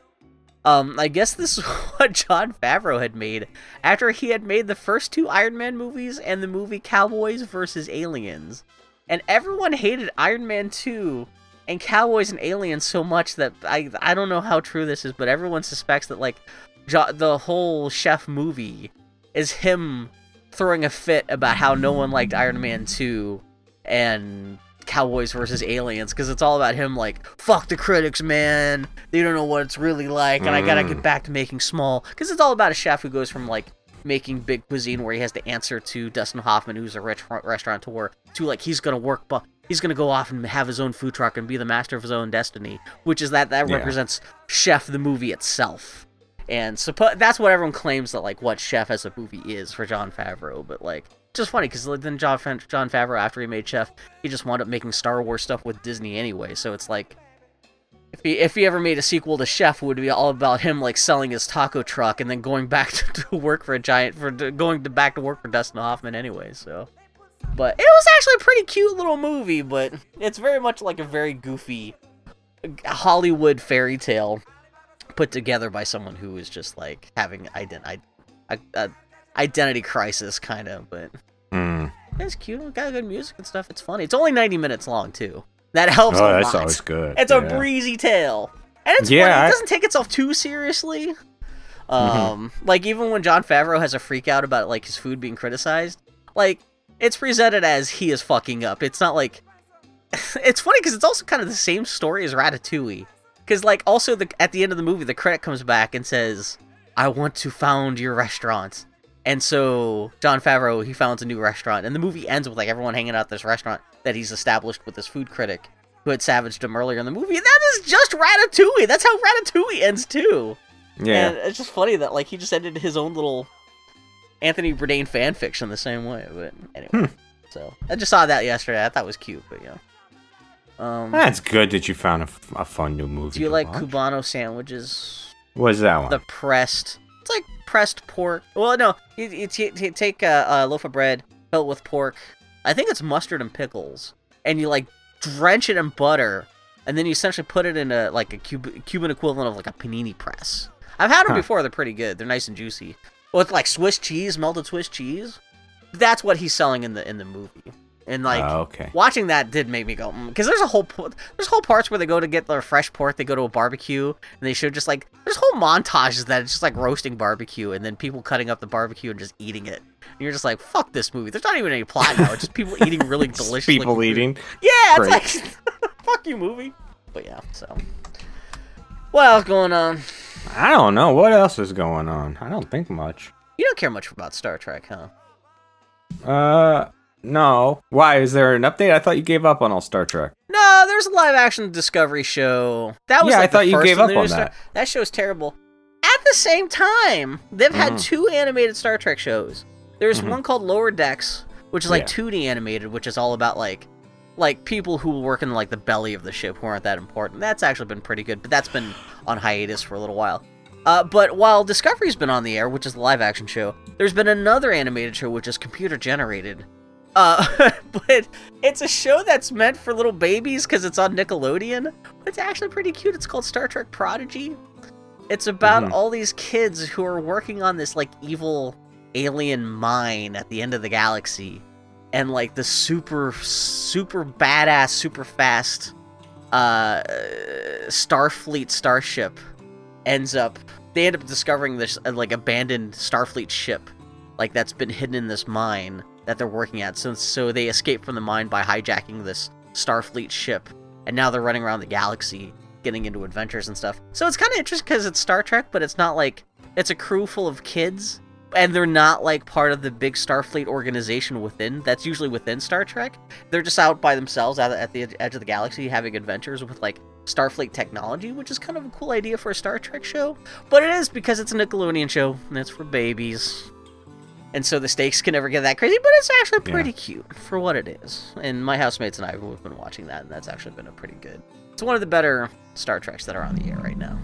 Um, I guess this is *laughs* what Jon Favreau had made after he had made the first two Iron Man movies and the movie Cowboys versus Aliens, and everyone hated Iron Man two and Cowboys and Aliens so much that I I don't know how true this is, but everyone suspects that like jo- the whole chef movie is him throwing a fit about how no one liked Iron Man 2 and Cowboys versus Aliens because it's all about him like fuck the critics man they don't know what it's really like and I gotta Mm. get back to making small because it's all about a chef who goes from like making big cuisine where he has to answer to Dustin Hoffman who's a rich restaurateur to like he's gonna work but he's gonna go off and have his own food truck and be the master of his own destiny which is that that Yeah. represents chef the movie itself and suppo- that's what everyone claims that like what Chef as a movie is for Jon Favreau. But like, just funny because then Jon Jon Favreau after he made Chef, he just wound up making Star Wars stuff with Disney anyway. So it's like, if he if he ever made a sequel to Chef, would be all about him like selling his taco truck and then going back *laughs* to, to work for a giant for going to back to work for Dustin Hoffman anyway. So. But it was actually a pretty cute little movie, but it's very much like a very goofy Hollywood fairy tale put together by someone who is just like having ident- I- I- identity crisis kind of but Mm. it's cute. It got good music and stuff. It's funny. It's only 90 minutes long too. That helps Oh, a that's lot. always good. it's a breezy tale. And it's Yeah, funny. I- it doesn't take itself too seriously. Mm-hmm. um like even when jon favreau has a freak out about like his food being criticized like it's presented as he is fucking up. It's not like *laughs* it's funny because it's also kind of the same story as ratatouille. Because like also the at the end of the movie the critic comes back and says i want to found your restaurant and so jon favreau he founds a new restaurant and the movie ends with like everyone hanging out at this restaurant that he's established with this food critic who had savaged him earlier in the movie and that is just ratatouille that's how ratatouille ends too Yeah. and it's just funny that like he just ended his own little Anthony Bourdain fan fiction the same way. But anyway, Hmm. so I just saw that yesterday. I thought it was cute, but yeah. Um, That's good that you found a, f- a fun new movie. do you to like watch. Cubano sandwiches? What is that one? The pressed. It's like pressed pork. Well, no, you, you, t- t- take a, a loaf of bread, fill it with pork. I think it's mustard and pickles, and you like drench it in butter, and then you essentially put it in a like a Cub- Cuban equivalent of like a panini press. I've had them Huh. before; they're pretty good. They're nice and juicy with like Swiss cheese, melted Swiss cheese. That's what he's selling in the in the movie, and like Oh, okay. watching that did make me go because there's a whole there's whole parts where they go to get their fresh pork they go to a barbecue and they show just like there's whole montages that it's just like roasting barbecue and then people cutting up the barbecue and just eating it and you're just like fuck this movie there's not even any plot now it's just people *laughs* eating really delicious People food. eating. yeah Great. it's like *laughs* fuck you movie but yeah so what else going on I don't know what else is going on. I don't think much. you don't care much about Star Trek huh Uh, no. Why is there an update? I thought you gave up on all Star Trek. No, there's a live action Discovery show. That was Yeah, I like the thought you gave up on Star- that. That show's terrible. At the same time, they've had Mhm. two animated Star Trek shows. There's Mhm. one called Lower Decks, which is like Yeah. 2D animated, which is all about like like people who work in like the belly of the ship who aren't that important. That's actually been pretty good, but that's been on hiatus for a little while. Uh, but while Discovery's been on the air, which is the live action show, there's been another animated show which is computer generated. Uh, *laughs* but it's a show that's meant for little babies because it's on Nickelodeon. But it's actually pretty cute. It's called Star Trek Prodigy. It's about Mhm. all these kids who are working on this like evil alien mine at the end of the galaxy, and like the super super badass, super fast uh, Starfleet starship ends up. They end up discovering this uh, like abandoned Starfleet ship, like that's been hidden in this mine that they're working at. So so they escape from the mine by hijacking this Starfleet ship, and now they're running around the galaxy, getting into adventures and stuff. So it's kind of interesting because it's Star Trek, but it's not like it's a crew full of kids, and they're not like part of the big Starfleet organization within. That's usually within Star Trek. They're just out by themselves out at the edge of the galaxy, having adventures with like Starfleet technology, which is kind of a cool idea for a Star Trek show. But it is because it's a Nickelodeon show and it's for babies. And so the stakes can never get that crazy, but it's actually Yeah. pretty cute for what it is. And my housemates and I have been watching that, and that's actually been a pretty good. It's one of the better Star Treks that are on the air right now.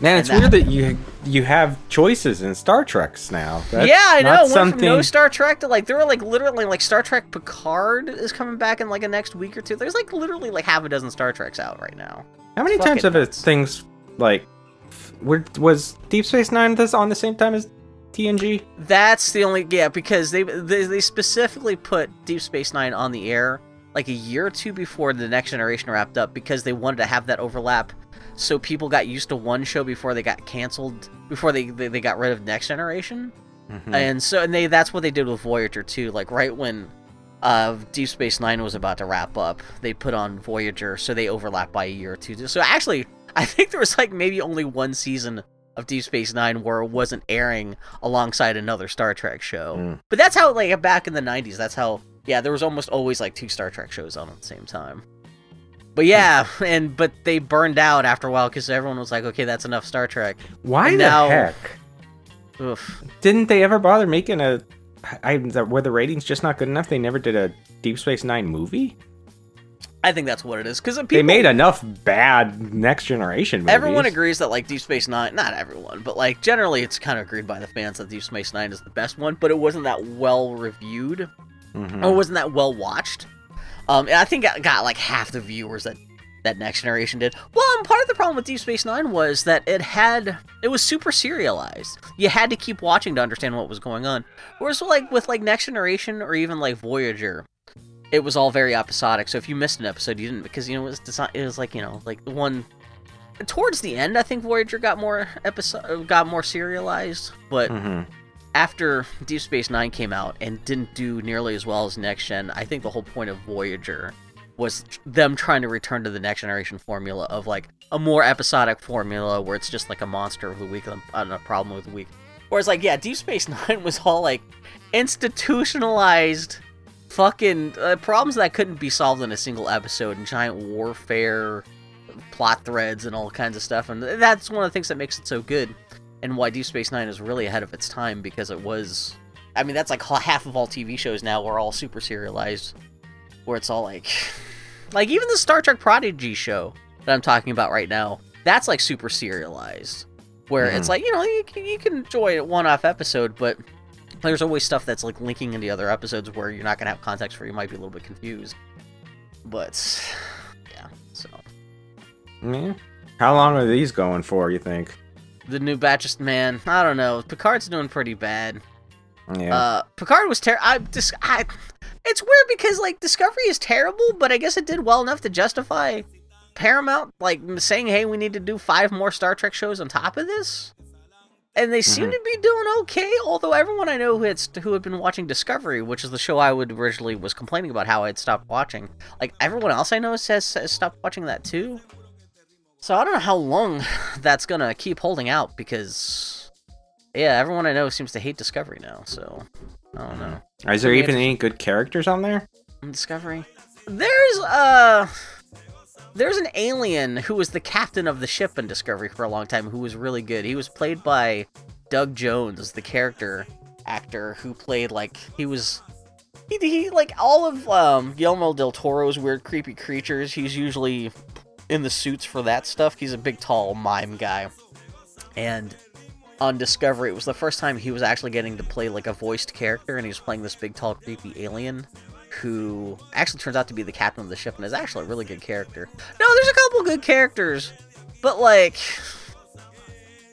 Man, it's And weird that you you have choices in Star Treks now. That's yeah, I know. went from no. Star Trek to like there were like literally like Star Trek Picard is coming back in like a next week or two. There's like literally like half a dozen Star Treks out right now. How many fucking times have it things like f- was Deep Space Nine this on the same time as TNG? That's the only yeah because they they, they specifically put Deep Space Nine on the air like a year or two before the Next Generation wrapped up because they wanted to have that overlap, so people got used to one show before they got canceled before they they, they got rid of Next Generation, Mhm. and so and they that's what they did with Voyager too. Like right when uh, Deep Space Nine was about to wrap up, they put on Voyager, so they overlap by a year or two. So actually, I think there was like maybe only one season of Deep Space Nine where it wasn't airing alongside another Star Trek show. Mm. But that's how like back in the '90s, that's how yeah, there was almost always like two Star Trek shows on at the same time. But yeah, *laughs* and but they burned out after a while because everyone was like, okay, that's enough Star Trek. Why and the now- heck Oof. didn't they ever bother making a? I, were the ratings just not good enough? They never did a Deep Space Nine movie. I think that's what it is because they made enough bad Next Generation movies. Everyone agrees that like Deep Space Nine, not everyone, but like generally it's kind of agreed by the fans that Deep Space Nine is the best one, but it wasn't that well reviewed Mhm. or wasn't that well watched. Um, and I think it got like half the viewers that that Next Generation did. Well, and part of the problem with Deep Space Nine was that it had it was super serialized. You had to keep watching to understand what was going on. Whereas like with like Next Generation or even like Voyager, it was all very episodic. So if you missed an episode, you didn't because you know it was desi- it was like you know like the one towards the end. I think Voyager got more episode got more serialized, but Mhm. after Deep Space Nine came out and didn't do nearly as well as Next Gen, I think the whole point of Voyager was them trying to return to the Next Generation formula of like a more episodic formula where it's just like a monster of the week and a, and a problem of the week. Whereas like yeah, Deep Space *laughs* Nine was all like institutionalized fucking uh, problems that couldn't be solved in a single episode and giant warfare plot threads and all kinds of stuff and that's one of the things that makes it so good and why Deep Space Nine is really ahead of its time because it was. I mean, that's like half of all TV shows now are all super serialized, where it's all like, *sighs* like even the Star Trek Prodigy show that I'm talking about right now, that's like super serialized, where it's Mhm. like you know you can, you can enjoy a one-off episode, but there's always stuff that's like linking into other episodes where you're not gonna have context for. You might be a little bit confused, but yeah, so. Yeah. How long are these going for? You think? The new batches, man. I don't know. Picard's doing pretty bad. Yeah. Uh, Picard was terrible. I just, I, it's weird because like Discovery is terrible, but I guess it did well enough to justify Paramount like saying, "Hey, we need to do five more Star Trek shows on top of this." And they seem Mhm. to be doing okay. Although everyone I know who had who had been watching Discovery, which is the show I would originally was complaining about how I'd stopped watching, like everyone else I know says has stopped watching that too. So I don't know how long *laughs* that's gonna keep holding out because, yeah, everyone I know seems to hate Discovery now. So I don't know. Is there even any good characters on there? Discovery. There's uh there's an alien who was the captain of the ship in Discovery for a long time who was really good. He was played by Doug Jones, the character actor who played like he was he, he like all of um Guillermo del Toro's weird creepy creatures. He's usually in the suits for that stuff. He's a big tall mime guy. And on Discovery, it was the first time he was actually getting to play like a voiced character and he was playing this big tall creepy alien who actually turns out to be the captain of the ship and is actually a really good character. No, there's a couple good characters, but like,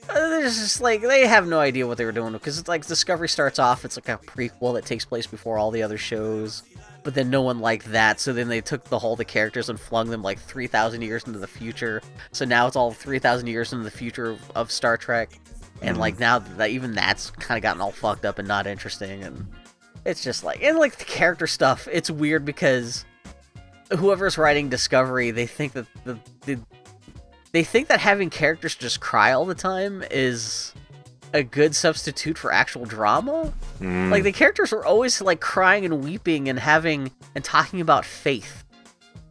uh, there's just like they have no idea what they were doing because it's like Discovery starts off, it's like a prequel that takes place before all the other shows, but then no one liked that, so then they took the whole the characters and flung them like three thousand years into the future. So now it's all three thousand years into the future of, of Star Trek, and Mhm. like now that even that's kind of gotten all fucked up and not interesting and it's just like and like the character stuff it's weird because whoever's writing discovery they think that the, the they think that having characters just cry all the time is a good substitute for actual drama Mm. like the characters are always like crying and weeping and having and talking about faith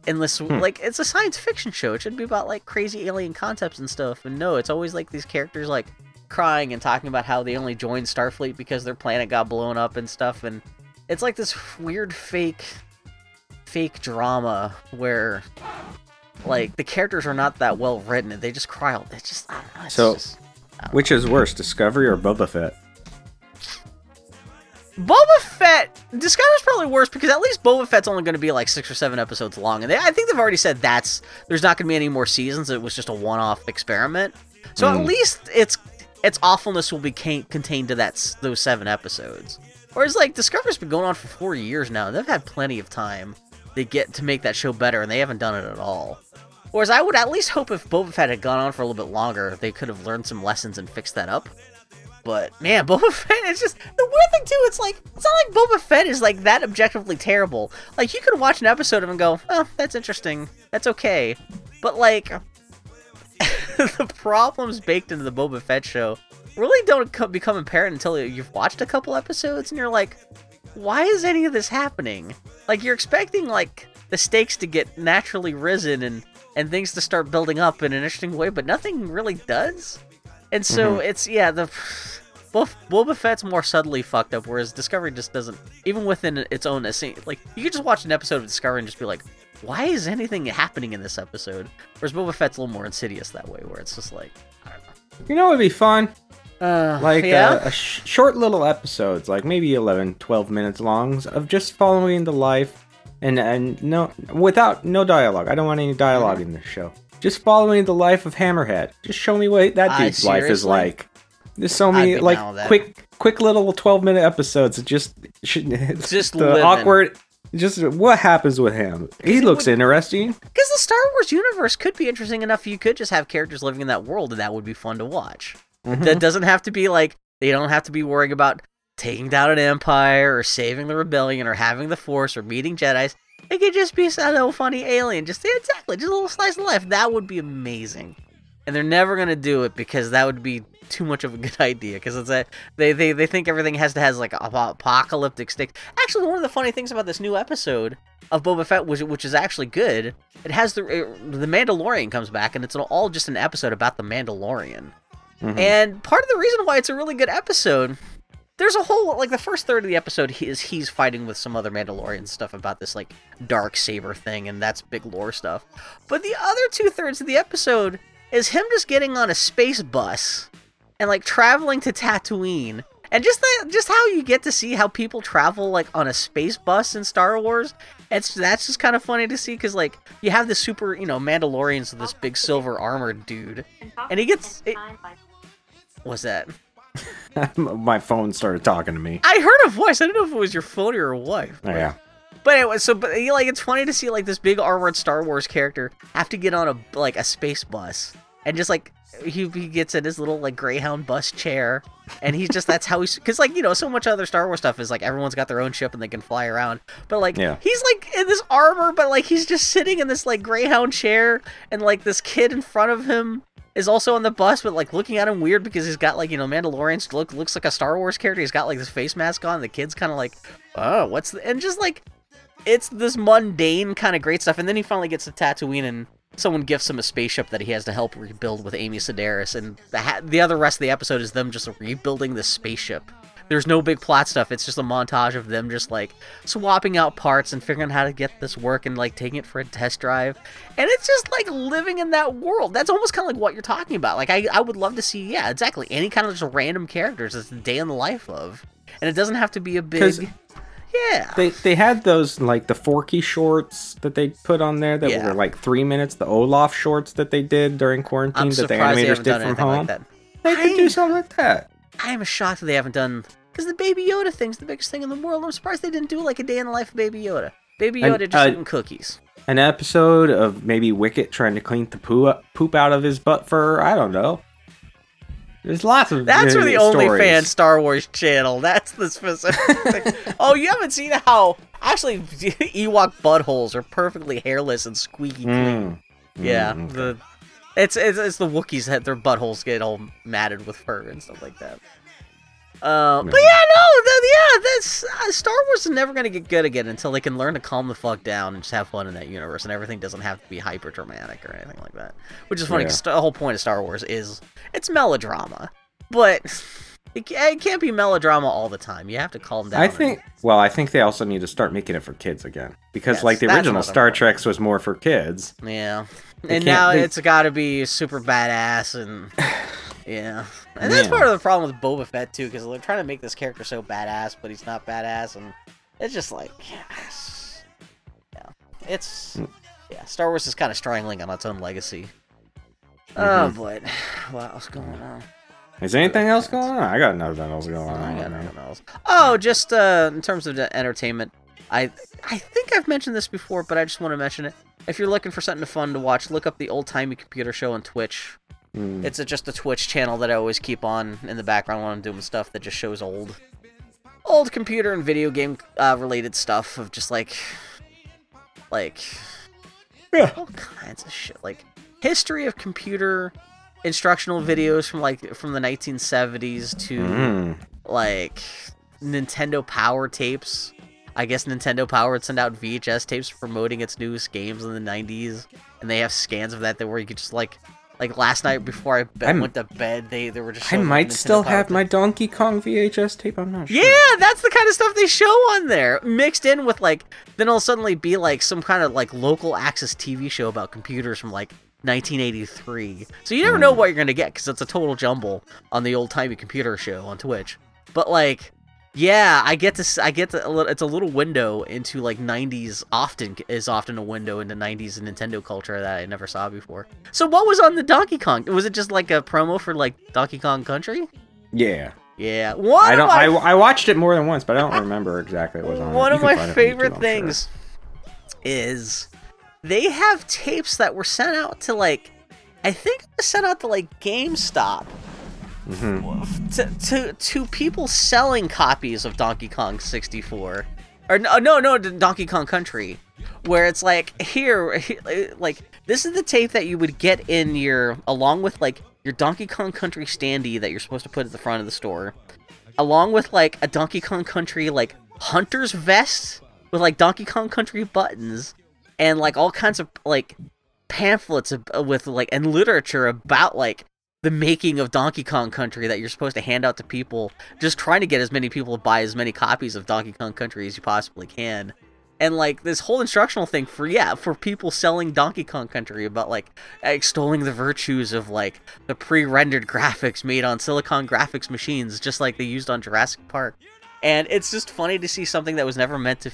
in this Hmm. like it's a science fiction show it should be about like crazy alien concepts and stuff and no it's always like these characters like crying and talking about how they only joined starfleet because their planet got blown up and stuff and it's like this weird fake fake drama where like the characters are not that well written and they just cry all it's just I don't know, So- just, Which is worse, Discovery or Boba Fett? Boba Fett. Discovery's probably worse because at least Boba Fett's only going to be like six or seven episodes long, and they, I think they've already said that's there's not going to be any more seasons. It was just a one-off experiment. So at Mm. least its its awfulness will be contained to that those seven episodes. Whereas like Discovery's been going on for four years now. They've had plenty of time to get to make that show better, and they haven't done it at all. Whereas I would at least hope if Boba Fett had gone on for a little bit longer, they could have learned some lessons and fixed that up. But man, *laughs* Boba Fett it's just the weird thing too. It's like it's not like Boba Fett is like that objectively terrible. Like you could watch an episode of him and go, "Oh, that's interesting. That's okay." But like *laughs* the problems baked into the Boba Fett show really don't co- become apparent until you've watched a couple episodes and you're like, "Why is any of this happening?" Like you're expecting like the stakes to get naturally risen and and things to start building up in an interesting way, but nothing really does. And so mm-hmm. it's yeah, the both Boba Fett's more subtly fucked up, whereas Discovery just doesn't. Even within its own like you could just watch an episode of Discovery and just be like, "Why is anything happening in this episode?" Whereas Boba Fett's a little more insidious that way, where it's just like, I don't know. You know, it'd be fun. Uh, Like yeah, uh, a sh- short little episodes, like maybe 11, 12 minutes long, of just following the life and and no without no dialogue. I don't want any dialog Mm-hmm. in this show. Just following the life of Hammerhead. Just show me what that dude's life is like. Just show I'd me like down with that. quick, quick little twelve minute episodes. It Just, should, *laughs* Just the living. awkward. Just what happens with him? He looks would- interesting. because the Star Wars universe could be interesting enough. You could just have characters living in that world, and that would be fun to watch. Mhm. That doesn't have to be like they don't have to be worrying about taking down an empire or saving the rebellion or having the Force or meeting Jedi's. It could just be some little funny alien. Just exactly, just a little slice of life. That would be amazing. And they're never gonna do it because that would be too much of a good *laughs* idea. Because it's a they, they they think everything has to has like a apocalyptic stick. Actually, one of the funny things about this new episode of Boba Fett, which which is actually good, it has the it, the Mandalorian comes back, and it's all just an episode about the Mandalorian. Mhm. And part of the reason why it's a really good episode, there's a whole like the first third of the episode he is he's fighting with some other Mandalorian stuff about this like dark saber thing, and that's big lore stuff. But the other two thirds of the episode is him just getting on a space bus and like traveling to Tatooine and just the, just how you get to see how people travel like on a space bus in Star Wars. It's that's just kind of funny to see because like you have this super you know Mandalorians with this big silver armored dude, and he gets. It, what's that? *laughs* My phone started talking to me. I heard a voice. I don't know if it was your phone or your wife. Oh, yeah. But anyway, so but like it's funny to see like this big armored Star Wars character have to get on a like a space bus and just like he, he gets in his little like Greyhound bus chair and he's just that's how he's because like you know so much other Star Wars stuff is like everyone's got their own ship and they can fly around. But like Yeah. he's like in this armor but like he's just sitting in this like Greyhound chair and like this kid in front of him is also on the bus but like looking at him weird because he's got like you know Mandalorian look looks like a Star Wars character. He's got like this face mask on. The kid's kind of like oh what's the and just like it's this mundane kind of great stuff, and then he finally gets to Tatooine, and someone gifts him a spaceship that he has to help rebuild with Amy Sedaris, and the ha- the other rest of the episode is them just rebuilding the spaceship. There's no big plot stuff. It's just a montage of them just like swapping out parts and figuring out how to get this work and like taking it for a test drive. And it's just like living in that world. That's almost kind of like what you're talking about. Like I, I would love to see, yeah, exactly. Any kind of just random characters It's a day in the life of. And it doesn't have to be a big Yeah. They they had those like the Forky shorts that they put on there that Yeah. were like three minutes. The Olaf shorts that they did during quarantine I'm that the animators did done from anything home. like that. They could do something like that. I am shocked that they haven't done because the Baby Yoda thing's the biggest thing in the world. I'm surprised they didn't do like a day in the life of Baby Yoda. Baby Yoda just uh, eating cookies. An episode of maybe Wicket trying to clean the poo poop out of his butt fur. I don't know. There's lots of That's uh, for the stories. OnlyFans Star Wars channel. That's the specific thing. *laughs* Oh, you haven't seen how actually *laughs* Ewok buttholes are perfectly hairless and squeaky clean. Mm. Yeah, Mm, okay. the it's, it's it's the Wookiees that their buttholes get all matted with fur and stuff like that. Uh, but Yeah. no, the, yeah, that's uh, Star Wars is never gonna get good again until they can learn to calm the fuck down and just have fun in that universe, and everything doesn't have to be hyper dramatic or anything like that. Which is funny, Yeah. the whole point of Star Wars is it's melodrama, but *laughs* it, it can't be melodrama all the time. You have to calm down. I think. Well, I think they also need to start making it for kids again because, Yes, like the original Star. Trek's was more for kids. Yeah. They And now they- it's got to be super badass and *laughs* yeah. And that's part of the problem with Boba Fett too cuz they're trying to make this character so badass but he's not badass and it's just like yes. Yeah. It's Mm. yeah, Star Wars is kind of strangling on its own legacy. Oh Mhm. boy. *sighs* What else going on? Is anything else going on? I got nothing else going on. I got nothing else. Oh, just uh, in terms of the entertainment, I I think I've mentioned this before, but I just want to mention it. If you're looking for something fun to watch, look up the Old Timey Computer Show on Twitch. Mm. It's a, just a Twitch channel that I always keep on in the background when I'm doing stuff that just shows old, old computer and video game uh, related stuff of just like, like Yeah. all kinds of shit, like history of computer instructional videos from like from the 1970s to Mm. like Nintendo Power tapes. I guess Nintendo Power would send out VHS tapes promoting its newest games in the 90s, and they have scans of that that where you could just like, like last night mm-hmm. before I be- went to bed, they they were just. I might Nintendo still have my Donkey Kong VHS tape. I'm not sure. Yeah, that's the kind of stuff they show on there, mixed in with like, then it'll suddenly be like some kind of like local access TV show about computers from like 1983. So you never know mm. what you're gonna get because it's a total jumble on the old timey computer show on Twitch. But like, yeah, I get to I get to a little, it's a little window into like 90s. Often is often a window into 90s Nintendo culture that I never saw before. So what was on the Donkey Kong? Was it just like a promo for like Donkey Kong Country? Yeah. Yeah, one I don't. my I, I watched it more than once, but I don't remember exactly what was on it. One of my find it on YouTube, favorite I'm things is they have tapes that were sent out to like I think it was sent out to like GameStop Sure. hmm to to, to people selling copies of Donkey Kong 64 or no no no Donkey Kong Country where it's like here like this is the tape that you would get in your along with like your Donkey Kong Country standee that you're supposed to put at the front of the store along with like a Donkey Kong Country like hunter's vest with like Donkey Kong Country buttons and like all kinds of like pamphlets with like and literature about like the making of Donkey Kong Country that you're supposed to hand out to people, just trying to get as many people to buy as many copies of Donkey Kong Country as you possibly can. and like this whole instructional thing for yeah for people selling Donkey Kong Country about like extolling the virtues of like the pre-rendered *laughs* graphics made on Silicon graphics machines, just like they used on Jurassic Park. And it's just funny to see something that was never meant to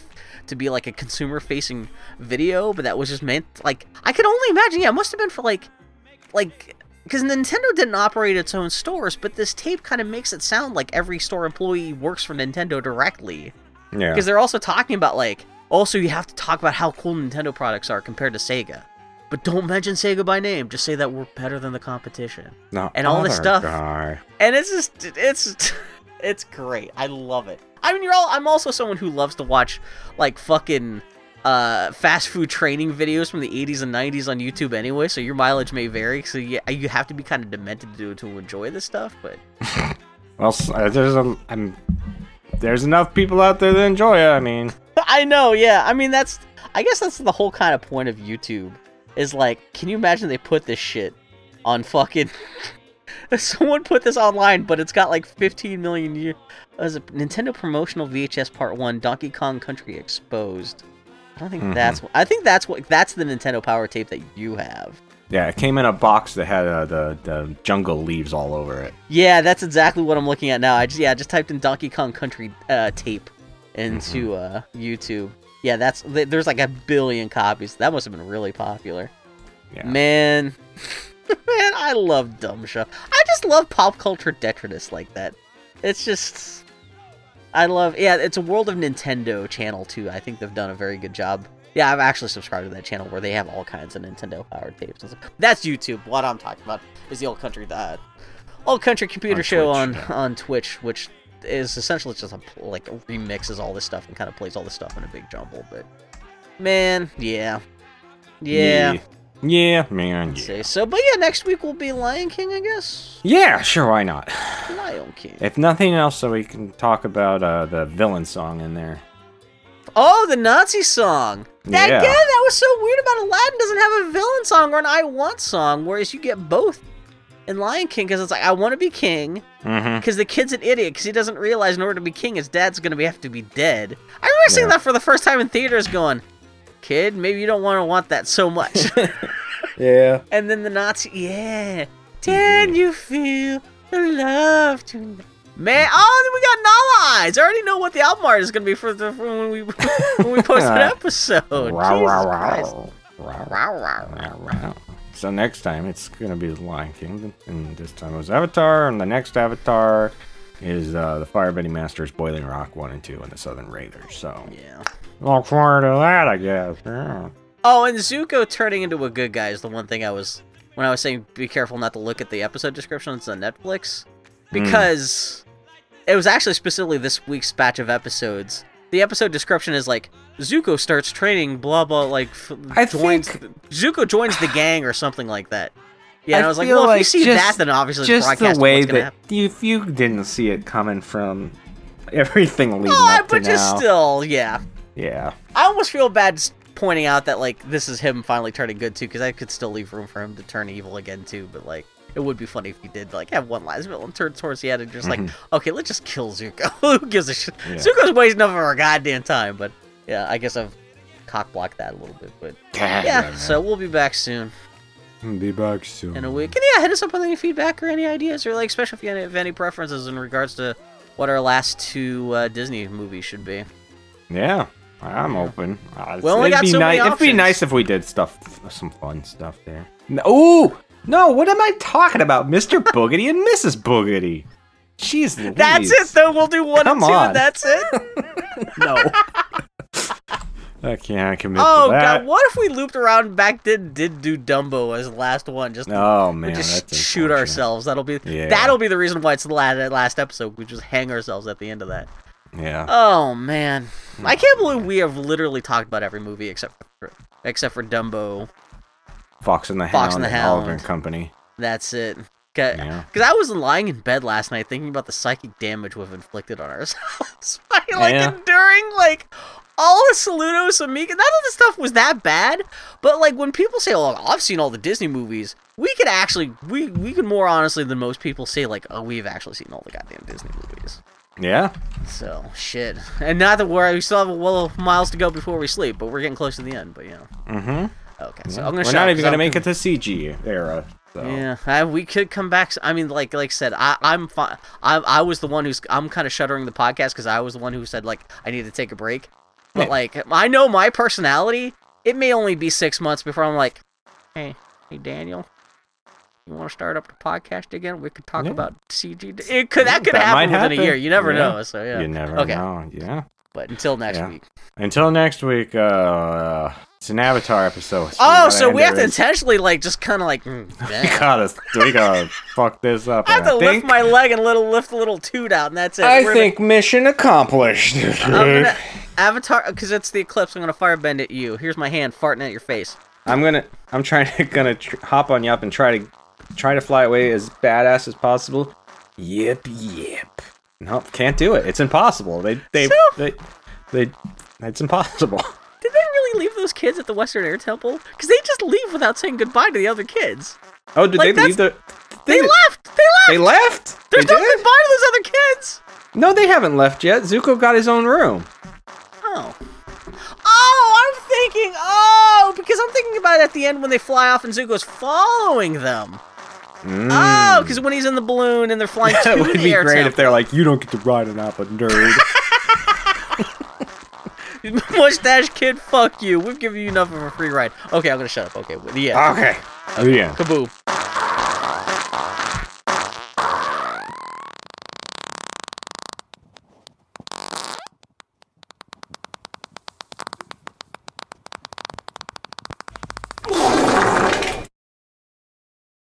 to be like a consumer-facing video, but that was just meant like I can only imagine. Yeah, it must have been for like like because Nintendo didn't operate its own stores, but this tape kind of makes it sound like every store employee works for Nintendo directly. Yeah. Because they're also talking about like also you have to talk about how cool Nintendo products are compared to Sega. But don't mention Sega by name. Just say that we're better than the competition. No, and all this stuff. guy. And it's just it's *laughs* it's great. I love it. I mean, you're all. I'm also someone who loves to watch like fucking uh fast food training videos from the 80s and 90s on YouTube anyway. So your mileage may vary. So yeah, you have to be kind of demented to to enjoy this stuff. But *laughs* Well, uh, there's a, I'm, there's enough people out there that enjoy it. I mean, *laughs* I know, yeah. I mean, that's. I guess that's the whole kind of point of YouTube. Is like, can you imagine they put this shit on fucking. *laughs* Someone put this online, but it's got like 15 million. u- As a Nintendo promotional VHS Part One, Donkey Kong Country Exposed. I don't think Mhm. that's. I think that's what. That's the Nintendo Power tape that you have. yeah, it came in a box that had uh, the the jungle leaves all over it. Yeah, that's exactly what I'm looking at now. I just yeah, I just typed in Donkey Kong Country uh, tape into uh, YouTube. Yeah, that's there's like a billion copies. That must have been really popular. Yeah. Man, *laughs* man, I love dumb show. I just love pop culture detritus like that. It's just, I love. Yeah, it's a World of Nintendo channel too. I think they've done a very good job. Yeah, I've actually subscribed to that channel where they have all kinds of Nintendo powered tapes. That's YouTube. What I'm talking about is the old country that old country computer On show Twitch, on yeah. on Twitch, which is essentially just a like remixes all this stuff and kind of plays all this stuff in a big jumble. But man, yeah, yeah. Yeah, yeah man. Yeah. say so. But yeah, next week will be Lion King, I guess. yeah, sure, why not? Lion King. If nothing else, so we can talk about uh, the villain song in there. Oh, the Nazi song. That Yeah. again, that was so weird about Aladdin doesn't have a villain song or an I want song, whereas you get both in Lion King because it's like I want to be king Mm-hmm. because the kid's an idiot because he doesn't realize in order to be king his dad's gonna be have to be dead. I remember seeing that for the first time in theaters, going, "Kid, maybe you don't want to want that so much." *laughs* *laughs* Yeah. and then the Nazi, yeah, can you feel the love tonight? Man, oh, then we got Nala Eyes. I already know what the album art is gonna be for the for when we *laughs* when we post an episode. Wow, Jesus wow, wow. Wow, Wow, wow. wow, wow. So next time it's gonna be the Lion King, and this time it was Avatar, and the next Avatar is uh, the Firebending Masters, Boiling Rock one and two, and the Southern Raiders. So Yeah. Look forward to that, I guess. Yeah. Oh, and Zuko turning into a good guy is the one thing I was when I was saying be careful not to look at the episode descriptions on Netflix hmm. because it was actually specifically this week's batch of episodes. The episode description is like Zuko starts training, blah blah, like f- I joins think- Zuko joins the gang or something like that. Yeah, I and I was like, feel well, if you see just- that, then obviously it's Just the broadcasting way what's gonna that happen. if you didn't see it coming from *laughs* everything leading Oh, up to but just now, still, yeah. Yeah, I almost feel bad pointing out that like this is him finally turning good too, because I could still leave room for him to turn evil again too. But like, it would be funny if he did like have one last villain turn towards the end and just like, okay, let's just kill Zuko. *laughs* Who gives a shit? Mm-hmm. Yeah. Zuko's wasting up for a goddamn time. But yeah, I guess I've cockblocked that a little bit. But *laughs* yeah, so we'll be back soon be back soon. in a week. And yeah, hit us up with any feedback or any ideas, or like, especially if you have any preferences in regards to what our last two uh, Disney movies should be. Yeah, I'm open. Uh, We only it'd got be so many nice. It'd be nice if we did stuff, some fun stuff there. No, ooh, no, what am I talking about, Mr. *laughs* Boogity and Mrs. Boogity? Jeez, Louise. That's it, though. We'll do one Come and two, on. and that's it. *laughs* no. *laughs* I can't commit Oh to that. god, what if we looped around back did did do Dumbo as the last one? Just Oh man, just that's shoot ourselves. That'll be Yeah. that'll be the reason why it's the last, last episode. We just hang ourselves at the end of that. Yeah. Oh man, I can't believe we have literally talked about every movie except for except for Dumbo. Fox and the Fox Hound and the Oliver and Company. That's it. Because Yeah. I was lying in bed last night thinking about the psychic damage we've inflicted on ourselves *laughs* by like Yeah. enduring like all the Saludos Amigos. None of the stuff was that bad, but like when people say, "Oh, I've seen all the Disney movies," we could actually we we could more honestly than most people say like, "Oh, we've actually seen all the goddamn Disney movies." Yeah. So shit. And not that we're we still have a well miles to go before we sleep, but we're getting close to the end. But yeah. Mm-hmm. Okay. So I'm gonna. We're not even gonna I'm make con- it to CG era. So. Yeah, I, we could come back. I mean, like like I said, I, I'm fine. I I was the one who's I'm kind of shuttering the podcast because I was the one who said like I need to take a break. But Yeah. like I know my personality, it may only be six months before I'm like, hey, hey Daniel, you want to start up the podcast again? We could talk Yeah. about CG. It could that could That happen within a year. You never Yeah. know. So yeah. You never Okay. know. Yeah. But until next week. Until next week, uh, it's an Avatar episode. Oh, so we have to intentionally like just kind of like. *laughs* mm, We gotta, we gotta *laughs* fuck this up. I have to think, lift my leg and little lift a little toot out, and that's it. I We're gonna- think mission accomplished. Gonna Avatar because it's the eclipse. I'm gonna firebend at you. Here's my hand farting at your face. I'm gonna, I'm trying to, gonna tr- hop on you up and try to, try to fly away as badass as possible. Yep, yep. Nope, can't do it. It's impossible. They, they, So- they, they, it's impossible. *laughs* Did they really leave those kids at the Western Air Temple? Because they just leave without saying goodbye to the other kids. Oh, did Like, they leave the? They, They, left. They left. They left. There's they no did? goodbye to those other kids. No, they haven't left yet. Zuko got his own room. Oh. Oh, I'm thinking. Oh, because I'm thinking about it at the end when they fly off and Zuko's following them. Mm. Oh, because when he's in the balloon and they're flying *laughs* to That would be great temple. if they're like, you don't get to ride an apple, nerd. *laughs* Mustache kid, fuck you. We've given you enough of a free ride. Okay, I'm gonna shut up. Okay, the end. okay. The end. Kaboom.